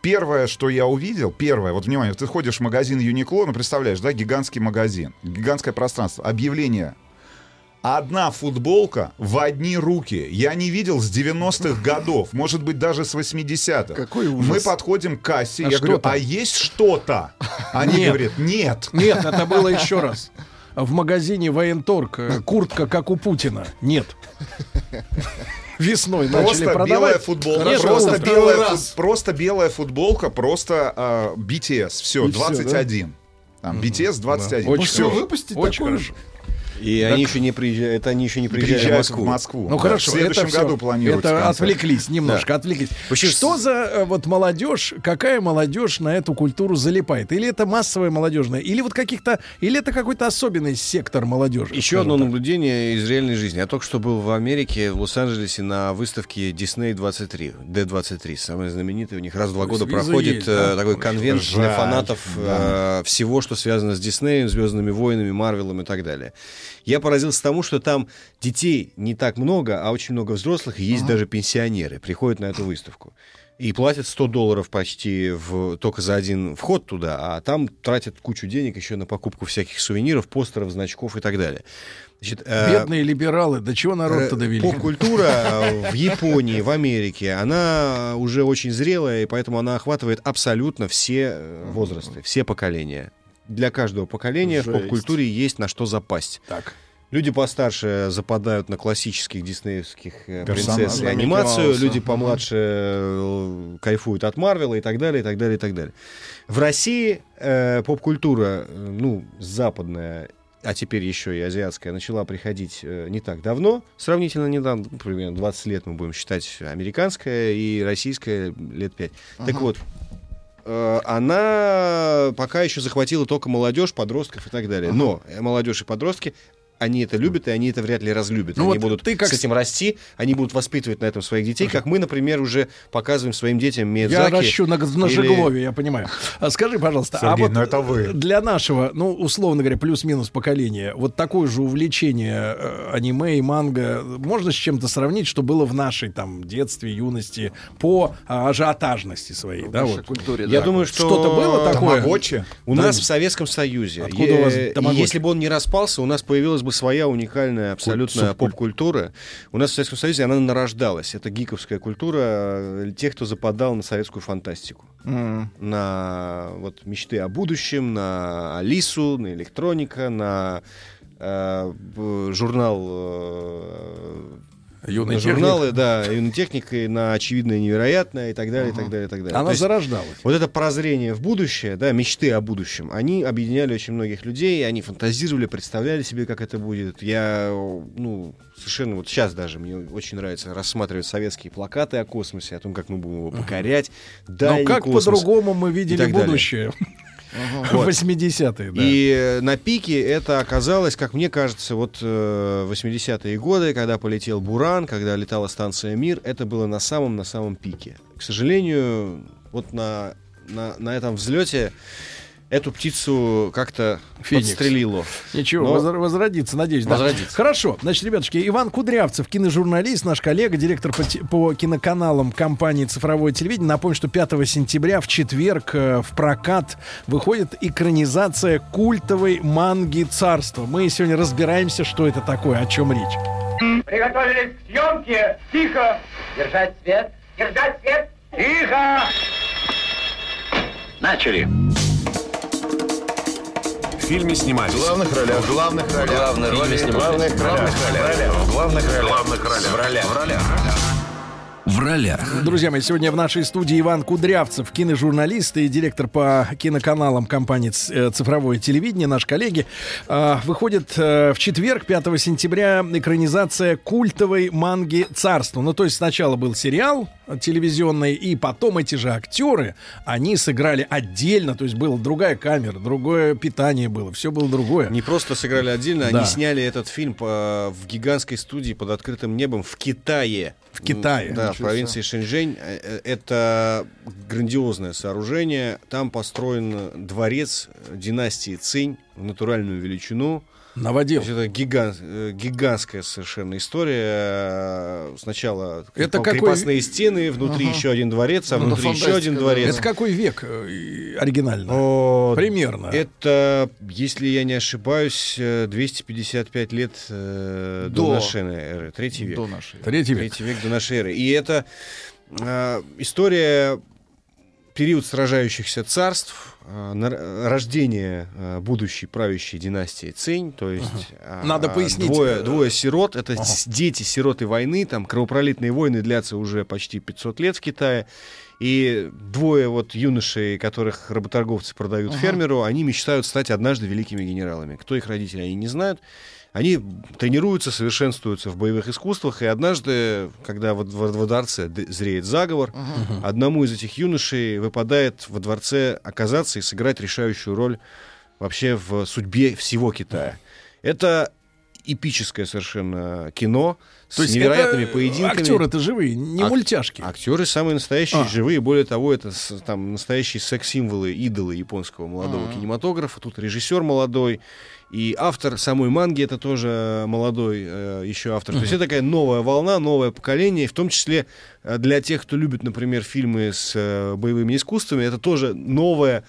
Первое, что я увидел, первое, вот внимание, ты ходишь в магазин Uniqlo, ну представляешь, да, гигантский магазин, гигантское пространство, объявление. Одна футболка в одни руки. Я не видел с 90-х годов, может быть, даже с 80-х. Какой ужас. Мы подходим к кассе, А я говорю, там? а есть что-то? Они Нет. говорят, нет. Нет, это было еще раз. В магазине Военторг э, куртка, как у Путина. Нет. Весной начали Просто белая продавать. футболка, Нет, просто, белая, фут- просто белая футболка, просто а, BTS, все, И всё, 21. Там, BTS 21. Очень Всё. хорошо. выпустить Очень такую хорошо. И они еще не приезжают, это они еще не приезжали в Приезжают Москву. в Москву. Ну Да, хорошо, в следующем это году планируется Это концерт. отвлеклись немножко, отвлеклись. Вообще, что за э, вот молодежь, какая молодежь на эту культуру залипает? Или это массовая молодежная, или вот каких-то, или это какой-то особенный сектор молодежи? Еще одно так? наблюдение из реальной жизни. Я только что был в Америке, в Лос-Анджелесе на выставке Disney 23, D23, самая знаменитая. У них раз в два года проходит есть, э, да? такой конвент для фанатов да. э, всего, что связано с Диснеем, Звездными войнами, Марвелом и так далее. Я поразился тому, что там детей не так много, а очень много взрослых, и есть даже пенсионеры, приходят на эту выставку. И платят 100 долларов почти в, только за один вход туда, а там тратят кучу денег еще на покупку всяких сувениров, постеров, значков и так далее. Значит, э, Бедные либералы, до чего народ-то Э, довели? Поп-культура э, в Японии, в Америке, она уже очень зрелая, и поэтому она охватывает абсолютно все э, возрасты, все поколения. Для каждого поколения в Жесть. поп-культуре есть на что запасть. Так. Люди постарше западают на классических диснеевских э, принцесс и анимацию, люди помладше э, кайфуют от Марвела и так далее, и так далее, и так далее. В России э, поп-культура, э, ну, западная, а теперь еще и азиатская, начала приходить э, не так давно, сравнительно недавно, ну, примерно 20 лет мы будем считать американская и российская лет 5. Так вот, она пока еще захватила только молодежь, подростков и так далее. Но э, молодежь и подростки они это любят, и они это вряд ли разлюбят. Ну они вот будут ты как с этим расти, они будут воспитывать на этом своих детей, как мы, например, уже показываем своим детям Я Миядзаки. ращу на, на или- Жиглове, я понимаю. А скажи, пожалуйста, а Сергей, вот ну это вы. для нашего, ну, условно говоря, плюс-минус поколения, вот такое же увлечение э, аниме и манго можно с чем-то сравнить, что было в нашей там детстве, юности по а, ажиотажности своей, да, нашей вот. культуре, Я да. думаю, что Что-то было такое? Тамагочи? У Да. нас в Советском Союзе. Откуда у вас тамагочи? Если бы он не распался, у нас появилась бы своя уникальная абсолютно поп-культура. У нас в Советском Союзе она нарождалась. Это гиковская культура э, тех, кто западал на советскую фантастику. М. На вот мечты о будущем, на Алису, на электроника, на э, журнал э, Юный на техник. журналы, да, юной техникой, на очевидное невероятное и так далее, и так далее, и так далее. Она То есть зарождалась. вот это прозрение в будущее, да, мечты о будущем, они объединяли очень многих людей, они фантазировали, представляли себе, как это будет. Я, ну, совершенно вот сейчас даже мне очень нравится рассматривать советские плакаты о космосе, о том, как мы будем его покорять. Но дальний как космос по-другому мы и видели так далее. Вот. 80-е, да. И э, на пике это оказалось, как мне кажется, вот э, 80-е годы, когда полетел Буран, когда летала станция Мир, это было на самом на самом пике. К сожалению, вот на, на, на этом взлете эту птицу как-то подстрелило. Ничего, Но- возр- возродится, надеюсь. да. Возродится. Хорошо. Значит, ребятушки, Иван Кудрявцев, киножурналист, наш коллега, директор по, по киноканалам компании «Цифровое телевидение». Напомню, что 5 сентября в четверг э, в прокат выходит экранизация культовой манги «Царство». Мы сегодня разбираемся, что это такое, о чем речь. Приготовились к съемке. Тихо. Держать свет. Держать свет. Тихо. Начали. В фильме снимались. В главных ролях. В главных ролях. Главные роли снимались. главных ролях. В главных ролях. В главных ролях. В ролях. В ролях. В ролях. Друзья мои, сегодня в нашей студии Иван Кудрявцев, киножурналист и директор по киноканалам компании «Ц- э, «Цифровое телевидение», наш коллеги. А, Выходит э, в четверг, 5 сентября, экранизация культовой манги «Царство». Ну, то есть сначала был сериал телевизионный, и потом эти же актеры, они сыграли отдельно, то есть была другая камера, другое питание было, все было другое. Не просто сыграли отдельно, Да. они сняли этот фильм по- в гигантской студии под открытым небом в Китае. В Китае. Да, в провинции Шэньчжэнь. Э, э, Это грандиозное сооружение. Там построен дворец династии Цинь в натуральную величину. То есть это гигант- э, гигантская совершенно история. Э, Сначала Это крепо- какой- крепостные стены, внутри Ага. еще один дворец, а Ну, внутри еще один да. дворец. Это какой век э, оригинально? О, Примерно. Это, если я не ошибаюсь, э, 255 лет э, до, До. нашей эры. Третий век. До нашей. Третий век. Третий век до нашей эры. И это э, история период сражающихся царств, э, рождение э, будущей правящей династии Цинь, то есть а, Надо пояснить. Двое, Э, двое сирот, это ага. дети сироты войны, там кровопролитные войны длятся уже почти 500 лет в Китае. И двое вот юношей, которых работорговцы продают Ага. фермеру, они мечтают стать однажды великими генералами. Кто их родители, они не знают. Они тренируются, совершенствуются в боевых искусствах, и однажды, когда во, во- во дворце зреет заговор, одному из этих юношей выпадает во дворце оказаться и сыграть решающую роль вообще в судьбе всего Китая. Это эпическое совершенно кино с То есть невероятными это поединками. актеры-то живые, не Ак- мультяшки. Актеры самые настоящие, А. живые. Более того, это там настоящие секс-символы, идолы японского молодого А. кинематографа. Тут режиссер молодой. И автор самой манги это тоже молодой э, еще автор. То есть это такая новая волна, новое поколение, и в том числе э, для тех, кто любит, например, фильмы с э, боевыми искусствами, это тоже новое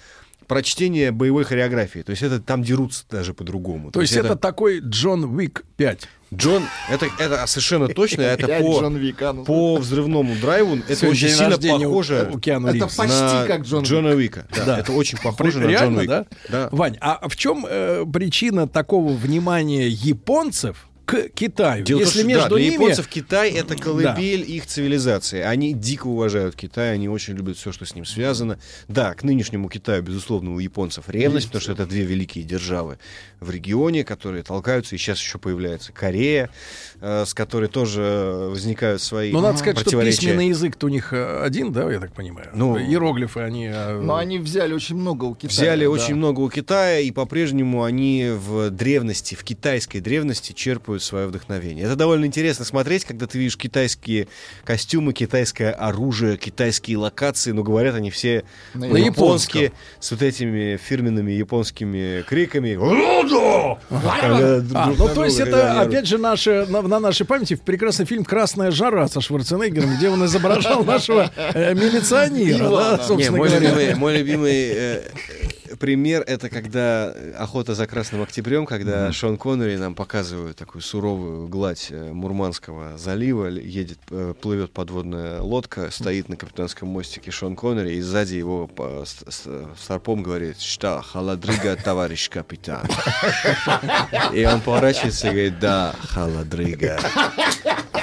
прочтение боевой хореографии. То есть это там дерутся даже по-другому. То есть это такой Джон Уик 5. Джон, это, это совершенно точно, это по, Джон Уик, а, ну. по взрывному драйву, это Сегодня очень сильно рождения у- похоже у Киану Это почти на как Джон Джона Уика. Да, Да. Это очень похоже на Реально, Джона Уика. да? Вань, а в чем э, причина такого внимания японцев к Китаю. Дело Если что, между да, для ними... японцев Китай это колыбель их цивилизации. Они дико уважают Китай, они очень любят все, что с ним связано. Да, к нынешнему Китаю, безусловно, у японцев ревность, потому что это две великие державы в регионе, которые толкаются, и сейчас еще появляется Корея, с которой тоже возникают свои Ну, надо сказать, что письменный язык-то у них э, один, да, я так понимаю? Ну, Иероглифы, они... э, Но они взяли очень много у Китая. Взяли да. очень много у Китая, и по-прежнему они в древности, в китайской древности черпают свое вдохновение. Это довольно интересно смотреть, когда ты видишь китайские костюмы, китайское оружие, китайские локации, но говорят они все На по-японски, с вот этими фирменными японскими криками. А, ну то есть это, опять же, наше, на, на нашей памяти прекрасный фильм «Красная жара» со Шварценеггером, где он изображал нашего э, милиционера, да, собственно мой, говоря. любимый, мой любимый э, пример это когда охота за красным октябрем, когда Шон Коннери нам показывают такую суровую гладь э, Мурманского залива, едет, э, плывет подводная лодка, стоит на капитанском мостике Шон Коннери, и сзади его по- с, с- старпом говорит, что холодрыга, товарищ капитан. И он поворачивается и говорит, да, холодрыга.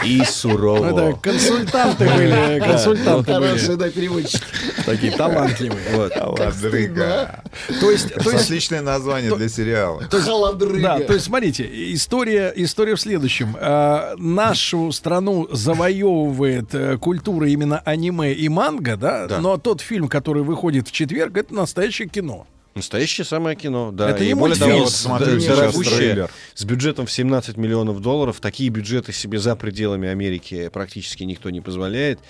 И сурово. Это консультанты были, консультанты Хорошие, да, переводчики. Такие талантливые. Вот. Холодрыга. То есть, то есть Отличное название для сериала. То есть- Холодрыга. Да, то есть, смотрите, история, история в следующем. А, нашу страну завоевывает э, культура именно аниме и манга, да? Да. Но тот фильм, который выходит в четверг, это настоящее кино. Настоящее самое кино, да. Это и более того, вот смотрю дорогущее, с бюджетом в 17 миллионов долларов. Такие бюджеты себе за пределами Америки практически никто не позволяет.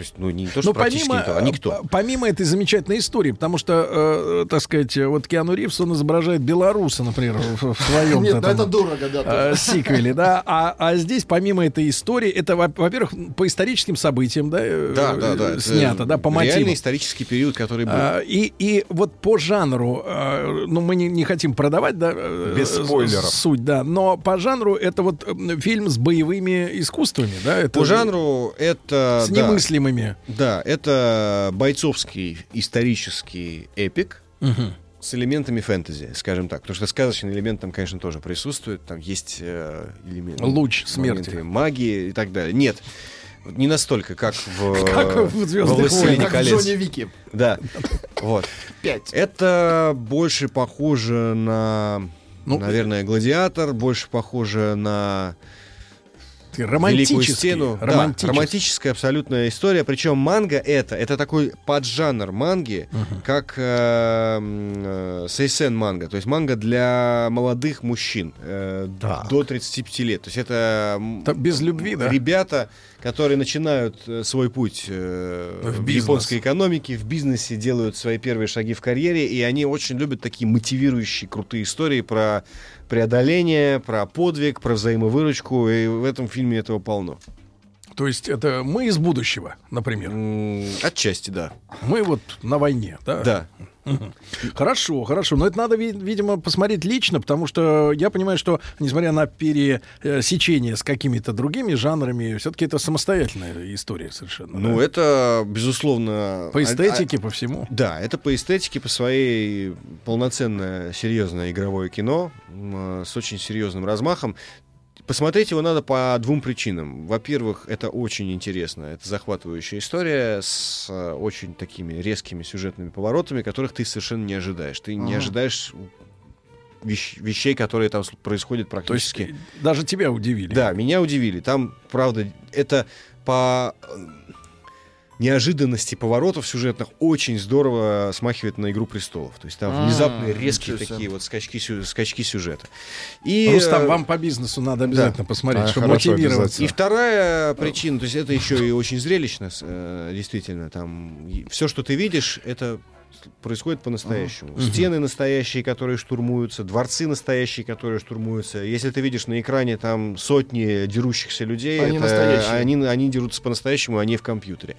То есть, ну, не то, что Ну, практически помимо, никто, а никто. п- помимо этой замечательной истории, потому что, э, так сказать, э, вот Киану Ривз, он изображает белоруса, например, в, в своем Нет, это дорого, да. э, сиквеле, да. А, а здесь, помимо этой истории, это, во- во-первых, по историческим событиям, да, э, Да, да, да. э, это снято, да, по Реальный мотивам. исторический период, который был. А, и, и вот по жанру, а, ну, мы не, не хотим продавать, да, э, Без э, спойлеров. суть, да, но по жанру это вот фильм с боевыми искусствами, да, это По жанру это... с да, немыслимыми. Да, это бойцовский исторический эпик. Мгм. с элементами фэнтези, скажем так. Потому что сказочный элемент там, конечно, тоже присутствует. Там есть э, элементы... Луч смерти. магии и так далее. Нет, не настолько, как в... Как в «Звездных во «Властелине войнах», Как в колец». Джонни Вики. Да, вот. Пять. Это больше похоже на, Ну, наверное, «Гладиатор», больше похоже на Великую Романтический. стену. Да, романтический. романтическая абсолютная история. Причем манга это, это такой поджанр манги, как э, э, сейсен манга. То есть манга для молодых мужчин э, до 35 лет. То есть это Там без любви, да? ребята, которые начинают э, свой путь э, В в, японской экономике, в бизнесе делают свои первые шаги в карьере, и они очень любят такие мотивирующие крутые истории про преодоление, про подвиг, про взаимовыручку, и в этом фильме этого полно. То есть это мы из будущего, например. Отчасти, да. Мы вот на войне, да? Да. Хорошо, хорошо. Но это надо, ви- видимо, посмотреть лично, потому что я понимаю, что, несмотря на пересечение с какими-то другими жанрами, все-таки это самостоятельная история совершенно. Ну, да? это, безусловно... По а- эстетике, по всему. Да, это по эстетике, по своей полноценное, серьезное игровое кино э, с очень серьезным размахом. Посмотреть его надо по двум причинам. Во-первых, это очень интересно. Это захватывающая история с э, очень такими резкими сюжетными поворотами, которых ты совершенно не ожидаешь. Ты не Ага. ожидаешь вещ- вещей, которые там происходят То есть практически. даже тебя удивили. Да, меня удивили. Там, правда, это по э, неожиданности поворотов сюжетных очень здорово смахивает на «Игру престолов». То есть там А, внезапные, резкие такие вот скачки, скачки сюжета. И, Рустам, э, вам по бизнесу надо обязательно посмотреть, А, чтобы хорошо, мотивироваться. и вторая причина, то есть это еще и очень зрелищно, э, действительно, там все, что ты видишь, это происходит по-настоящему. Мгм. Стены настоящие, которые штурмуются, дворцы настоящие, которые штурмуются. Если ты видишь на экране там сотни дерущихся людей, Они это- настоящие. они, они дерутся по-настоящему, а не в компьютере.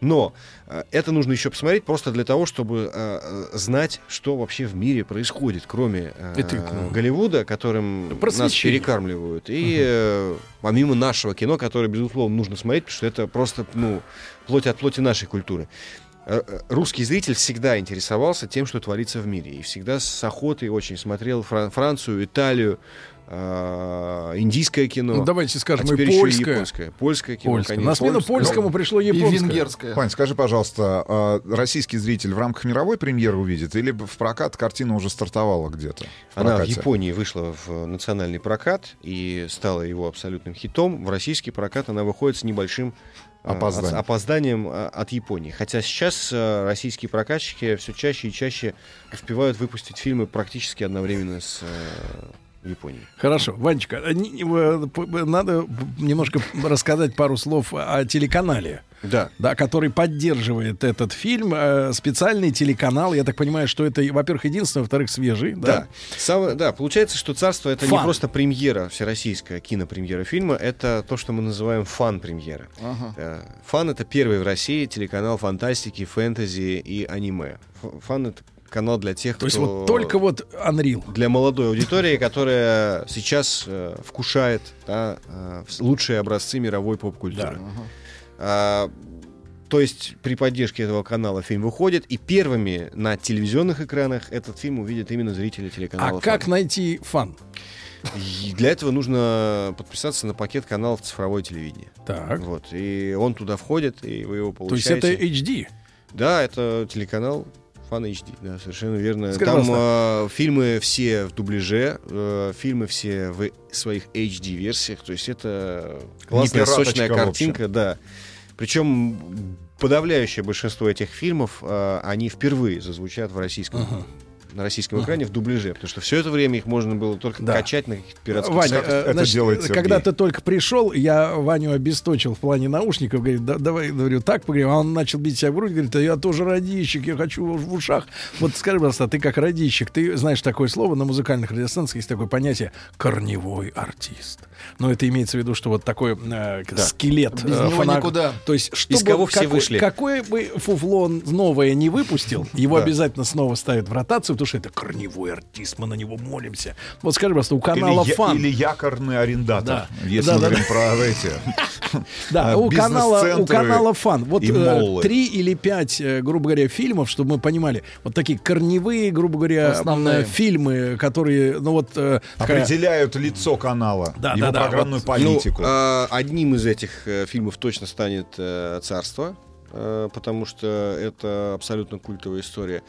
Но э, это нужно еще посмотреть просто для того, чтобы э, э, знать, что вообще в мире происходит, кроме э, ну, Голливуда, которым нас перекармливают, и э, помимо нашего кино, которое, безусловно, нужно смотреть, потому что это просто, ну, плоть от плоти нашей культуры. Э, э, Русский зритель всегда интересовался тем, что творится в мире, и всегда с охотой очень смотрел Фран- Францию, Италию, а, индийское кино. Ну, давайте скажем, а и теперь еще польское. японское. Польское кино, Польское. конечно. На смену Польское. польскому пришло японское. Пань, скажи, пожалуйста, а, российский зритель в рамках мировой премьеры увидит или в прокат картина уже стартовала где-то? в Она в прокате? Японии вышла в национальный прокат и стала его абсолютным хитом. В российский прокат она выходит с небольшим а, Опозданием. от- опозданием а, от Японии. Хотя сейчас а, российские прокатчики все чаще и чаще успевают выпустить фильмы практически одновременно с Японией. Хорошо, Ванечка, не- э, п- надо немножко рассказать пару слов о телеканале. Да. Да, который поддерживает этот фильм. Э, Специальный телеканал. Я так понимаю, что это, во-первых, единственный, во-вторых, свежий. Да. Да. Сам- да, получается, что «Царство» — это не Фан. просто премьера, всероссийская кинопремьера фильма, это то, что мы называем фан-премьера. Ага. Э, Фан — это первый в России телеканал фантастики, фэнтези и аниме. Фан — это канал для тех, То есть кто... вот только вот Unreal. Для молодой аудитории, которая сейчас э, вкушает да, э, лучшие образцы мировой поп-культуры. А, то есть при поддержке этого канала фильм выходит, и первыми на телевизионных экранах этот фильм увидят именно зрители телеканала А как найти фан? и для этого нужно подписаться на пакет каналов цифровое телевидение. Так. Вот. И он туда входит, и вы его То есть получаете. это HD? Да, это телеканал Фан HD, да, совершенно верно. Скажи, Там э, фильмы все в дубляже, э, фильмы все в своих HD-версиях, то есть это классная, сочная картинка, да. Причем подавляющее большинство этих фильмов, э, они впервые зазвучат в российском на российском экране в дубляже, потому что все это время их можно было только Да. качать на каких-то пиратских Ваня, сайтах. э, значит, когда ты только пришел, я Ваню обесточил в плане наушников, говорит, да, давай, говорю, так поговорим, а он начал бить себя в грудь, говорит, а я тоже радищик, я хочу в ушах. Вот скажи, пожалуйста, а ты как радищик, ты знаешь такое слово, на музыкальных радиостанциях есть такое понятие корневой артист. Но это имеется в виду, что вот такой э, скелет. Без э, него фоног- никуда. То есть, чтобы кого все какой- вышли. Какое бы фуфло он новое не выпустил, его Да. обязательно снова ставят в ротацию, потому что это корневой артист, мы на него молимся. Вот скажи, пожалуйста, у канала или, я- Фан. или якорный арендатор, Да. если Да, мы да, говорим да. про эти Да, а, у канала, у канала фан. Вот э, три или пять, э, грубо говоря, фильмов, чтобы мы понимали, вот такие корневые, грубо говоря, Основные. э, фильмы, которые, ну вот... э, такая- определяют лицо канала, Да, его да, да, программную вот, политику. Ну, а, одним из этих э, фильмов точно станет э, «Царство», э, потому что это абсолютно культовая история.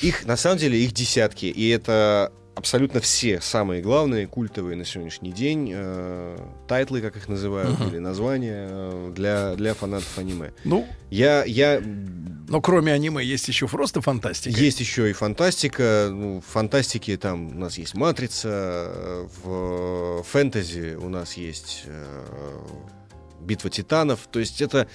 Их, на самом деле, их десятки, и это абсолютно все самые главные культовые на сегодняшний день э, тайтлы, как их называют, Мгм. или названия э, для, для фанатов аниме. Ну, Я, я но кроме аниме есть еще просто фантастика. есть еще и фантастика. Ну, в фантастике там у нас есть матрица, э, в фэнтези у нас есть э, битва титанов. То есть это,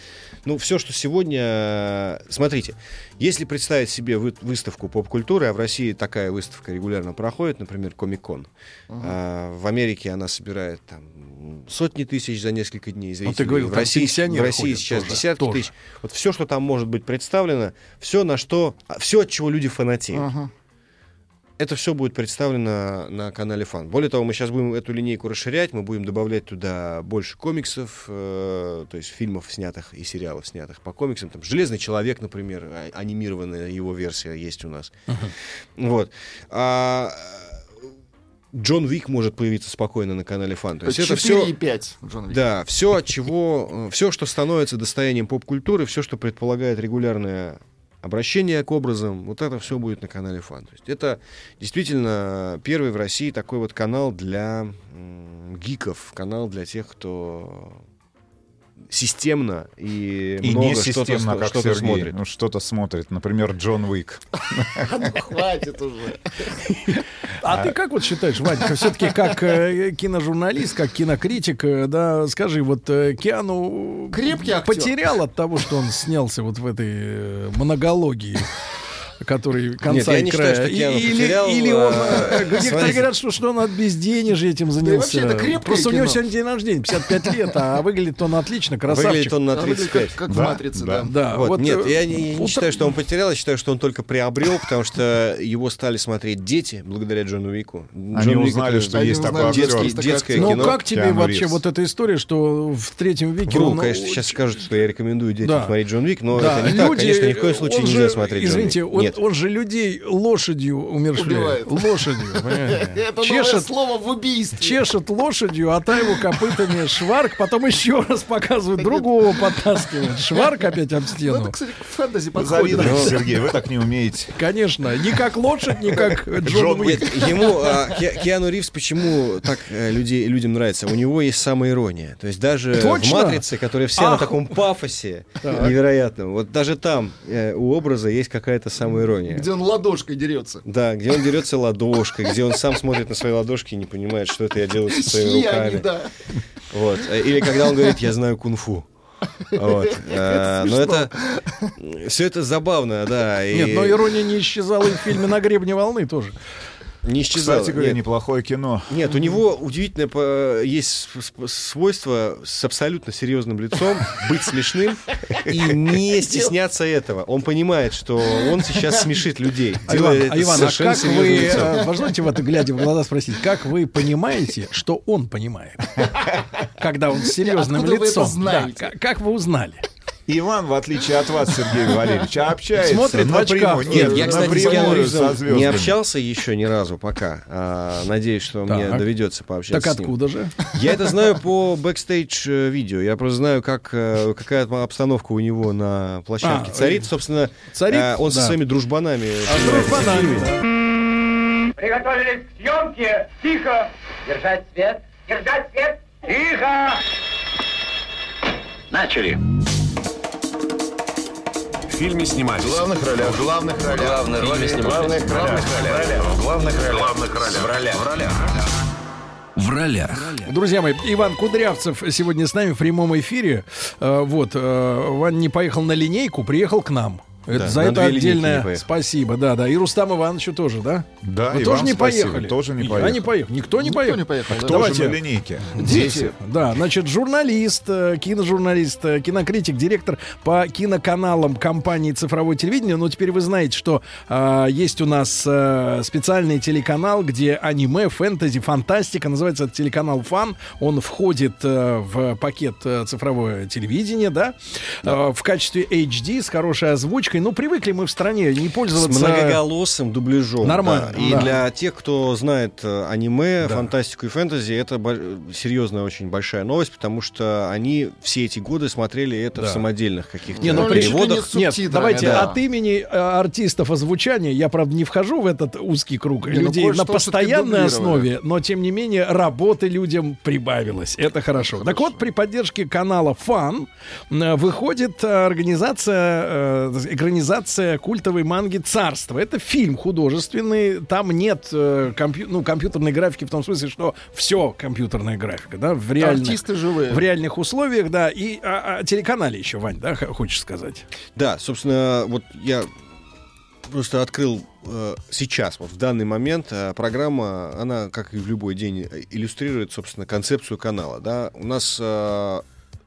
ну, все, что сегодня. Смотрите, если представить себе вы- выставку поп-культуры, а в России такая выставка регулярно проходит, например, Comic Con. А, в Америке она собирает там сотни тысяч за несколько дней зрителей. Ну, ты говорил, в России, в России ходят сейчас тоже, десятки тоже. тысяч. Вот все, что там может быть представлено, все на что, все от чего люди фанатеют. Ага. Это все будет представлено на канале Фан. Более того, мы сейчас будем эту линейку расширять, мы будем добавлять туда больше комиксов, э, то есть фильмов снятых и сериалов снятых по комиксам. Там Железный человек, например, а- анимированная его версия есть у нас. Вот. А, Джон Вик может появиться спокойно на канале Фан. То есть это 4 все и 5, Джон Вик. да, все, от чего, все, что становится достоянием поп-культуры, все, что предполагает регулярное обращение к образам, вот это все будет на канале Фан. То есть это действительно первый в России такой вот канал для гиков, канал для тех, кто системно и, И много не что-то, системно, что- как что-то Сергей. смотрит. Ну, что-то смотрит. Например, Джон Уик. Ну, хватит уже. А, ты как вот считаешь, Ванька, все-таки как э, киножурналист, как кинокритик, э, да, скажи, вот э, Киану Крепкий потерял от того, что он снялся вот в этой монологии? Который конца я и не края. считаю, или, потерял, или он... а, э, Некоторые говорят, что, что он от безденежья этим занялся. вообще, это крепкое Просто у него кино. сегодня день рождения, 55 лет, а выглядит он отлично, красавчик. Выглядит он на А выглядит 35. Как, как в Да, «Матрице», да. да. Да, Вот, вот, нет, э, я не, я не считаю, что он потерял, я считаю, что он только приобрел, потому что его стали смотреть дети благодаря Джону Вику. Они Джон узнали, это что Они есть что детский, детское. Ну кино. как тебе Киану вообще Ривз. вот эта история, что в третьем веке... Вру, он, конечно, ну, сейчас скажут, что я рекомендую детям Да. смотреть Джон Вик, но Да, это не так. Конечно, ни в коем случае нельзя смотреть Извините, Джон Вик. он Нет. он же людей лошадью умершляет. Убивает. Лошадью. Это Чешет, слово в убийстве. чешет лошадью, а та его копытами шварк, потом еще раз показывает, другого подтаскивает. Шварк опять об Ну, стену. это, кстати, к фэнтези подходит. Завидую, Сергей, вы так не умеете. Конечно, не как лошадь, не как Джон Уик. Нет, ему а, Киану Ривз почему так э, людей, людям нравится? У него есть самоирония. То есть даже Точно? в «Матрице», которая вся на таком пафосе Так. невероятном, вот даже там э, у образа есть какая-то самоирония. Где он ладошкой дерется. Да, где он дерется ладошкой, где он сам смотрит на свои ладошки и не понимает, что это я делаю со своими руками. Вот. Или когда он говорит, я знаю кунг-фу. Вот. Э, Но это все это забавно, да. и Нет, но ирония не исчезала и в фильме «На гребне волны» тоже. Не исчезало. Кстати говоря, Нет. неплохое кино. Нет, у него удивительное по- есть свойство с абсолютно серьезным лицом быть смешным и не стесняться этого. Он понимает, что он сейчас смешит людей. А Иван, а, Иван, а как вы, э, позвольте в это глядя в глаза спросить, как вы понимаете, что он понимает, когда он с серьезным вы лицом? Да, как вы узнали? Иван, в отличие от вас, Сергей Валерьевич, общается Смотрит в напрямую. очках. Нет, я, кстати, с напрямую Киану со Ривзом не звездами. общался еще ни разу пока. А, надеюсь, что мне Так. доведется пообщаться Так с ним. откуда же? Я это знаю по бэкстейдж э, видео. Я просто знаю, как, э, какая обстановка у него на площадке А, царит. Собственно, царит, э, он со да. своими дружбанами. А в дружбанами. Приготовились к съемке. Тихо. Держать свет. Держать свет. Тихо. Начали. Фильме снимались. В главных ролях. В главных ролях. Роли снимались. В главных ролях. В главных ролях. В главных ролях. В ролях. В ролях. В ролях. Друзья мои, Иван Кудрявцев сегодня с нами в прямом эфире. Э, Вот, э, Ван не поехал на линейку, приехал к нам. Это, Да, за это отдельное спасибо, да, да. И Рустам Ивановичу тоже, да? Да, Вы и тоже вам не спасибо, поехали. тоже не Я поехал. не поехал. Никто не Никто поехал. не поехал, да. Кто Давайте. же на линейке? Дети. Да, значит, журналист, э, киножурналист, э, кинокритик, директор по киноканалам компании «Цифровое телевидение». Но теперь вы знаете, что э, есть у нас э, специальный телеканал, где аниме, фэнтези, фантастика. Называется это телеканал «Фан». Он входит э, в пакет э, «Цифровое телевидение», да? Э, в качестве HD с хорошей озвучкой. Ну, привыкли мы в стране не С пользоваться... многоголосым дубляжом. Нормально, да. И да. для тех, кто знает э, аниме, Да. фантастику и фэнтези, это бо- серьезная очень большая новость, потому что они все эти годы смотрели это Да. в самодельных каких-то Не, ну Ну, переводах. ли Нет, давайте да. от имени э, артистов озвучания, я, правда, не вхожу в этот узкий круг Не, ну, людей кое-что на постоянной основе, но, тем не менее, работы людям прибавилось. Это хорошо. Так вот, при поддержке канала Фан э, выходит э, организация, э, экранизация культовой манги «Царство». Это фильм художественный, там нет э, компью- ну, компьютерной графики в том смысле, что все компьютерная графика, да, в реальных, Артисты живые. в реальных условиях, да, и о, о телеканале еще, Вань, да, хочешь сказать? Да, собственно, вот я просто открыл э, сейчас, вот в данный момент, э, программа, она, как и в любой день, э, иллюстрирует, собственно, концепцию канала. Да? У нас э,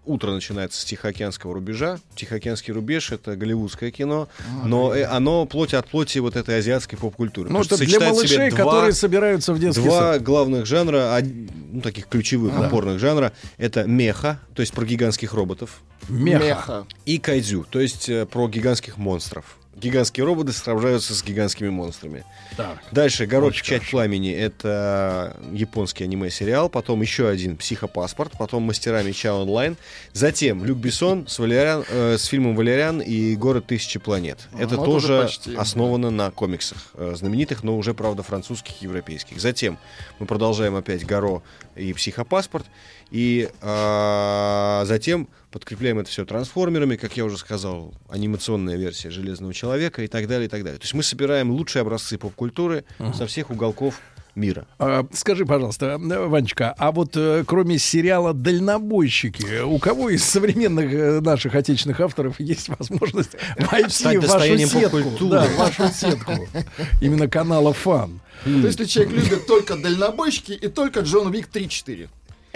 утро начинается с Тихоокеанского рубежа. Тихоокеанский рубеж — это голливудское кино, но э, оно плоть от плоти вот этой азиатской поп-культуры. Ну, это что для малышей, два- которые собираются в детский Два сад. главных жанра, од- ну, таких ключевых, опорных жанра, это меха, то есть про гигантских роботов, Меха. Меха. и кайдзю, то есть э, про гигантских монстров. Гигантские роботы сражаются с гигантскими монстрами. Так. Дальше «Город Очень Печать пламени» — это японский аниме-сериал. Потом еще один «Психопаспорт». Потом «Мастера меча онлайн». Затем Люк Бессон с, Валериан, э, с фильмом «Валериан» и «Город тысячи планет». А, это ну, тоже почти, основано на комиксах э, знаменитых, но уже, правда, французских и европейских. Затем мы продолжаем опять «Горо» и «Психопаспорт». И а, затем подкрепляем это все трансформерами, как я уже сказал, анимационная версия Железного человека и так далее, и так далее. То есть мы собираем лучшие образцы поп-культуры со всех уголков мира. А, скажи, пожалуйста, Ванечка, а вот э, кроме сериала «Дальнобойщики», у кого из современных э, наших отечественных авторов есть возможность войти Стать в вашу достоянием сетку? Да, в вашу сетку. Именно канала «Фан». То есть, если человек любит только дальнобойщики и только Джон Уик 3-4.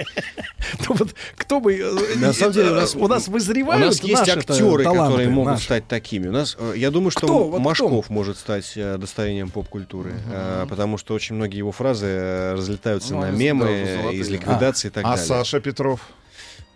Ну вот кто бы... э, На самом деле у э, нас, у нас у вызревают нас есть актеры, которые могут стать такими. У нас, э, я думаю, что Машков может стать э, достоянием поп-культуры, э, потому что очень многие его фразы э, разлетаются Ну, на мемы из ликвидации и так А далее. Саша Петров?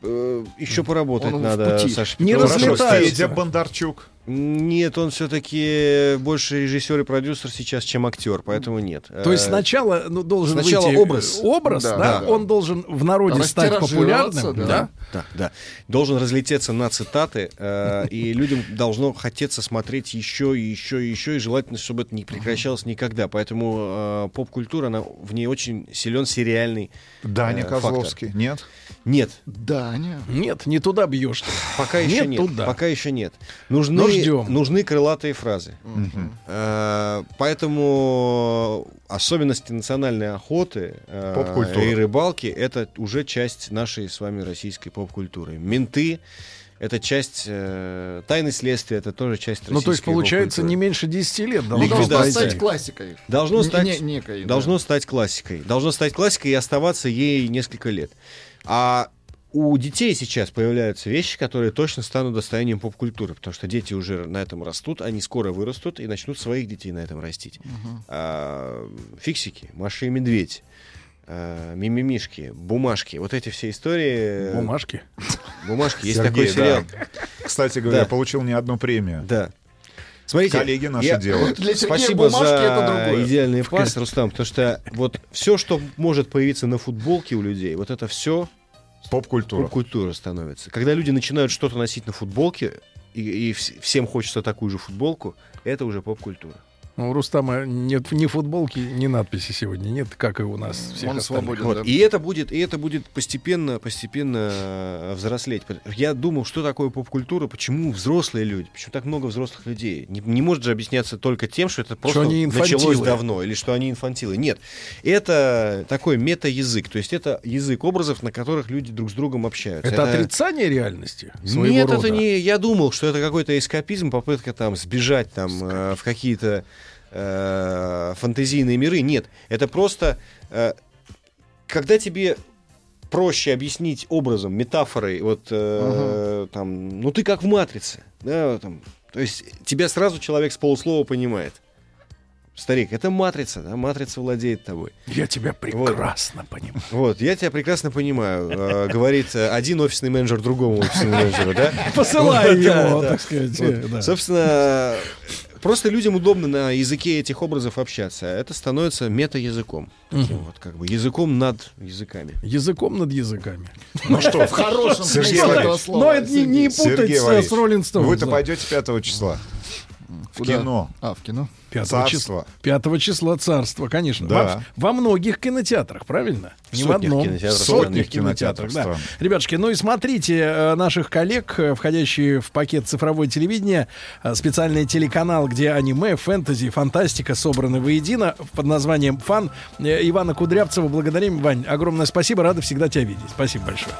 Э, еще поработать Он в надо, пути. Саша Не разлетаются. Федя Бондарчук. Нет, он все-таки больше режиссер и продюсер сейчас, чем актер, поэтому нет. То есть Э, сначала ну, должен сначала выйти образ. образ, Да, да, да. он должен в народе стать популярным, да. да. Да, да. Должен разлететься на цитаты, э, и людям должно хотеться смотреть еще и еще и еще, и желательно, чтобы это не прекращалось никогда. Поэтому э, поп-культура, она, в ней очень силен сериальный Даня э, фактор. Козловский. Нет? Нет, Даня. Нет, не туда бьешь. ты. пока еще Нет нет. туда. Пока еще нет. Нужны, Но ждем. нужны крылатые фразы. Э, Поэтому особенности национальной охоты э, и рыбалки это уже часть нашей с вами российской поп-культуры. Менты это часть э, тайны следствия, это тоже часть российской Ну, то есть, получается, не меньше 10 лет Ну, должно должна Ликвидация. стать классикой. Должно стать, не- некой, да. должно стать классикой. Должно стать классикой и оставаться ей несколько лет. А у детей сейчас появляются вещи, которые точно станут достоянием поп-культуры, потому что дети уже на этом растут, они скоро вырастут и начнут своих детей на этом растить. А, фиксики, Маша и Медведь, а, Мимимишки, Бумажки, вот эти все истории. Бумажки. Бумажки, есть Сергей, такой сериал. да. Кстати говоря, Да. получил не одну премию. Да. Смотрите, Коллеги наши я- делают. Для Сергея Спасибо бумажки за это другое. идеальный пас, Рустам, потому что вот все, что может появиться на футболке у людей, вот это все Поп-культура. поп-культура становится. Когда люди начинают что-то носить на футболке, и, и вс- всем хочется такую же футболку, это уже поп-культура. Ну, у Рустама нет ни футболки, ни надписи сегодня нет, как и у нас всех Он остальных. свободен, Вот. да. И это будет, и это будет постепенно, постепенно э, взрослеть. Я думал, что такое поп-культура, почему взрослые люди, почему так много взрослых людей. Не, не может же объясняться только тем, что это просто они началось инфантилы. давно, или что они инфантилы. Нет, это такой мета-язык, то есть это язык образов, на которых люди друг с другом общаются. Это, отрицание реальности своего Нет, рода. это не. Я думал, что это какой-то эскапизм, попытка там сбежать там э, в какие-то э, фантазийные миры. Нет, это просто э, когда тебе проще объяснить образом, метафорой, вот э, там, ну ты как в матрице, да, там, то есть тебя сразу человек с полуслова понимает. Старик, это матрица, да, матрица владеет тобой. Я тебя прекрасно понимаю. Вот, я тебя прекрасно понимаю, э, говорит э, один офисный менеджер другому офисному менеджеру, да? Посылай Вот, его, да. так сказать. Вот. да. Собственно, просто людям удобно на языке этих образов общаться. а Это становится мета-языком. Таким вот, как бы языком над языками. Языком над языками. Ну что, В хорошем смысле этого слова. Но это не, путать с, Stones. Вы-то пойдете 5 числа в Куда? кино. А, в кино. 5 Царство. числа. 5 числа царство, конечно. Да. Во, во многих кинотеатрах, правильно? Не в одном. кинотеатров В сотнях кинотеатрах, да. Ребятушки, ну и смотрите э, наших коллег, э, входящие в пакет цифровое телевидение, э, специальный телеканал, где аниме, фэнтези, фантастика собраны воедино под названием «Фан». Ивана Кудрявцева благодарим. Вань, огромное спасибо, рады всегда тебя видеть. Спасибо большое.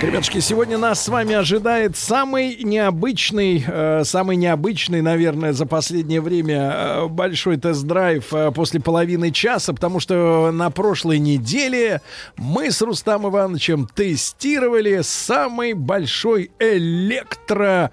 Так, ребятушки, сегодня нас с вами ожидает самый необычный, э, самый необычный, наверное, за последнее время э, большой тест-драйв э, после половины часа, потому что на прошлой неделе мы с Рустам Ивановичем тестировали самый большой электро,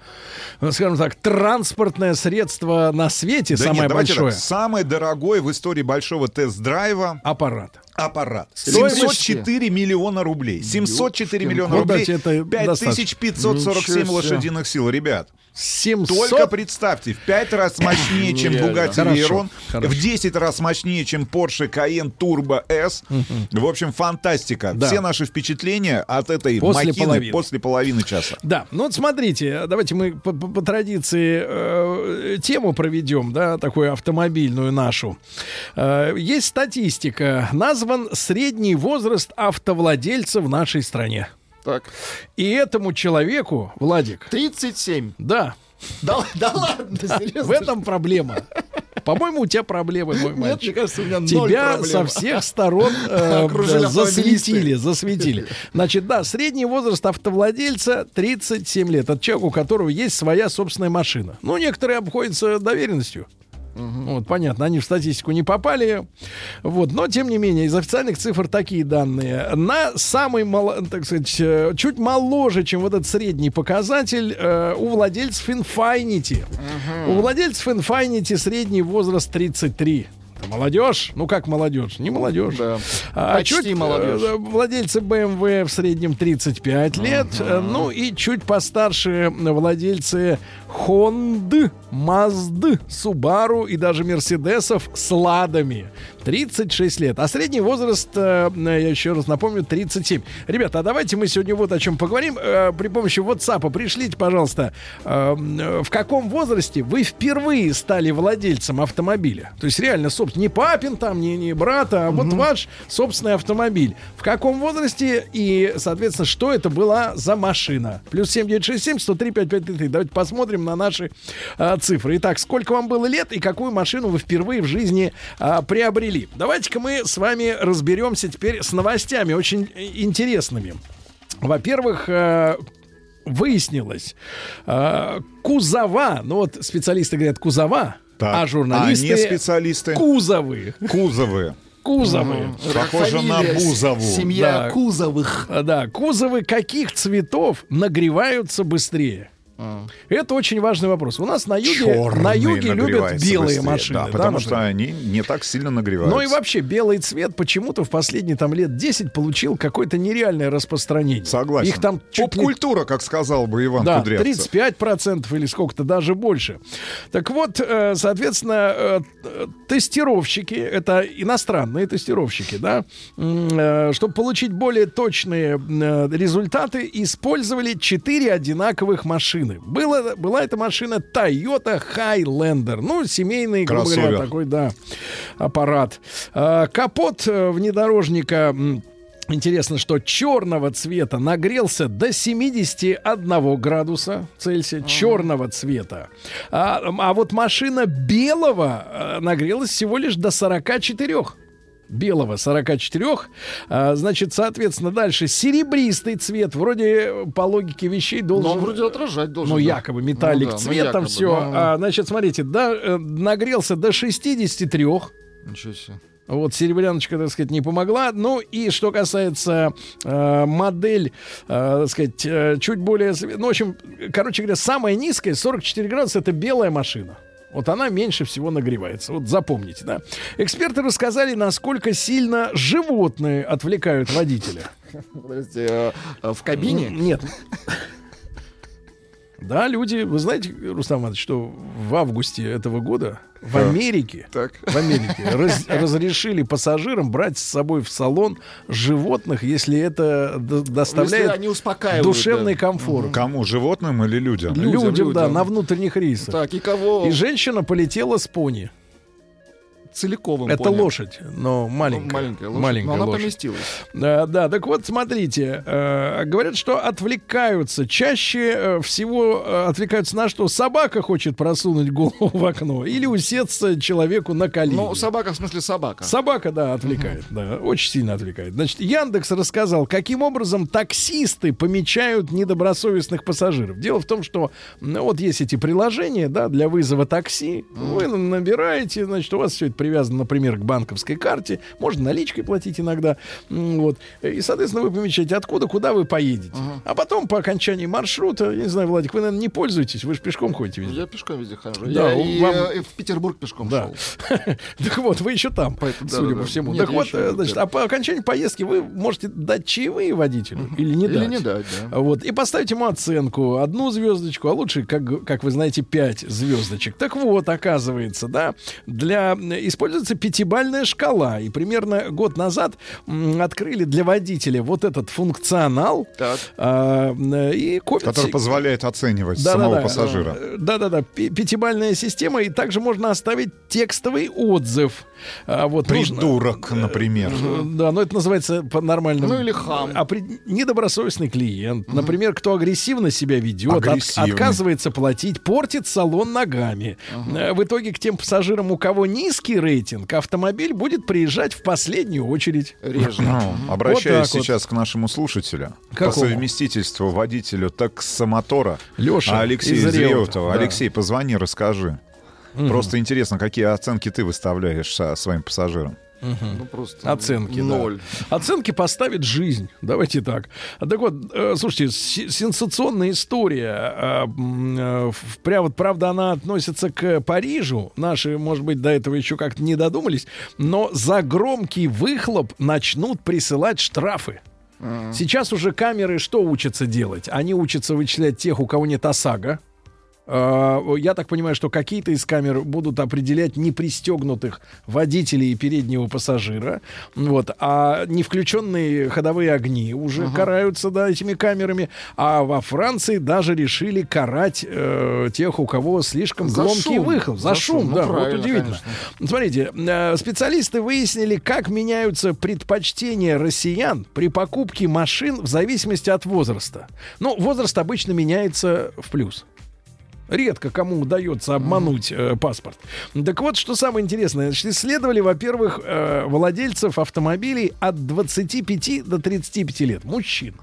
э, скажем так, транспортное средство на свете, Да самое нет, большое. так, самый дорогой в истории большого тест-драйва аппарат. Аппарат. Стоимость? 704 миллиона рублей. 704 миллиона Ну, рублей. это 5547 достаточно. лошадиных сил, ребят. 700? Только представьте, в 5 раз мощнее, чем. Bugatti Veyron, в 10 раз мощнее, чем Porsche Cayenne Turbo S. В общем, фантастика. Да. Все наши впечатления от этой После махины половины. после половины часа. Да, ну вот смотрите, давайте мы по, по- по традиции э, тему проведем, да, такую автомобильную нашу. Э, есть статистика, назван средний возраст автовладельца в нашей стране. Так. И этому человеку, Владик, 37. да, Да, да ладно, серьезно. в этом проблема. По-моему, у тебя проблемы, мой Нет, мальчик. мне кажется, у меня Тебя проблем. со всех сторон э, да, засветили, засветили. Значит, да, средний возраст автовладельца 37 лет. Это человек, у которого есть своя собственная машина. Ну, некоторые обходятся доверенностью. Вот, понятно, они в статистику не попали. Вот, но, тем не менее, из официальных цифр такие данные. На самый, мало, так сказать, э, чуть моложе, чем вот этот средний показатель, э, у владельцев Infinity. У владельцев Infinity средний возраст 33. Молодежь? Ну как молодежь? Не молодежь. А Почти чуть, молодежь. э, Владельцы BMW в среднем 35 лет. Э, Ну и чуть постарше владельцы Honda, Mazda, Subaru и даже Мерседесов с ладами. 36 лет. А средний возраст, э, я еще раз напомню, 37. Ребята, а давайте мы сегодня вот о чем поговорим. Э, При помощи WhatsApp пришлите, пожалуйста, э, в каком возрасте вы впервые стали владельцем автомобиля? То есть реально, собственно, не папин там, не, не брата, а вот ваш собственный автомобиль. В каком возрасте и, соответственно, что это была за машина? Плюс 7967 103 5533. Давайте посмотрим на наши э, цифры. Итак, сколько вам было лет и какую машину вы впервые в жизни э, приобрели? Давайте-ка мы с вами разберемся теперь с новостями очень э, интересными. Во-первых, э, выяснилось, э, кузова, ну вот специалисты говорят кузова, Так, а журналисты а не специалисты? кузовы. Кузовы. Кузовы. Похоже на Бузову. Семья Да. Кузовых. А, Да, кузовы каких цветов нагреваются быстрее? Это очень важный вопрос. У нас на юге, на юге любят белые быстрее, машины. Да, да, потому что например? они не так сильно нагреваются. Ну и вообще, белый цвет почему-то в последние там лет 10 получил какое-то нереальное распространение. Согласен. Их там чуть не Поп-культура, как сказал бы Иван да, Кудрявцев. 35% или сколько-то, даже больше. Так вот, э, соответственно, э, э, тестировщики, это иностранные тестировщики, да, чтобы получить более точные э, результаты, использовали 4 одинаковых машины. Было, была эта машина Toyota Highlander, ну, семейный, грубо говоря, такой, да, аппарат. Э, Капот э, внедорожника... Интересно, что черного цвета нагрелся до 71 градуса Цельсия. Черного цвета. А, а вот машина белого э, нагрелась всего лишь до 44 белого 44. А, значит, соответственно, дальше серебристый цвет. Вроде по логике вещей должен... Но он вроде отражать должен. Ну, да. якобы металлик Ну да, ну, цвет, там якобы, все. ну, А, значит, смотрите, да, э, нагрелся до 63. Ничего себе. Вот серебряночка, так сказать, не помогла. Ну и что касается э, модель, э, так сказать, э, чуть более... Ну, в общем, короче говоря, самая низкая, 44 градуса, это белая машина. Вот она меньше всего нагревается. Вот запомните, да. Эксперты рассказали, насколько сильно животные отвлекают водителя. Подождите, э, э, в кабине? Нет. Да, люди, вы знаете, Рустам Иванович, что в августе этого года в Так. Америке, Так. в Америке раз- разрешили пассажирам брать с собой в салон животных, если это доставляет Если они успокаивают, душевный да. комфорт. Кому? Животным или людям? Людям, Людям, да, людям. на внутренних рейсах. Так, и кого? И женщина полетела с пони. Целиковым Это понял. лошадь, но маленькая. маленькая лошадь, Маленькая но она лошадь. поместилась. Да, да, так вот, смотрите, э, говорят, что отвлекаются. Чаще э, всего э, отвлекаются на что? Собака хочет просунуть голову в окно или усеться человеку на колени. Ну, собака, в смысле собака. Собака, да, отвлекает, да, очень сильно отвлекает. Значит, Яндекс рассказал, каким образом таксисты помечают недобросовестных пассажиров. Дело в том, что ну, вот есть эти приложения, да, для вызова такси. Вы набираете, значит, у вас все это привязано, например, к банковской карте. Можно наличкой платить иногда. Вот. И, соответственно, вы помечаете, откуда, куда вы поедете. А потом, по окончании маршрута, я не знаю, Владик, вы, наверное, не пользуетесь, вы же пешком ходите везде. Я пешком везде хожу. Да, я и, вам- э, и в Петербург пешком Да. шел. Так вот, вы еще там, Поэтому, судя да, по да. всему. Нет, так вот, э, значит, а по окончании поездки вы можете дать чаевые водителю или не Или дать. не дать, да. Вот, и поставить ему оценку. Одну звездочку, а лучше, как, как вы знаете, пять звездочек. Так вот, оказывается, да, для используется пятибальная шкала. И примерно год назад открыли для водителя вот этот функционал. а, м, и копят Который позволяет оценивать да, самого да, да. пассажира. Да, да, да. пи- Пятибальная система, и также можно оставить текстовый отзыв. А, вот нужно- Придурок, например. Э, Да, но это называется по-нормальному. Ну или хам. А при- недобросовестный клиент. Например, кто агрессивно себя ведет, от- отказывается платить, портит салон ногами. Э, В итоге к тем пассажирам, у кого низкий рейтинг, автомобиль будет приезжать в последнюю очередь. Реже. Ну, обращаюсь Вот так вот. сейчас к нашему слушателю. По Какому? совместительству водителю таксомотора Лёша Алексей из Реутова. да. Алексей, позвони, расскажи. Мгм. Просто интересно, какие оценки ты выставляешь своим пассажирам? Мгм. Ну, просто Оценки, да. ноль. Оценки поставит жизнь. Давайте так. Так вот, э, слушайте, сенсационная история. А, э, в- пря- вот, правда, она относится к Парижу. Наши, может быть, до этого еще как-то не додумались. Но за громкий выхлоп начнут присылать штрафы. Сейчас уже камеры что учатся делать? Они учатся вычислять тех, у кого нет ОСАГО. А, Я так понимаю, что какие-то из камер будут определять непристегнутых водителей и переднего пассажира. Вот. А не включенные ходовые огни уже караются да, этими камерами. А во Франции даже решили карать э, тех, у кого слишком За громкий шум. выхлоп. За, За шум, шум. Ну, да. Вот удивительно. Смотрите, э, специалисты выяснили, как меняются предпочтения россиян при покупке машин в зависимости от возраста. Ну, возраст обычно меняется в плюс. Редко кому удается обмануть э, паспорт. Так вот, что самое интересное. Значит, исследовали, во-первых, э, владельцев автомобилей от 25 до 35 лет. Мужчин.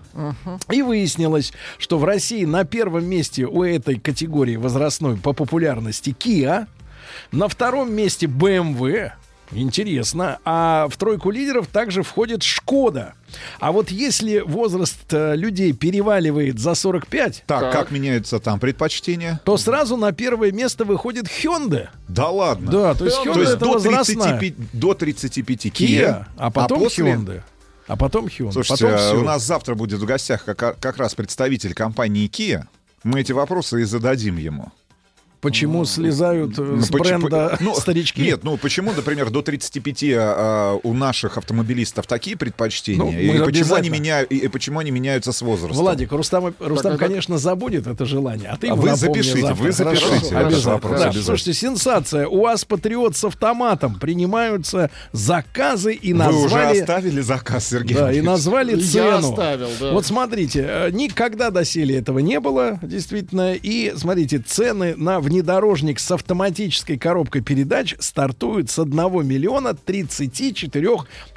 И выяснилось, что в России на первом месте у этой категории возрастной по популярности Kia, на втором месте BMW, интересно, а в тройку лидеров также входит Шкода. А вот если возраст э, людей переваливает за 45, Так, как меняются там предпочтения? то сразу на первое место выходит Hyundai. Да ладно. Да, то есть Hyundai это до, возрастная. 35, до 35 Kia, Kia, а потом после- Hyundai. А потом Hyundai. Слушайте, потом а всё. у нас завтра будет в гостях как, как раз представитель компании Kia. Мы эти вопросы и зададим ему. Почему слезают э, Ну, с поч- бренда ну, старички? Нет, ну почему, например, до 35 а, у наших автомобилистов такие предпочтения? Ну, и, почему они меняют, и, и почему они меняются с возрастом? Владик, Рустам, Рустам Так, так. конечно, забудет это желание. А ты А вы запишите, завтра. вы запишите Хорошо, этот обязательно. вопрос, Да, обязательно. Слушайте, сенсация. У вас патриот с автоматом. Принимаются заказы и Вы уже назвали... оставили заказ, Сергей Да, и назвали Я цену. оставил, да. Вот смотрите, э, никогда доселе этого не было, действительно. И смотрите, цены на внедорожник с автоматической коробкой передач стартуют с 1 миллиона 34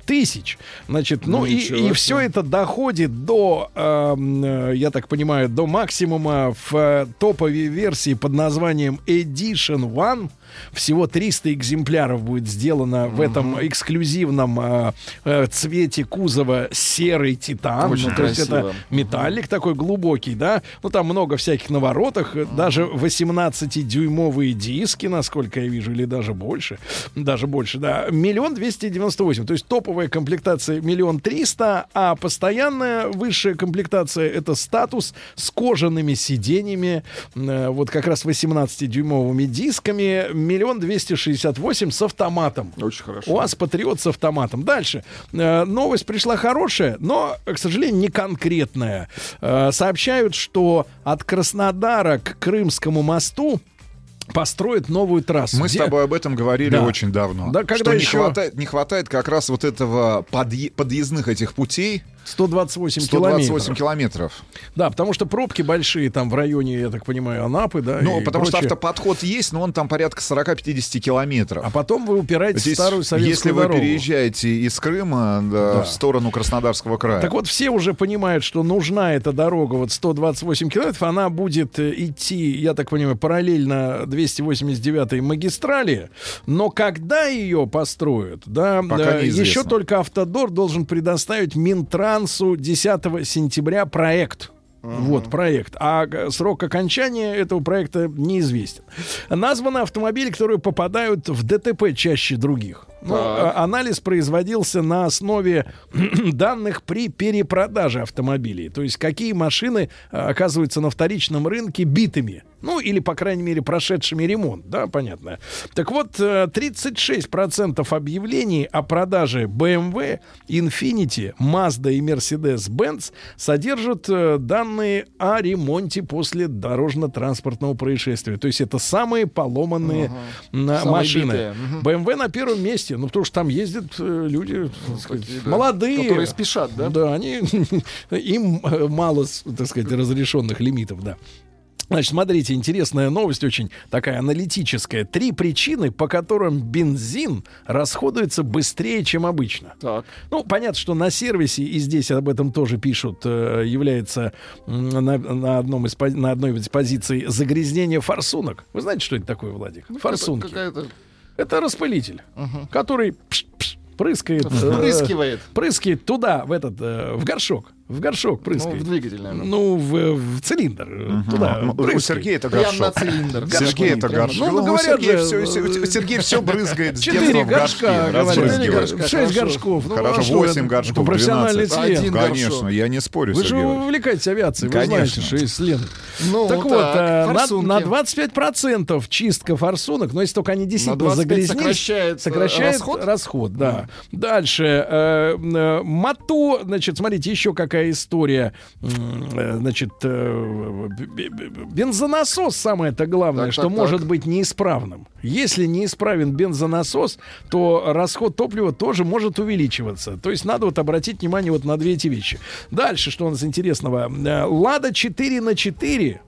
тысяч. Значит, ну и, Ничего и себе. все это доходит до, эм, э, я так понимаю, до максимума в э, топовой версии под названием Edition One. Всего 300 экземпляров будет сделано в этом эксклюзивном э, э, цвете кузова серый титан. Очень Ну, то есть это металлик такой глубокий, да. Ну, там много всяких наворотах. э, Даже 18-дюймовые диски, насколько я вижу, или даже больше. Даже больше, да. Миллион двести девяносто восемь. То есть топовая комплектация миллион триста, а постоянная высшая комплектация это статус с кожаными сиденьями, э, вот как раз 18-дюймовыми дисками, миллион двести шестьдесят восемь с автоматом. Очень хорошо. У вас патриот с автоматом. Дальше. Э, новость пришла хорошая, но, к сожалению, не конкретная. Э, сообщают, что от Краснодара к Крымскому мосту построят новую трассу. Мы с Где- тобой об этом говорили Да. очень давно. Да, когда что не, еще- хватает, не хватает как раз вот этого подъе- подъездных этих путей. 128, 128 километров. километров. Да, потому что пробки большие там в районе, я так понимаю, Анапы, да. Ну, потому что прочее. автоподход есть, но он там порядка 40-50 километров. А потом вы упираетесь Здесь, в старую советскую если вы дорогу. переезжаете из Крыма да, Да. в сторону Краснодарского края. Так вот, все уже понимают, что нужна эта дорога, вот 128 километров, она будет э, идти, я так понимаю, параллельно 289 магистрали, но когда ее построят, да, Пока да, неизвестно. еще только Автодор должен предоставить Минтрансу 10 сентября проект. Вот проект. А г- срок окончания этого проекта неизвестен. Названы автомобили, которые попадают в ДТП чаще других. Ну, Так. а- анализ производился на основе данных при перепродаже автомобилей. То есть какие машины а, оказываются на вторичном рынке битыми. Ну, или, по крайней мере, прошедшими ремонт. Да, понятно. Так вот, э, 36% объявлений о продаже BMW, Infiniti, Mazda и Mercedes-Benz содержат э, данные о ремонте после дорожно-транспортного происшествия. То есть это самые поломанные Самые машины. битые. Мгм. BMW на первом месте. Ну, потому что там ездят э, люди так сказать, такие, да, молодые. которые спешат, да? Да, они, им э, мало, так сказать, разрешенных лимитов, да. Значит, смотрите, интересная новость, очень такая аналитическая. Три причины, по которым бензин расходуется быстрее, чем обычно. Так. Ну, понятно, что на сервисе, и здесь об этом тоже пишут, э, является на, на одном из, на одной из позиций загрязнение форсунок. Вы знаете, что это такое, Владик? Форсунки. Ну, Какая-то... Это распылитель, который пш-пш, прыскает, э, Впрыскивает. прыскает туда, в этот, э, в горшок. В горшок прыскает. Ну, в двигатель, наверное. Ну, в, в цилиндр. э, Туда. Ну, У. Сергея это горшок. на цилиндр. Сергей это Прямо- горшок. Ну, у говорят Сергея же, все, э, Сергей все брызгает с Четыре горшка, говорят. Шесть горшков. Ну, Хорошо, что 8 это? горшков, Это профессиональный 12. член. Один Конечно, я не спорю, Вы же Сергей увлекаетесь авиацией, вы Конечно. знаете, что есть Лен. Ну, так вот, э, на, форсунки. на 25% чистка форсунок, но если только они действительно 25 загрязнились, сокращает, сокращает расход? расход, да. Дальше, моту, значит, смотрите, еще какая история. М, э, Значит, э, бензонасос самое-то главное, Так, что так, может так. быть неисправным. Если неисправен бензонасос, то расход топлива тоже может увеличиваться. То есть надо вот обратить внимание вот на две эти вещи. Дальше, что у нас интересного. Э, Лада 4 на 4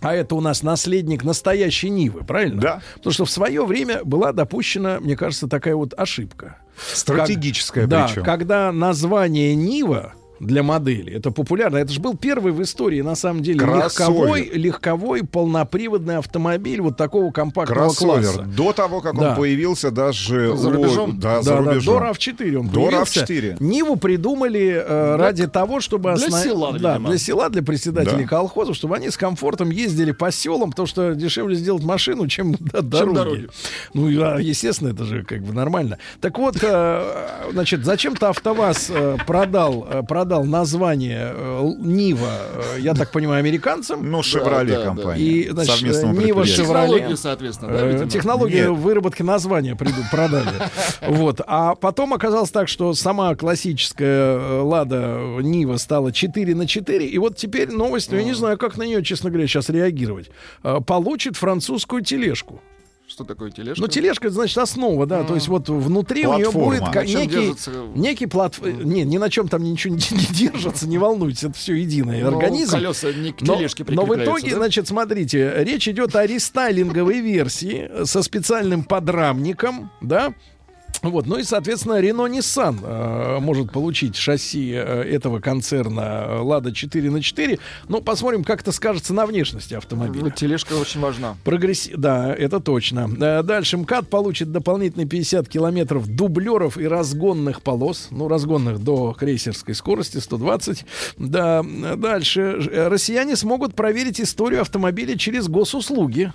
а это у нас наследник настоящей Нивы, правильно? Да. Потому что в свое время была допущена, мне кажется, такая вот ошибка. Стратегическая Как- да, причем. когда название Нива для модели. Это популярно. Это же был первый в истории, на самом деле, Кроссовер. легковой, легковой полноприводный автомобиль вот такого компактного Кроссовер. класса. До того, как Да. он появился даже За рубежом? Да, за Да, да, рубежом. до RAV4 он До появился. RAV4. Ниву придумали э, ради того, чтобы... для осна- села, да, видимо. для села, для председателей Да. колхозов, чтобы они с комфортом ездили по селам, потому что дешевле сделать машину, чем до дороги. дороги. Ну, а, естественно, это же как бы нормально. Так вот, э, значит, зачем-то АвтоВАЗ э, продал, э, продал название э, Нива, э, я так понимаю, американцам. Ну, Шевроле да, да. компания. И, значит, совместного Нива. Шевроле. Соответственно, да, Э? Технологию Нет. выработки названия приду, продали. Вот. А потом оказалось так, что сама классическая э, Лада Нива стала 4 на 4. И вот теперь новость, ну, я не знаю, как на нее, честно говоря, сейчас реагировать. Э, Получит французскую тележку. Что такое тележка? Ну, тележка, это значит основа, да. То есть вот внутри у нее Платформа. будет чем некий, держится? некий платф... Не, ни на чем там ничего не, не держится, не волнуйтесь, это все единое. Ну, Организм. колеса не к Но, тележке но в прикрепляются, итоге, да? значит, смотрите, речь идет о рестайлинговой версии со специальным подрамником, да. Вот, ну и, соответственно, Renault Nissan э, может получить шасси э, этого концерна э, Lada 4 на 4. Ну, посмотрим, как это скажется на внешности автомобиля. Ну, тележка очень важна. Прогресси... Да, это точно. Э, Дальше мкат получит дополнительные 50 километров дублеров и разгонных полос. Ну, разгонных до крейсерской скорости 120. Да, э, дальше. Э, Россияне смогут проверить историю автомобиля через госуслуги.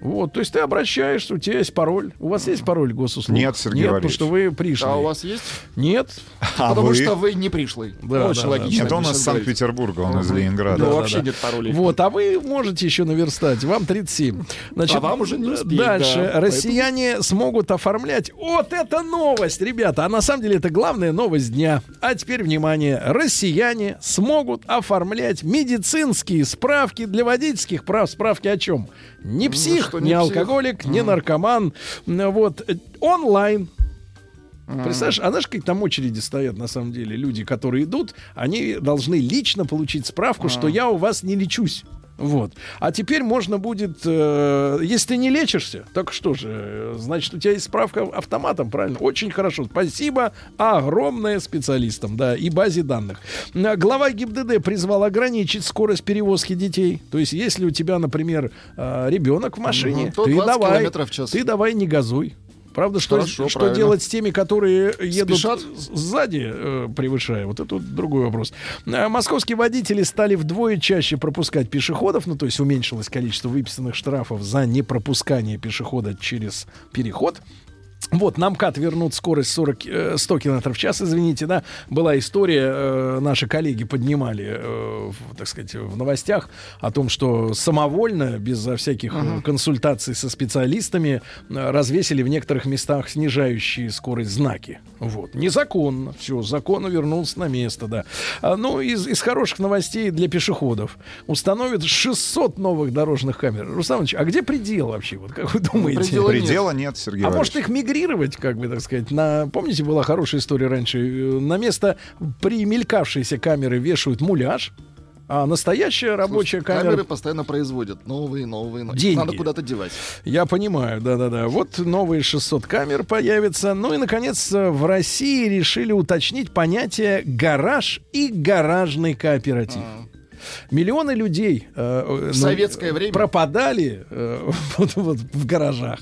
Вот, то есть ты обращаешься, у тебя есть пароль. У вас есть пароль госуслуг? Нет, Сергей Нет, потому Валерьевич. что вы пришли. А у вас есть? Нет. А Потому вы? что вы не пришлый. Да, Очень да, логично. Это он из. Санкт-Петербурга, он из. Ленинграда. Ну, Да, вообще да. нет паролей. Вот, а вы можете еще наверстать. Вам 37. Значит, А вам уже не успеть, Дальше. да. Россияне смогут оформлять. Вот это новость, ребята. А на самом деле это главная новость дня. А теперь, внимание. Россияне смогут оформлять медицинские справки для водительских прав. Справки о чем? Не псих, Ну, что не, не псих. алкоголик, не наркоман. Вот. Онлайн. Представляешь, а знаешь, как там очереди стоят, на самом деле, люди, которые идут, они должны лично получить справку, что я у вас не лечусь. Вот. А теперь можно будет, э, если ты не лечишься, так что же, значит, у тебя есть справка автоматом, правильно? Очень хорошо. Спасибо огромное специалистам, да, и базе данных. Глава ГИБДД призвал ограничить скорость перевозки детей. То есть, если у тебя, например, э, ребенок в машине, Мгм, то ты 20 давай, ты давай не газуй. Правда, что, Хорошо, что правильно. делать с теми, которые едут Спешат? сзади, э, превышая? Вот это вот другой вопрос. А, Московские водители стали вдвое чаще пропускать пешеходов, ну то есть уменьшилось количество выписанных штрафов за непропускание пешехода через переход. Вот, на МКАД вернут скорость 40, э, 100 км в час, извините, да. Была история, э, наши коллеги поднимали, э, в, так сказать, в новостях о том, что самовольно, безо всяких э, консультаций со специалистами, э, развесили в некоторых местах снижающие скорость знаки. Вот. Незаконно. Все, закон вернулся на место, да. А, ну, из, из хороших новостей для пешеходов. Установят 600 новых дорожных камер. Руслан Иванович, а где предел вообще? Вот как вы думаете? предела нет. Предела нет, Сергей А может Валерьевич. их мигрировать, как бы так сказать, на... Помните, была хорошая история раньше? э, На место примелькавшейся камеры вешают муляж, А настоящая рабочая Слушай, камера... Камеры постоянно производят новые, новые, новые. Деньги. Надо куда-то девать. Я понимаю, да-да-да. Вот новые 600 камер появятся. Ну и, наконец, э, в России решили уточнить понятие «гараж» и «гаражный кооператив». Миллионы людей э, э, В ну, советское время? пропадали э, вот, вот в гаражах.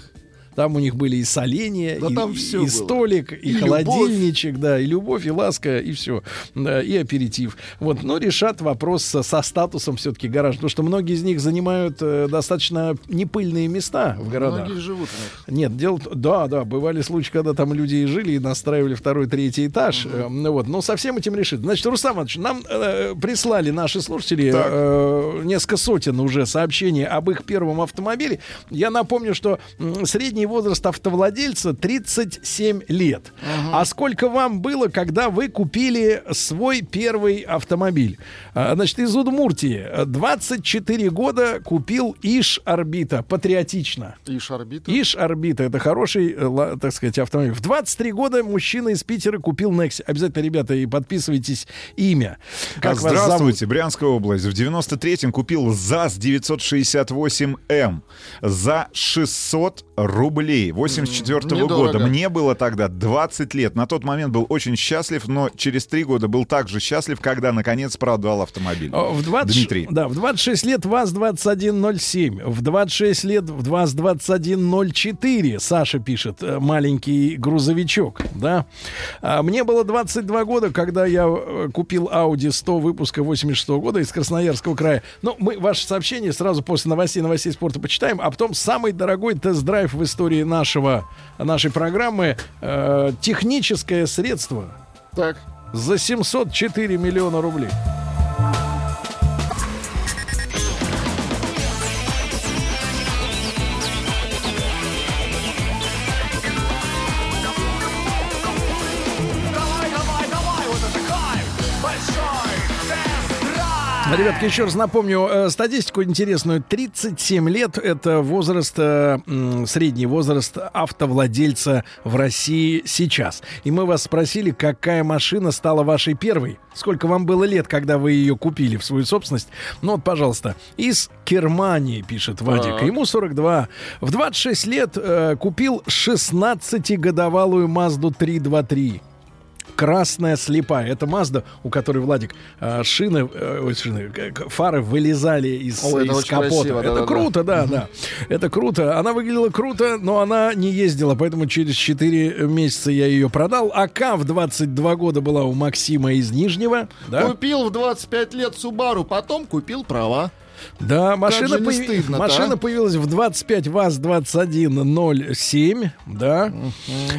Там у них были и соления, Да и, там всё и было. столик, и, И любовь. холодильничек, да, и любовь, и ласка, и все, и аперитив. Вот, но решат вопрос со, со статусом все-таки гараж, потому что многие из них занимают э, достаточно непыльные места в городах. Многие живут. Нет, дело... Да, да, бывали случаи, когда там люди и жили, и настраивали второй, третий этаж. Э, ну вот, но со всем этим решит. Значит, Рустам Иванович, нам э, прислали наши слушатели Так. э, несколько сотен уже сообщений об их первом автомобиле. Я напомню, что м, средний возраст автовладельца 37 лет. А сколько вам было, когда вы купили свой первый автомобиль? А, Значит, из Удмуртии э, 24 года купил Иш Орбита. Патриотично. Иш орбита. Иш Орбита. Это хороший, э, так сказать, автомобиль. В 23 года мужчина из Питера купил Некси. Обязательно, ребята, и подписывайтесь имя. Как вас зовут? Здравствуйте, Брянская область. В 93-м купил ЗАЗ 968М за 600 рублей 84 -го года. Мне было тогда 20 лет. На тот момент был очень счастлив, но через три года был также счастлив, когда наконец продал автомобиль. О, В 20, Дмитрий. Да, в 26 лет ВАЗ-2107. В 26 лет ВАЗ-2104. Саша пишет, э, маленький грузовичок, да. А мне было 22 года, когда я э, купил Audi 100 выпуска 86 года из Красноярского края. Ну, мы ваше сообщение сразу после новостей, новостей спорта почитаем, а потом самый дорогой тест-драйв в истории нашего, нашей программы э, техническое средство Так. за 704 миллиона рублей. Ребятки, еще раз напомню э, статистику интересную. 37 лет — это возраст, э, средний возраст автовладельца в России сейчас. И мы вас спросили, какая машина стала вашей первой? Сколько вам было лет, когда вы ее купили в свою собственность? Ну вот, пожалуйста, из Германии, пишет Вадик. Так. Ему 42. В 26 лет э, купил 16-годовалую Мазду 323 красная слепая. Это Мазда, у которой, Владик, э, шины, э, шины, фары вылезали из, О, это из капота. красиво, это да-да-да. круто, да, да. Это круто. Она выглядела круто, но она не ездила, поэтому через 4 месяца я ее продал. АК в 22 года была у Максима из Нижнего. Да? Купил в 25 лет Субару, потом купил права. Да, машина, не появи- стыдно-то, машина а? появилась в 25 ВАЗ-2107, да.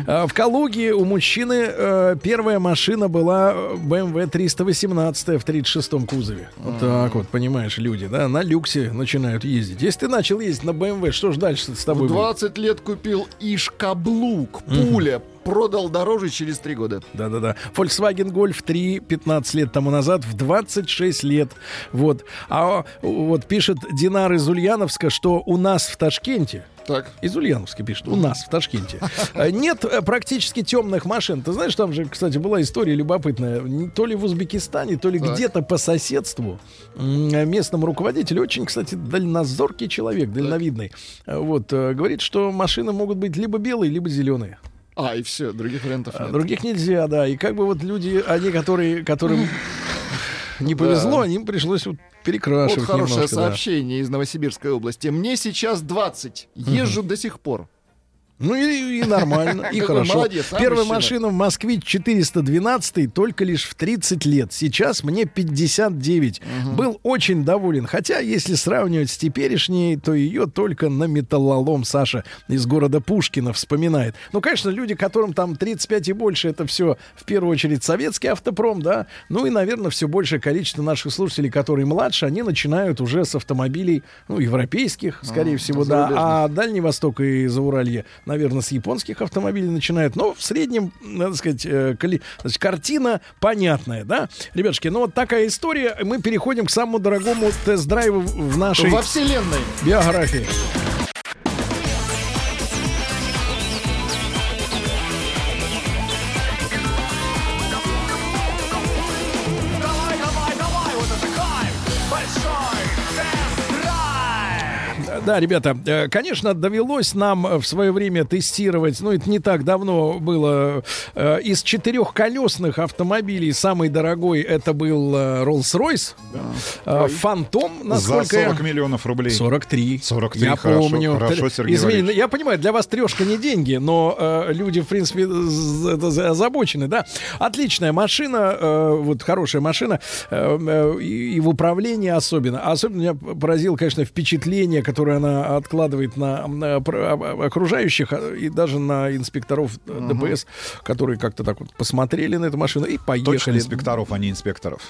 А, В Калуге у мужчины э, первая машина была BMW 318 в 36-м кузове. Вот так вот, понимаешь, люди, да, на люксе начинают ездить. Если ты начал ездить на BMW, что ж дальше с тобой В будет? 20 лет купил Ишкаблук, пуля. Продал дороже через 3 года. Да-да-да. Volkswagen Golf 3 15 лет тому назад в 26 лет. Вот. А вот пишет Динар из Ульяновска, что у нас в Ташкенте Так. Из Ульяновска пишет. У нас в Ташкенте. Э, Нет э, практически темных машин. Ты знаешь, там же, кстати, была история любопытная. То ли в Узбекистане, то ли Так. где-то по соседству м, местному руководителю, очень, кстати, дальнозоркий человек, дальновидный, э, вот, э, говорит, что машины могут быть либо белые, либо зеленые. А, и все, других вариантов А нет. Других нельзя, да. И как бы вот люди, они, которые, которым не повезло, Да. им пришлось вот Вот перекрашивать хорошее немножко, да. сообщение из Новосибирской области. Мне сейчас 20. Езжу до сих пор. Ну и, и нормально, и хорошо. молодец, а, Первая мужчина? машина в Москве 412 только лишь в 30 лет. Сейчас мне 59. Был очень доволен. Хотя, если сравнивать с теперешней, то ее только на металлолом Саша из города Пушкина вспоминает. Ну, конечно, люди, которым там 35 и больше, это все в первую очередь советский автопром, да. Ну и, наверное, все большее количество наших слушателей, которые младше, они начинают уже с автомобилей, ну, европейских, скорее А, всего, да. А Дальний Восток и Зауралье, наверное, с японских автомобилей начинают. Но в среднем, надо сказать, э, коли- значит, картина понятная, да? Ребятушки, ну вот такая история. Мы переходим к самому дорогому тест-драйву в нашей Во вселенной. биографии. Да, ребята, э, конечно, довелось нам в свое время тестировать, ну, это не так давно было, э, из четырехколесных автомобилей самый дорогой это был э, Rolls-Royce. Э, Фантом, За насколько я- 40 миллионов рублей. 43. 43, Я хорошо, помню. Хорошо, Сергей Извини, я понимаю, для вас трешка не деньги, но э, люди, в принципе, за- озабочены, да. Отличная машина, э, вот хорошая машина, э, э, и, и в управлении особенно. Особенно меня поразило, конечно, впечатление, которое она откладывает на, на пр- а- окружающих а, и даже на инспекторов э, ДПС, которые как-то так вот посмотрели на эту машину и поехали. Точно инспекторов, а не инспекторов.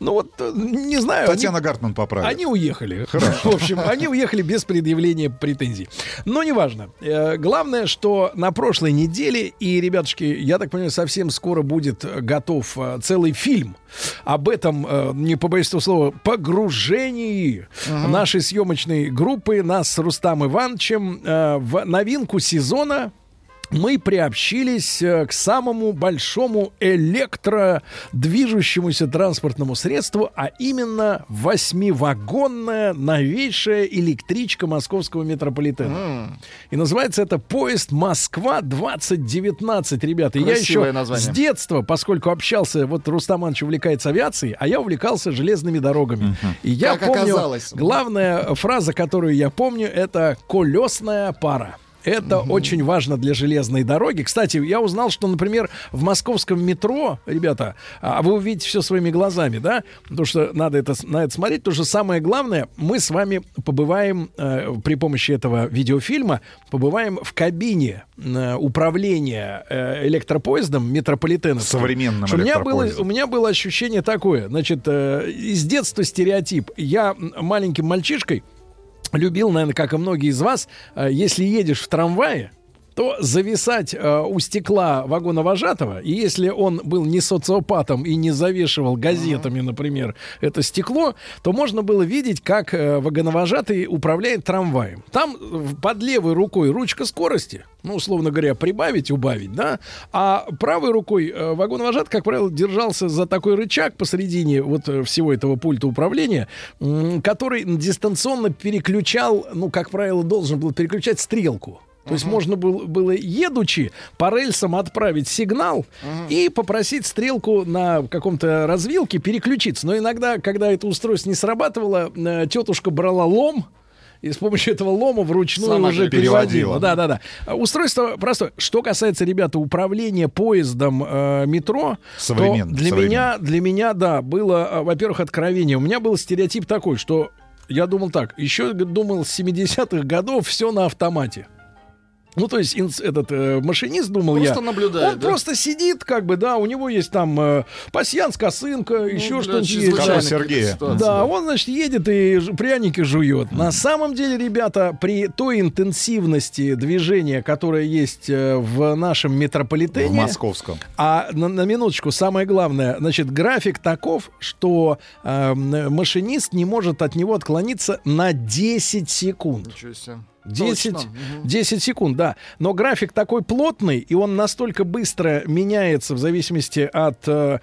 Ну вот, э, не знаю. Татьяна они- Гартман поправит. они уехали. В общем, они уехали без предъявления претензий. Но неважно. Э, Главное, что на прошлой неделе, и, ребятушки, я так понимаю, совсем скоро будет э, готов э, целый фильм об этом, э, не побоюсь этого слова, погружении нашей съемочной группы, нас с Рустам Ивановичем, э, в новинку сезона мы приобщились э, к самому большому электродвижущемуся транспортному средству, а именно восьмивагонная новейшая электричка московского метрополитена. И называется это поезд Москва 2019, ребята. И я Красивое еще название. с детства, поскольку общался, вот Рустам Иванович увлекается авиацией, а я увлекался железными дорогами. И я Как помню, оказалось. главная фраза, которую я помню, это колесная пара. Это очень важно для железной дороги. Кстати, я узнал, что, например, в московском метро, ребята, а вы увидите все своими глазами, да, потому что надо это, на это смотреть. То же самое главное, мы с вами побываем э, при помощи этого видеофильма, побываем в кабине э, управления э, электропоездом метрополитена. Современным у меня было, у меня было ощущение такое, значит, э, из детства стереотип. Я маленьким мальчишкой любил, наверное, как и многие из вас, э, если едешь в трамвае, то зависать э, у стекла вагона вожатого, и если он был не социопатом и не завешивал газетами, например, это стекло, то можно было видеть, как э, вагоновожатый управляет трамваем. Там э, под левой рукой ручка скорости, ну, условно говоря, прибавить, убавить, да, а правой рукой э, вагоновожатый, как правило, держался за такой рычаг посередине вот э, всего этого пульта управления, который дистанционно переключал, ну, как правило, должен был переключать стрелку. То есть можно было, было, едучи, по рельсам отправить сигнал и попросить стрелку на каком-то развилке переключиться. Но иногда, когда это устройство не срабатывало, э, тетушка брала лом, и с помощью этого лома вручную Сама уже переводила. переводила. Да, да, да. Устройство простое. Что касается, ребята, управления поездом э, метро, Современно, то для современно. меня, для меня, да, было, э, во-первых, откровение. У меня был стереотип такой, что я думал так, еще думал с 70-х годов все на автомате. Ну, то есть инс- этот э, машинист, думал Просто я, наблюдает, он да? просто сидит, как бы, да, у него есть там э, пасьянс, косынка, еще для что-нибудь есть. Как Сергея. ситуаций, Да, он, значит, едет и ж- пряники жует. На самом деле, ребята, при той интенсивности движения, которая есть э, в нашем В метрополитене, московском. а на, на минуточку, самое главное, значит, график таков, что э, машинист не может от него отклониться на 10 секунд. Ничего себе. 10, Точно. Мгм. 10 секунд, да. Но график такой плотный, и он настолько быстро меняется в зависимости от э,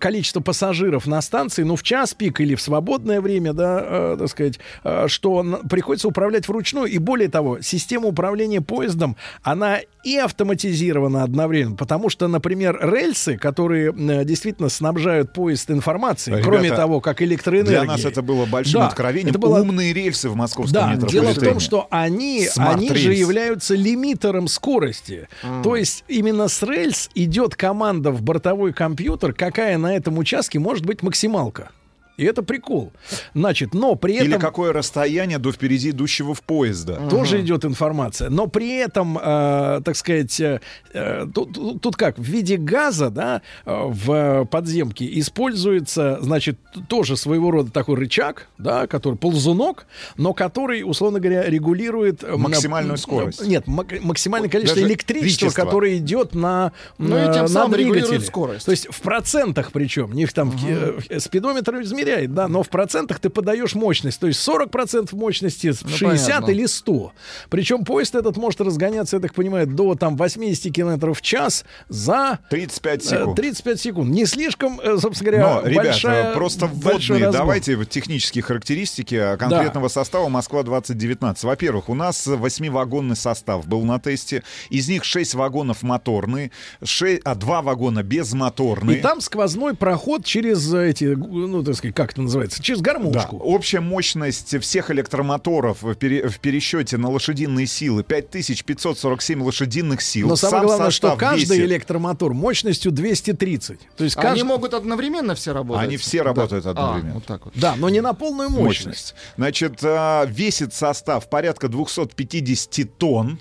количества пассажиров на станции, ну, в час пик или в свободное время, да, э, так сказать, э, что приходится управлять вручную. И более того, система управления поездом, она и автоматизирована одновременно, потому что, например, рельсы, которые э, действительно снабжают поезд информацией, Ребята, кроме того, как электроэнергия. Для нас это было большим Да, откровением. это было- Умные рельсы в московском Да, метрополитене. дело в том, что они, Smart они же являются лимитером скорости. То есть именно с рельс идет команда в бортовой компьютер, какая на этом участке может быть максималка. И это прикол. Значит, но при этом... Или какое расстояние до впереди идущего в поезда. Тоже идет информация. Но при этом, э, так сказать, э, э, тут, тут- тут как, в виде газа, да, э, в подземке используется, значит, тоже своего рода такой рычаг, да, который ползунок, но который, условно говоря, регулирует... э, Максимальную м, скорость. Нет, мак- максимальное количество Даже электричества, электричество. которое идет на, Ну и на- тем на самым регулирует двигателе. скорость. То есть в процентах причем, не в там э, спидометр измеряет измеряет, да, но в процентах ты подаешь мощность. То есть 40% мощности, Ну, 60 понятно. или 100. Причем поезд этот может разгоняться, я так понимаю, до там 80 километров в час за 35 э, секунд. 35 секунд. Не слишком, э, собственно говоря, Но, ребят, большая, просто вводные, давайте технические характеристики э, конкретного состава Москва-2019. Во-первых, у нас восьмивагонный состав был на тесте. Из них 6 вагонов моторные, 6, а 2 вагона безмоторные. И там сквозной проход через э, эти, ну, так сказать, как это называется, через Да, гармошку. общая мощность всех электромоторов в, пере- в пересчете на лошадиные силы 5547 лошадиных сил. Но самое Сам главное, что каждый весит- электромотор мощностью 230. То есть Они каждый... могут одновременно все работать? Они все Да. работают А, одновременно. вот так вот. Да, но не на полную мощность. мощность. Значит, а, весит состав порядка 250 тонн.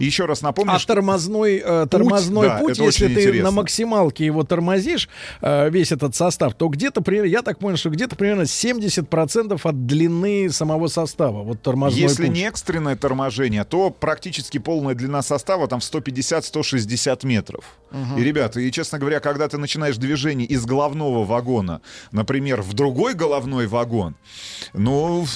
Еще раз напомню, А что тормозной, э, тормозной да, путь, это если ты интересно. на максималке его тормозишь, э, весь этот состав, то где-то, примерно, я так понял, что где-то примерно 70% от длины самого состава. Вот тормозной Если путь. не экстренное торможение, то практически полная длина состава там 150-160 метров. Мгм. И, ребята, и, честно говоря, когда ты начинаешь движение из головного вагона, например, в другой головной вагон, ну...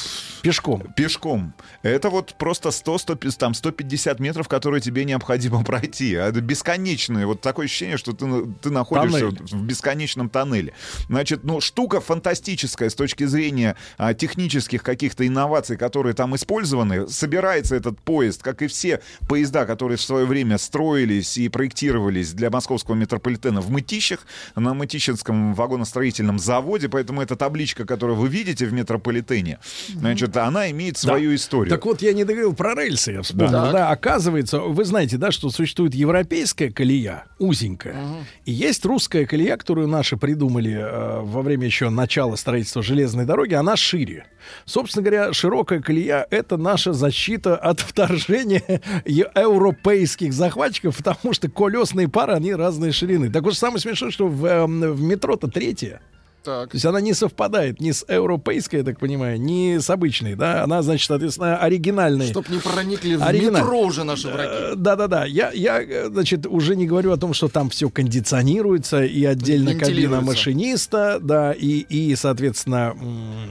Пешком. Пешком. Это вот просто 100, 100, там 150 метров, которые тебе необходимо пройти. А Это бесконечное. Вот такое ощущение, что ты, ты находишься Тоннель. в бесконечном тоннеле. Значит, ну, штука фантастическая с точки зрения а, технических каких-то инноваций, которые там использованы. Собирается этот поезд, как и все поезда, которые в свое время строились и проектировались для московского метрополитена в Мытищах, на Мытищинском вагоностроительном заводе. Поэтому эта табличка, которую вы видите в метрополитене, значит, она имеет свою историю. Так вот, я не договорил про рельсы, я вспомнил. Да. Да. Оказывается, вы знаете, да, что существует европейская колея, узенькая, и есть русская колея, которую наши придумали э, во время еще начала строительства железной дороги, она шире. Собственно говоря, широкая колея — это наша защита от вторжения европейских захватчиков, потому что колесные пары, они разной ширины. Так вот, самое смешное, что в, эм, в метро-то третья. Так. То есть она не совпадает ни с европейской, я так понимаю, ни с обычной, да? Она, значит, соответственно, оригинальной. Чтоб не проникли в метро уже наши враги. Э, Да-да-да. Я, я, значит, уже не говорю о том, что там все кондиционируется, и отдельно кабина машиниста, да, и, и соответственно,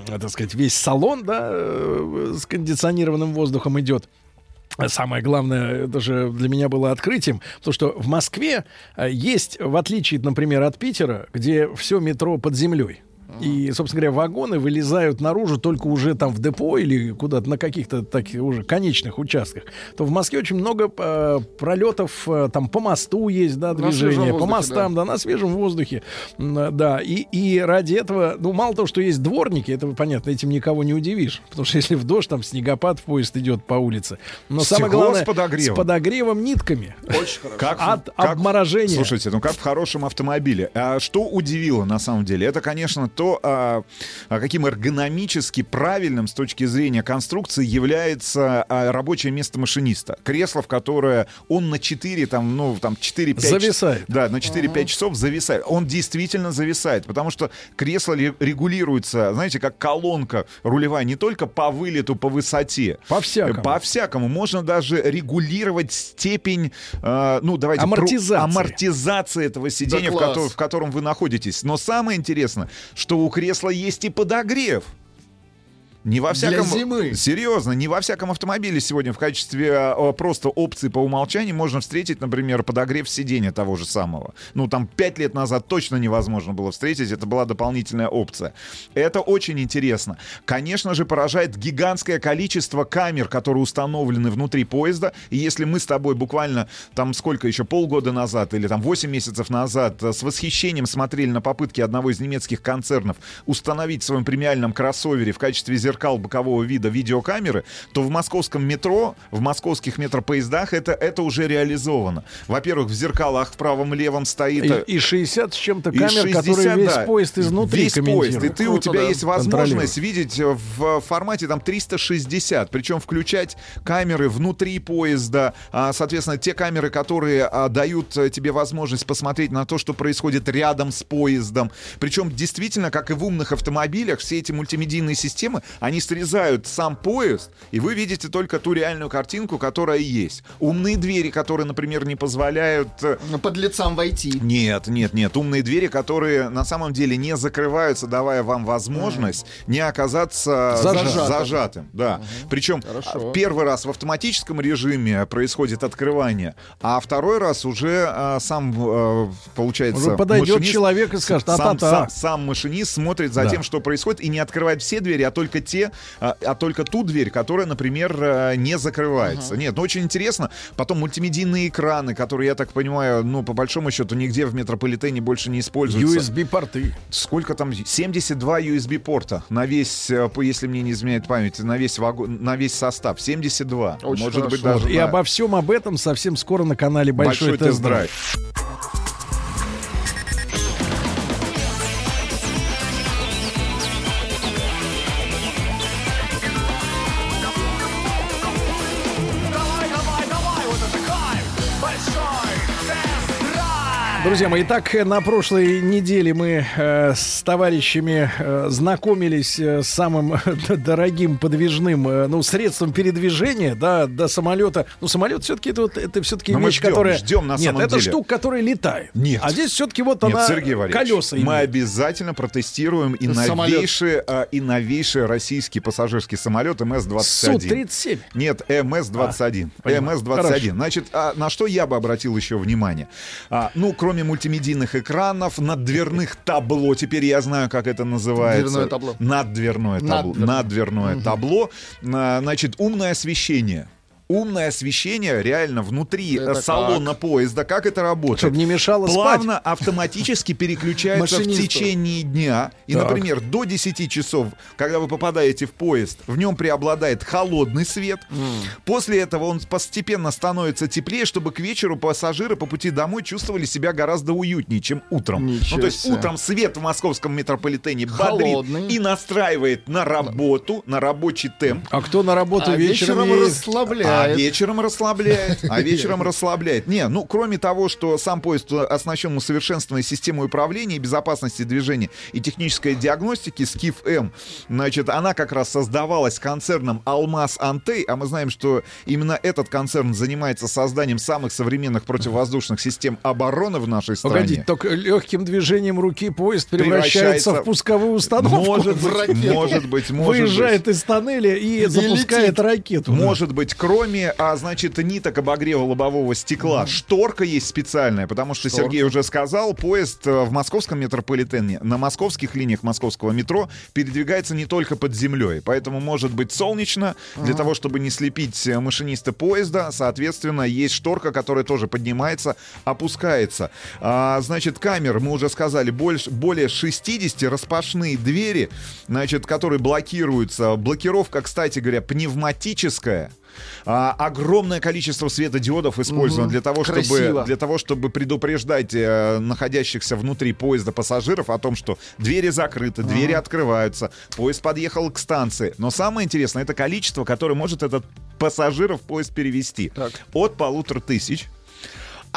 так сказать, весь салон, да, э, с кондиционированным воздухом идет. Самое главное, это же для меня было открытием, то что в Москве э, есть, в отличие, например, от Питера, где все метро под землей. И, собственно говоря, вагоны вылезают наружу только уже там в депо или куда-то на каких-то таких уже конечных участках. То в Москве очень много э, пролетов э, там по мосту есть, да, движение, по мостам, да. на свежем воздухе, да. И, и ради этого, ну, мало того, что есть дворники, это понятно, этим никого не удивишь, потому что если в дождь там снегопад, поезд идет по улице. Но Стекло самое главное, с подогревом. с подогревом нитками. Очень хорошо. Как, От как- обморожения. Слушайте, ну как в хорошем автомобиле. А что удивило на самом деле? Это, конечно, то, а, а, каким эргономически правильным с точки зрения конструкции является а, рабочее место машиниста. Кресло, в которое он на 4, там, ну, там 4-5... Зависает. Да, на 4-5 часов зависает. Он действительно зависает, потому что кресло ре- регулируется, знаете, как колонка рулевая, не только по вылету, по высоте. По-всякому. По-всякому. Можно даже регулировать степень, э, ну, давайте... пру- Амортизации. амортизации этого сидения, Да в, котором, в котором вы находитесь. Но самое интересное, что у кресла есть и подогрев. Не во Для всяком... зимы. Серьезно, не во всяком автомобиле сегодня в качестве э, просто опции по умолчанию можно встретить, например, подогрев сидения того же самого. Ну, там, пять лет назад точно невозможно было встретить, это была дополнительная опция. Это очень интересно. Конечно же, поражает гигантское количество камер, которые установлены внутри поезда. И если мы с тобой буквально, там, сколько еще, полгода назад или там 8 месяцев назад э, с восхищением смотрели на попытки одного из немецких концернов установить в своем премиальном кроссовере в качестве зеркал бокового вида видеокамеры, то в московском метро, в московских метропоездах это, это уже реализовано. Во-первых, в зеркалах в правом-левом стоит... э, И, и 60 с чем-то и камер, 60, которые весь да. поезд изнутри Весь поезд. И ты, у Круто, тебя да. есть возможность видеть э, в формате там 360. Причем включать камеры внутри поезда. а, Соответственно, те камеры, которые а, дают э, тебе возможность посмотреть на то, что происходит рядом с поездом. Причем действительно, как и в умных автомобилях, все эти мультимедийные системы, они срезают сам поезд, и вы видите только ту реальную картинку, которая есть. Умные двери, которые, например, не позволяют... э, Под лицам войти. Нет, нет, нет. Умные двери, которые на самом деле не закрываются, давая вам возможность не оказаться Зажатым. зажатым. да. Причем Хорошо. а, первый раз в автоматическом режиме происходит открывание, а второй раз уже а, сам, э, получается... Уже подойдет машинист- человек и скажет, сам, «А-та-та». сам, сам машинист смотрит за Да. тем, что происходит, и не открывает все двери, а только те, а, а только ту дверь, которая, например, э, не закрывается. Нет, ну очень интересно. Потом мультимедийные экраны, которые, я так понимаю, ну, по большому счету, нигде в метрополитене больше не используются. USB-порты. Сколько там? 72 USB-порта на весь, э, если мне не изменяет память, на весь вагон, на весь состав. 72. Очень Может быть, хорошо. даже И на обо всем об этом совсем скоро на канале Большой, большой тест-драйв. тест-драйв. Друзья мои, итак, э, на прошлой неделе мы э, с товарищами э, знакомились э, с самым э, дорогим подвижным э, ну, средством передвижения да, до самолета. Ну, самолет все-таки это, вот- это все-таки Но мы вещь, ждем, которая... ждем на Нет, самом это деле. штука, которая летает. Нет. А здесь все-таки вот Нет, она Сергей Валерьевич, колеса мы имеет. обязательно протестируем и новейший, а, и новейший российский пассажирский самолет МС-21. Су-37. Нет, МС-21. А, понимаю. МС-21. Хорошо. Значит, а на что я бы обратил еще внимание? А, ну, кроме мультимедийных экранов, наддверных табло, теперь я знаю, как это называется. Дверное табло. Наддверное табло. Наддверное. Наддверное табло. Значит, умное освещение. Умное освещение реально внутри Это салона поезда. Как это работает? Чтобы не мешало Плавно автоматически переключается в течение дня. И, Так. например, до 10 часов, когда вы попадаете в поезд, в нем преобладает холодный свет. После этого он постепенно становится теплее, чтобы к вечеру пассажиры по пути домой чувствовали себя гораздо уютнее, чем утром. Ничего ну, то есть себе. утром свет в московском метрополитене Холодный. бодрит и настраивает на работу, на рабочий темп. А кто на работу А вечером, вечером едет? расслабляет. А вечером расслабляет. А вечером расслабляет. Не, ну, кроме того, что сам поезд оснащен усовершенствованной системой управления и безопасности движения и технической диагностики СКИФ-М, значит, она как раз создавалась концерном Алмаз Антей, а мы знаем, что именно этот концерн занимается созданием самых современных противовоздушных систем обороны в нашей стране. Погодите, только легким движением руки поезд превращается, Превращается- в пусковую установку. Может быть, может быть, может Выезжает быть. из тоннеля и, запускает ракету. Может быть, кроме, а, значит, ниток обогрева лобового стекла, шторка есть специальная, потому что Шторка. Сергей уже сказал, поезд э, в московском метрополитене, на московских линиях московского метро передвигается не только под землей, поэтому может быть солнечно, для того, чтобы не слепить э, машиниста поезда, соответственно, есть шторка, которая тоже поднимается, опускается. А, значит, камер, мы уже сказали, больше, более 60 распашные двери, значит, которые блокируются. Блокировка, кстати говоря, пневматическая. А, огромное количество светодиодов использовано Мгм. для того, чтобы Красиво. для того, чтобы предупреждать э, находящихся внутри поезда пассажиров о том, что двери закрыты, двери открываются, поезд подъехал к станции. Но самое интересное это количество, которое может этот пассажиров поезд перевести. От полутора тысяч.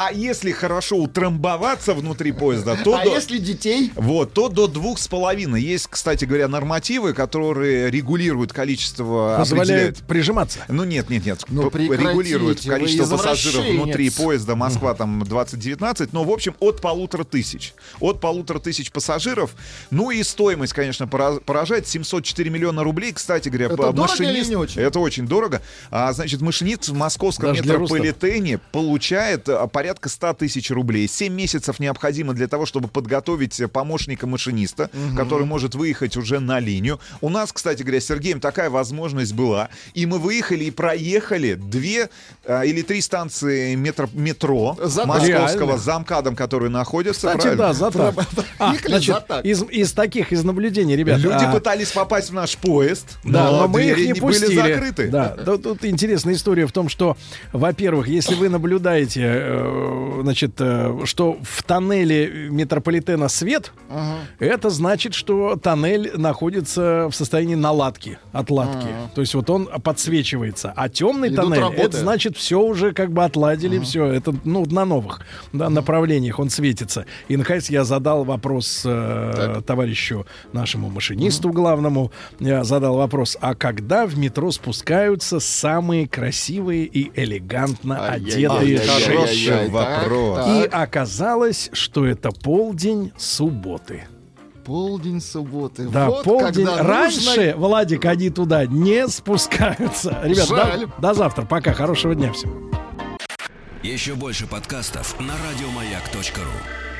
А если хорошо утрамбоваться внутри поезда, то А до- если детей? вот, то до двух с половиной. Есть, кстати говоря, нормативы, которые регулируют количество... Позволяет определяют- прежиматься. Ну нет, нет, нет. Ну, регулируют количество пассажиров внутри поезда Москва там 2019, но в общем от полутора тысяч. От полутора тысяч пассажиров. Ну и стоимость, конечно, пора- поражает. 704 миллиона рублей. Кстати говоря, Это дорого машинист... не очень? Это очень дорого. А, значит, машинист в московском Даже метрополитене получает а, порядка 100 тысяч рублей. 7 месяцев необходимо для того, чтобы подготовить э, помощника машиниста, который может выехать уже на линию. У нас, кстати говоря, с Сергеем такая возможность была. И мы выехали и проехали две а, или три станции метро, метро За- московского Реально. за МКАДом, которые находятся. Кстати, правильно? да, за так. А, значит, за так. из, из таких, из наблюдений, ребят. Люди а, пытались попасть в наш поезд, Да, но, мы их не были пустили. закрыты. Да, тут, тут интересная история в том, что, во-первых, если вы наблюдаете, э, значит, э, что в тоннеле метрополитена свет, Ага. это значит, что тоннель находится в состоянии наладки, отладки. Ага. То есть вот он подсвечивается. А темный Идут тоннель, работы. это значит, все уже как бы отладили, все. Это, ну, на новых да, направлениях он светится. И, наконец, я задал вопрос э, товарищу нашему машинисту главному. Я задал вопрос, а когда в метро спускаются самые красивые и элегантно одетые Ай-яй-яй-яй-яй. женщины? Хороший вопрос. И оказалось, что это полдень субботы. Полдень субботы. Да, вот полдень. когда Раньше, нужно- Владик, они туда не спускаются. Ребят, Жаль. до, до завтра. Пока. Хорошего дня всем. Еще больше подкастов на радиомаяк.ру.